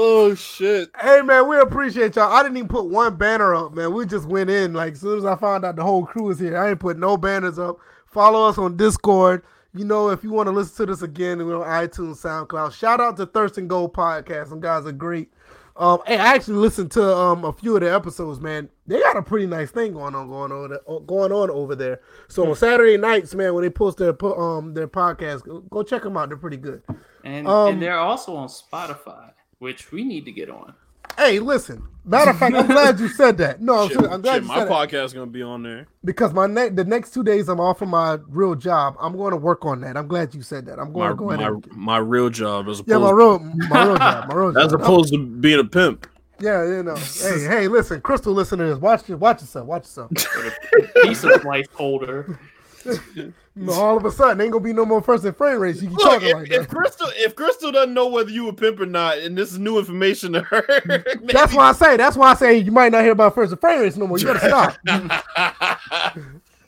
oh shit! Hey man, we appreciate y'all. I didn't even put one banner up, man. We just went in like as soon as I found out the whole crew is here. I ain't put no banners up. Follow us on Discord. You know, if you want to listen to this again, we're on iTunes, SoundCloud. Shout out to Thirst and Gold podcast. Some guys are great. Um, hey, I actually listened to um a few of their episodes, man. They got a pretty nice thing going on, going over there, going on over there. So on Saturday nights, man, when they post their um their podcast, go, go check them out. They're pretty good. and, Um, and they're also on Spotify, which we need to get on. Hey, listen. Matter of fact, I'm glad you said that. No, I'm, Shit, serious. I'm glad shit, you my said that. podcast gonna be on there. because my ne- the next two days I'm off of my real job. I'm going to work on that. I'm glad you said that. I'm going My, to go ahead my, and my real job as opposed yeah, my real my real job, my real *laughs* as job. opposed to being a pimp. Yeah, you know. hey, hey, listen, Crystal, listen to this. Watch watch yourself. Watch yourself. *laughs* Piece of placeholder. No, *laughs* all of a sudden, ain't gonna be no more first and frame rates. You keep Look, talking if, like if that. Crystal if Crystal doesn't know whether you a pimp or not, and this is new information to her, *laughs* That's why I say. That's why I say you might not hear about first and frame rates no more. You better stop. *laughs*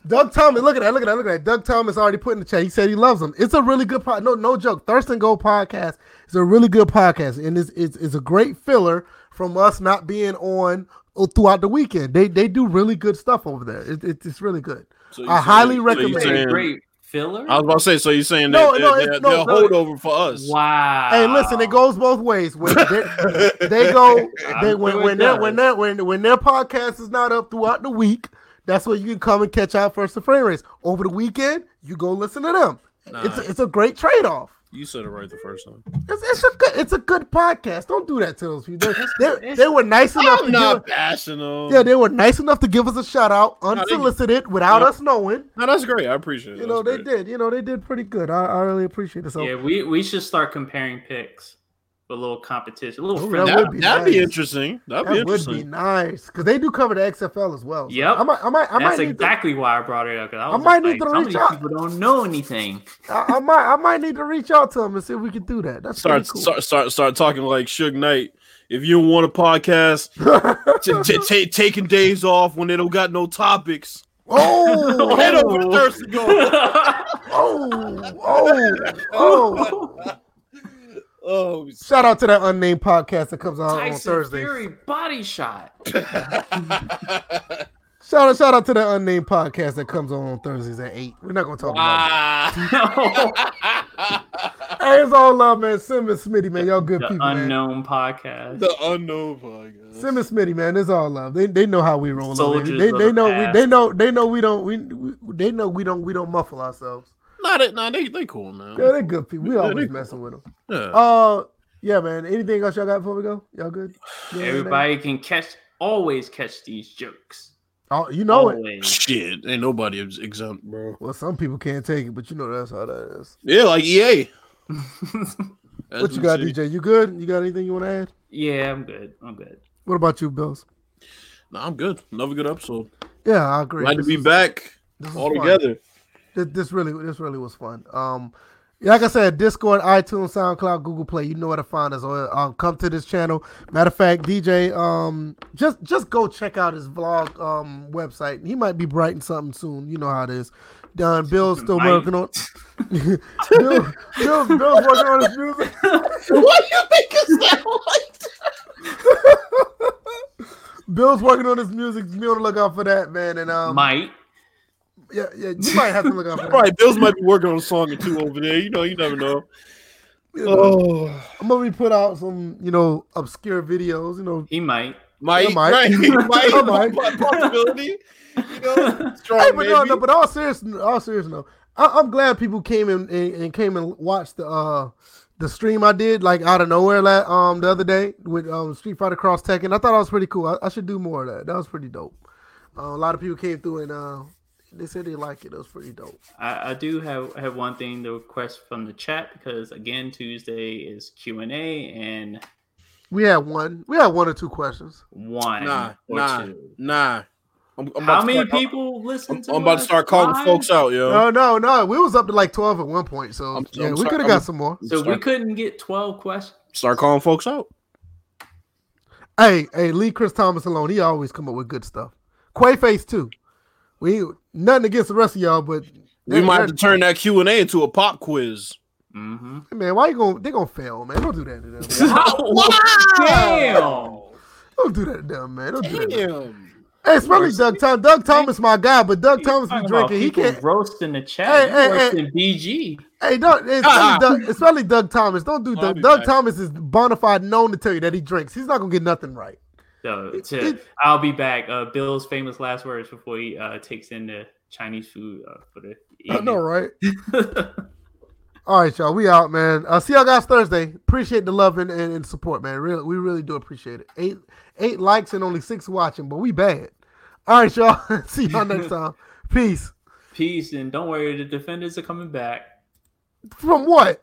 Doug Thomas, look at that, look at that, look at that. Doug Thomas already put in the chat. He said he loves them. It's a really good pod. No, no joke. Thirst and Go podcast is a really good podcast, and it's, it's it's a great filler from us not being on throughout the weekend. They they do really good stuff over there. It, it- it's really good. So I highly so recommend It's saying- great filler. I was about to say, so you're saying No, that no, they're, no, they're no. holdover for us? Wow. Hey, listen, it goes both ways. When they, *laughs* they go, they, when when it their when their when when their podcast is not up throughout the week, that's where you can come and catch out first and frame rates. Over the weekend, you go listen to them. It's a, it's a great trade off. You said it right the first time. It's, it's a good it's a good podcast. Don't do that to those people. They, they, they were nice enough to I'm not give, bashing them. yeah they were nice enough to give us a shout out unsolicited without Yeah. us knowing. no, that's great. I appreciate it. You know That's they great. did. You know they did pretty good. I, I really appreciate it. So Yeah, we, we should start comparing picks. A little competition. A little Ooh, friendly. that would be that'd be interesting. That'd be that would be nice because they do cover the XFL as well. So Yep. I might I might I might That's to- exactly why I brought it up. 'cause I, I was might like, need to reach these out. people don't know anything. I, I might I might need to reach out to them and see if we can do that. That's Start, cool. start start start talking like Suge Knight. If you don't want a podcast, *laughs* t- t- ta- taking days off when they don't got no topics, oh, *laughs* head over to Thirst Go. *laughs* oh, oh, oh! Oh, Shout out to that unnamed podcast that comes out on Tyson Thursday. Fury body shot. *laughs* Shout out, shout out to that unnamed podcast that comes on on Thursdays at eight. We're not gonna talk about that. *laughs* Hey, it's all love, man. Sim and Smitty, man, y'all good the people, man. unknown podcast. the unknown podcast. Sim and Smitty, man, it's all love. They they know how we roll. Soldiers They of they the know we, past. they know they know we don't we, we they know we don't we don't muffle ourselves. Nah, they, nah, they they cool man. Yeah, they're good people. We Yeah, always they messing with them. Yeah. Uh, yeah, man. Anything else y'all got before we go? Y'all good? You know Everybody can catch, always catch these jokes. Oh, you know it. always. Shit, ain't nobody exempt, bro. Well, some people can't take it, but you know that's how that is. Yeah, like EA. *laughs* What you got, shit. DJ? You good? You got anything you want to add? yeah, I'm good. I'm good. What about you, Bills? Nah, I'm good. Another good episode. Yeah, I agree. Glad to be was- back this was all fun. together. This, this really, this really was fun. Um, like I said, Discord, iTunes, SoundCloud, Google Play. You know where to find us. Or um, come to this channel. Matter of fact, DJ, um, just just go check out his vlog um website. He might be writing something soon. You know how it is. Done. Bill's still Might. working on. *laughs* Bill, Bill, Bill's working on his music. *laughs* Why you make us sound like Bill's working on his music. Be on the lookout for that, man. And um, Might. Yeah, yeah, you *laughs* might have to look out for that. Right, Bills might be working on a song or two over there. You know, you never know. You know, Oh, I'm gonna be put out some, you know, obscure videos. You know, He might. might, I might. right? *laughs* might, I might. might. possibility. You know, *laughs* strong Hey, but no, no, but all serious, all serious, no. I, I'm glad people came in and, and came and watched the uh the stream I did like out of nowhere la um the other day with um Street Fighter Cross Tekken. I thought that was pretty cool. I, I should do more of that. That was pretty dope. Uh, a lot of people came through and uh they said they like it. It was pretty dope. I, I do have have one thing to request from the chat because again Tuesday is Q and A and We had one. We had one or two questions. one Nah, or nah, two. nah. I'm, I'm about How to many start- people listen I'm, to? I'm about to start calling live? folks out, yo. No, no, no. We was up to like twelve at one point. So I'm- yeah, I'm we could have got some more. So we couldn't get twelve questions. Start calling folks out. Hey, hey, leave Chris Thomas alone. He always come up with good stuff. Quayface too. We nothing against the rest of y'all, but We they- might have to turn that Q and A into a pop quiz. Mm-hmm. man. Why you going? They gonna fail, man. Don't do that to them. Man. *laughs* Damn. Don't do that to them, man. Don't do that. to them. Damn. Hey, especially Doug Thomas. Doug Thomas, my guy, but Doug Thomas be drinking. He can't. roasting the chat. Hey, You hey, roasting BG. Hey, don't. Especially, *laughs* Doug, especially Doug Thomas. Don't do I'll Doug. Doug back. Thomas is bona fide known to tell you that he drinks. He's not gonna get nothing right. So, to, I'll be back. Uh, Bill's famous last words before he uh, takes in the Chinese food uh, for the. Evening. I know, right? *laughs* All right, y'all. We out, man. Uh, see y'all guys Thursday. Appreciate the love and, and, and support, man. Really, we really do appreciate it. Eight eight likes and only six watching, but we bad. All right, y'all. *laughs* see y'all next *laughs* time. Peace. Peace and don't worry, the defenders are coming back. From what?